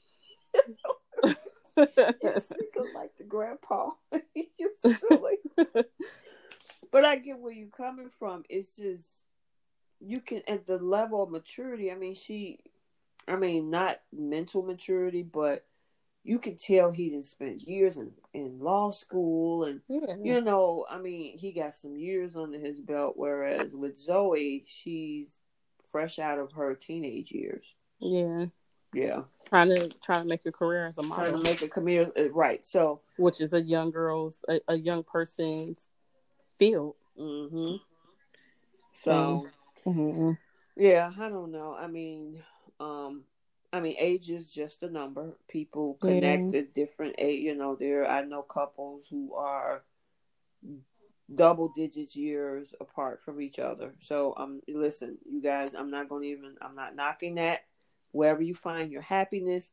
yes, like the grandpa. you silly. but I get where you're coming from. It's just you can at the level of maturity. I mean, she, I mean, not mental maturity, but you can tell he didn't spend years in, in law school and yeah. you know i mean he got some years under his belt whereas with zoe she's fresh out of her teenage years. Yeah. Yeah. Trying to trying to make a career as a model trying to make a career uh, right so. Which is a young girl's a, a young person's field. Mm-hmm. So mm-hmm. yeah i don't know i mean um I mean, age is just a number. People connect at different age. You know, there I know couples who are double digits years apart from each other. So um, listen, you guys, I'm not going to even. I'm not knocking that. Wherever you find your happiness,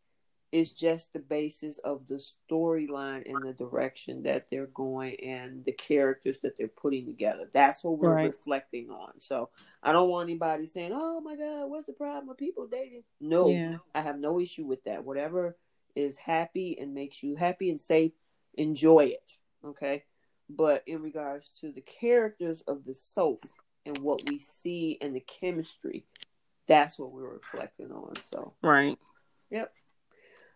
is just the basis of the storyline and the direction that they're going and the characters that they're putting together. That's what we're right. reflecting on. So I don't want anybody saying, "Oh my God, what's the problem with people dating?" No, yeah. I have no issue with that. Whatever is happy and makes you happy and safe, enjoy it. Okay, but in regards to the characters of the soap and what we see and the chemistry, that's what we're reflecting on. So right. Yep.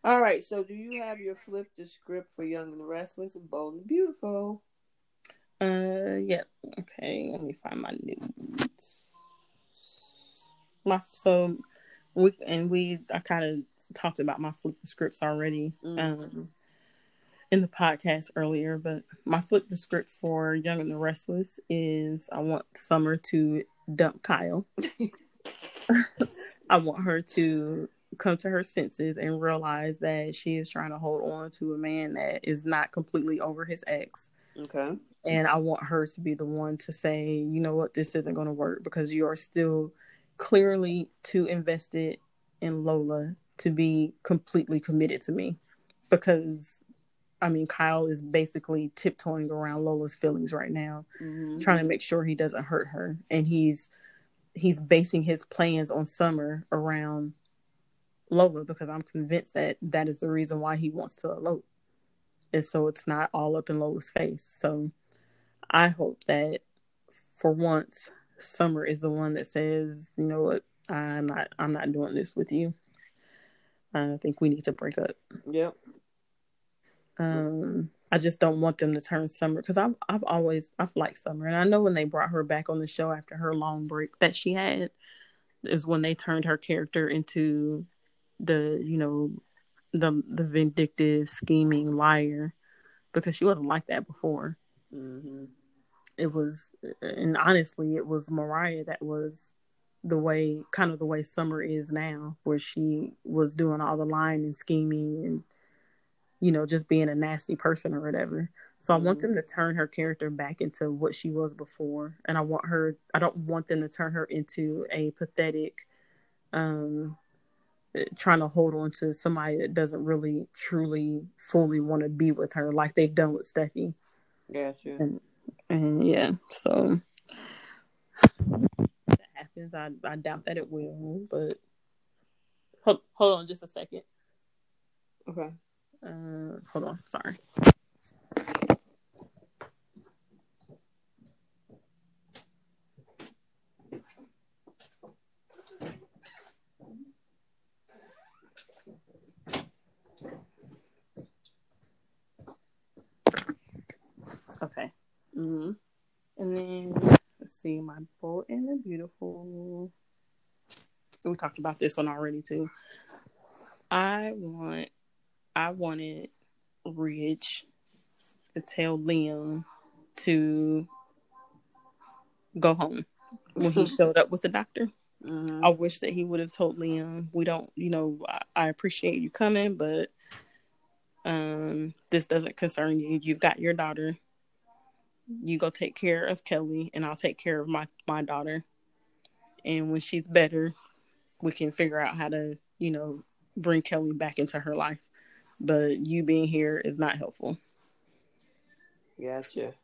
All right. So, do you have your flip the script for Young and the Restless and Bold and Beautiful? Uh, yep. Okay. Let me find my notes. My so we and we I kind of talked about my flip the scripts already Mm. um in the podcast earlier, but my flip the script for Young and the Restless is I want Summer to dump Kyle. I want her to come to her senses and realize that she is trying to hold on to a man that is not completely over his ex. Okay. And I want her to be the one to say, you know what, this isn't going to work because you are still clearly too invested in Lola to be completely committed to me. Because, I mean, Kyle is basically tiptoeing around Lola's feelings right now, Mm-hmm. trying to make sure he doesn't hurt her. And he's he's basing his plans on Summer around Lola because I'm convinced that that is the reason why he wants to elope. And so it's not all up in Lola's face. So I hope that for once Summer is the one that says, you know what, I'm not I'm not doing this with you. I think we need to break up. Yep. Um, I just don't want them to turn Summer because I've I've always I've liked Summer, and I know when they brought her back on the show after her long break that she had is when they turned her character into the you know the the vindictive scheming liar because she wasn't like that before. Mm-hmm. It was, and honestly, it was Mariah that was the way kind of the way Summer is now, where she was doing all the lying and scheming and you know, just being a nasty person or whatever. So I want Mhm. them to turn her character back into what she was before. And I want her I don't want them to turn her into a pathetic um trying to hold on to somebody that doesn't really truly fully want to be with her like they've done with Steffy. Gotcha. And and yeah, so that happens. I I doubt that it will, but hold, hold on just a second. Okay. Uh, hold on, sorry. Okay, Mm-hmm. and then let's see, my bold and the beautiful. We talked about this one already too. I want, I wanted Ridge to tell Liam to go home when he showed up with the doctor. Mm-hmm. I wish that he would have told Liam, we don't, you know, I, I appreciate you coming, but um, this doesn't concern you. You've got your daughter. You go take care of Kelly, and I'll take care of my my daughter. And when she's better, we can figure out how to, you know, bring Kelly back into her life. But you being here is not helpful. Gotcha.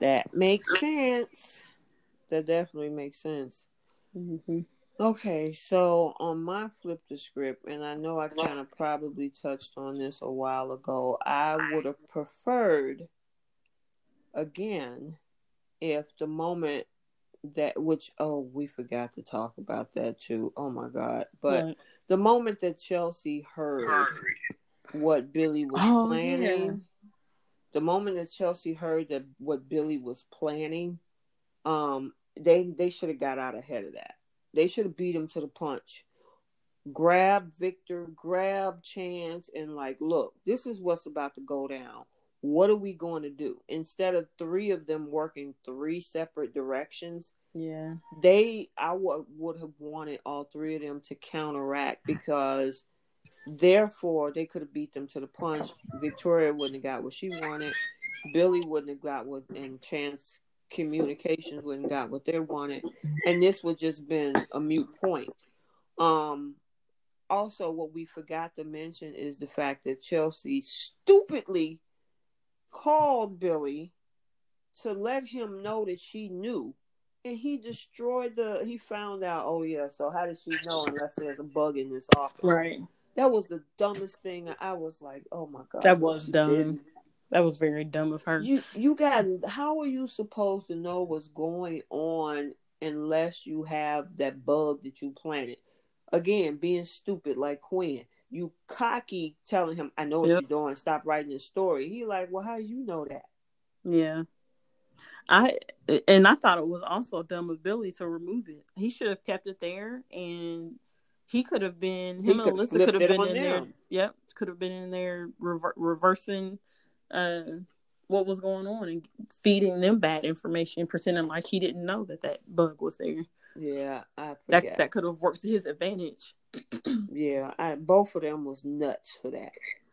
That makes sense. That definitely makes sense. Mm-hmm. Okay, so on my flip the script, and I know I kind of probably touched on this a while ago, I would have preferred, again, if the moment that, which, oh, we forgot to talk about that too. Oh my God. But the moment that Chelsea heard what Billy was Oh, planning, yeah. the moment that Chelsea heard that what Billy was planning, um, they they should have got out ahead of that. They should have beat him to the punch. Grab Victor, grab Chance, and like, look, this is what's about to go down. What are we going to do? Instead of three of them working three separate directions, yeah. they I w- would have wanted all three of them to counteract because therefore they could have beat them to the punch. Victoria wouldn't have got what she wanted. Billy wouldn't have got what and Chance communications wouldn't have got what they wanted. And this would just been a mute point. Um also what we forgot to mention is the fact that Chelsea stupidly called Billy to let him know that she knew and he destroyed the he found out oh yeah so how did she know unless there's a bug in this office Right. that was the dumbest thing i was like oh my god That was dumb. didn't. That was very dumb of her. you you got how are you supposed to know what's going on unless you have that bug that you planted again being stupid like quinn you cocky telling him i know what Yep. you're doing stop writing the story he like well how do you know that yeah. I and I thought it was also dumb of Billy to remove it. He should have kept it there, and he could have been him and Alyssa could have been in there. Yep, could have been in there rever- reversing uh, what was going on and feeding them bad information, pretending like he didn't know that that bug was there. Yeah, I forget. that that could have worked to his advantage. yeah, I, both of them was nuts for that.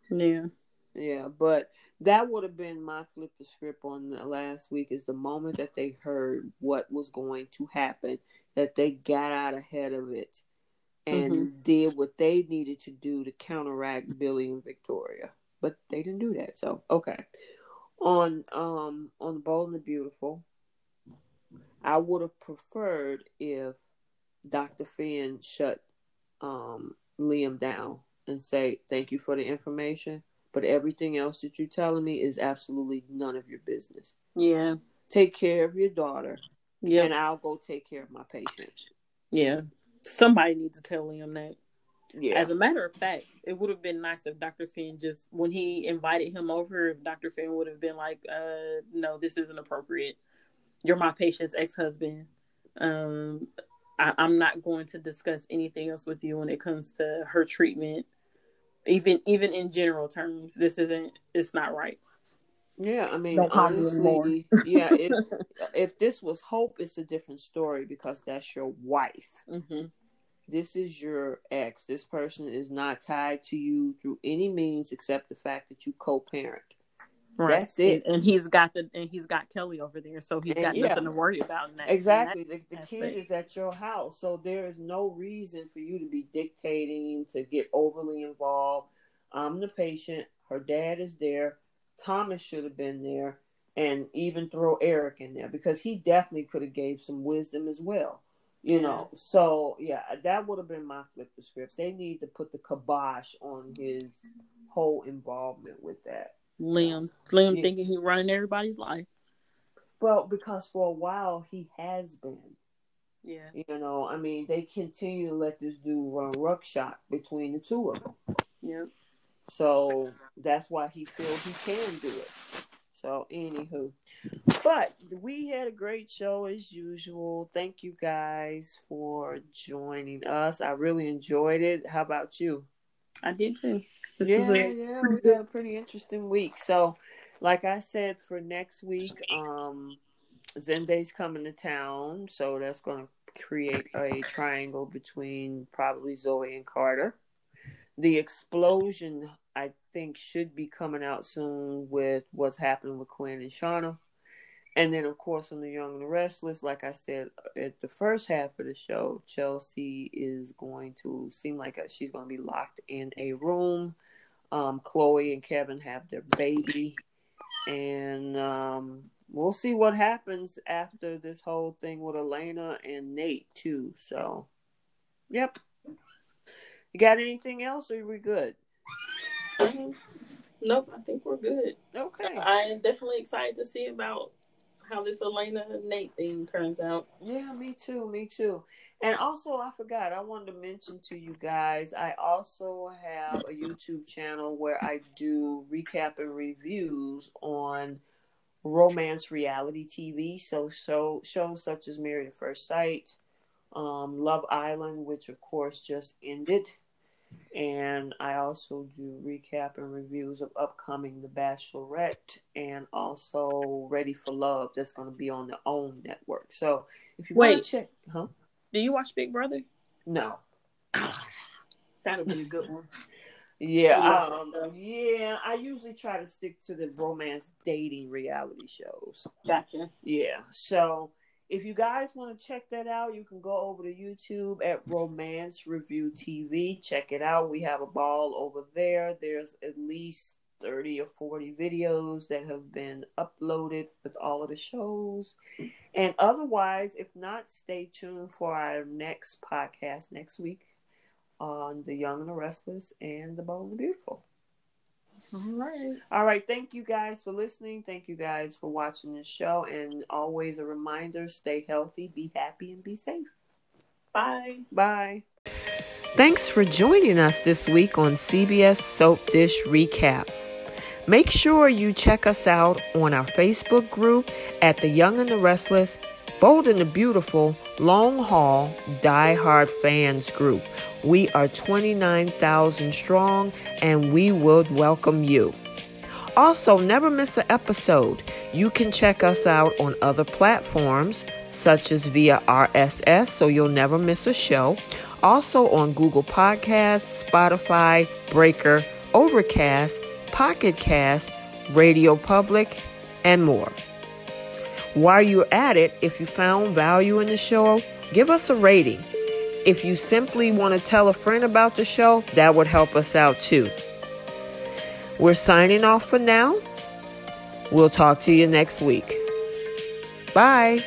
Yeah, yeah, but that would have been my flip the script on the last week. Is the moment that they heard what was going to happen, that they got out ahead of it and mm-hmm. did what they needed to do to counteract Billy and Victoria. But they didn't do that. So okay. On um on the Bold and the Beautiful, I would have preferred if Dr. Finn shut um, Liam down and say, Thank you for the information, but everything else that you're telling me is absolutely none of your business. Yeah. Take care of your daughter. Yeah. And I'll go take care of my patient. Yeah. Somebody needs to tell Liam that. Yeah. As a matter of fact, it would have been nice if Dr. Finn just when he invited him over, if Dr. Finn would have been like, uh, no, this isn't appropriate you're my patient's ex-husband. Um, I, I'm not going to discuss anything else with you when it comes to her treatment. Even even in general terms, this isn't. It's not right. Yeah, I mean, honestly, yeah. If, if this was Hope, it's a different story because that's your wife. Mm-hmm. This is your ex. This person is not tied to you through any means except the fact that you co-parent. Right. That's it. And, and, he's got the and he's got Kelly over there, so he's and, got yeah. nothing to worry about. In that, exactly. That the, the kid is at your house, so there is no reason for you to be dictating to get overly involved. I'm the patient. Her dad is there. Thomas should have been there, and even throw Eric in there because he definitely could have gave some wisdom as well. You yeah. know, so yeah, that would have been my flip the script. They need to put the kibosh on his whole involvement with that. Liam. Liam yeah. thinking he's running everybody's life. Well, because for a while he has been. Yeah. You know, I mean, they continue to let this dude run ruckshot between the two of them. Yeah. So that's why he feels he can do it. So, anywho, but we had a great show as usual. Thank you guys for joining us. I really enjoyed it. How about you? I did too. This yeah, a yeah, we had a pretty interesting week. So, like I said, for next week, um, Zende's coming to town, so that's going to create a triangle between probably Zoe and Carter. The explosion, I think, should be coming out soon with what's happening with Quinn and Shauna. And then, of course, on the Young and the Restless, like I said at the first half of the show, Chelsea is going to seem like she's going to be locked in a room um, Chloe and Kevin have their baby, and um, we'll see what happens after this whole thing with Elena and Nate too. So, yep. You got anything else, or are we good? Um, nope, I think we're good. Okay. I am definitely excited to see about how this Elena Nate thing turns out. Yeah, me too. Me too. And also, I forgot, I wanted to mention to you guys, I also have a YouTube channel where I do recap and reviews on romance reality TV. So, so shows such as Married at First Sight, um, Love Island, which of course just ended. And I also do recap and reviews of upcoming The Bachelorette and also Ready for Love that's going to be on the OWN network. So if you want to check, huh? Do you watch Big Brother? No. That'll be a good one. Yeah, um, yeah. I usually try to stick to the romance dating reality shows. Gotcha. Yeah. So if you guys want to check that out, you can go over to YouTube at Romance Review TV. Check it out. We have a ball over there. There's at least 30 or 40 videos that have been uploaded with all of the shows. And otherwise, if not, stay tuned for our next podcast next week on The Young and the Restless and The Bold and the Beautiful. All right. All right. Thank you guys for listening. Thank you guys for watching the show. And always a reminder stay healthy, be happy, and be safe. Bye. Bye. Thanks for joining us this week on CBS Soap Dish Recap. Make sure you check us out on our Facebook group at the Young and the Restless, Bold and the Beautiful, Long Haul Die Hard Fans group. We are 29,000 strong and we would welcome you. Also, never miss an episode. You can check us out on other platforms such as via RSS so you'll never miss a show. Also on Google Podcasts, Spotify, Breaker, Overcast, Pocket Cast, Radio Public, and more. While you're at it, if you found value in the show, give us a rating. If you simply want to tell a friend about the show, that would help us out too. We're signing off for now. We'll talk to you next week. Bye.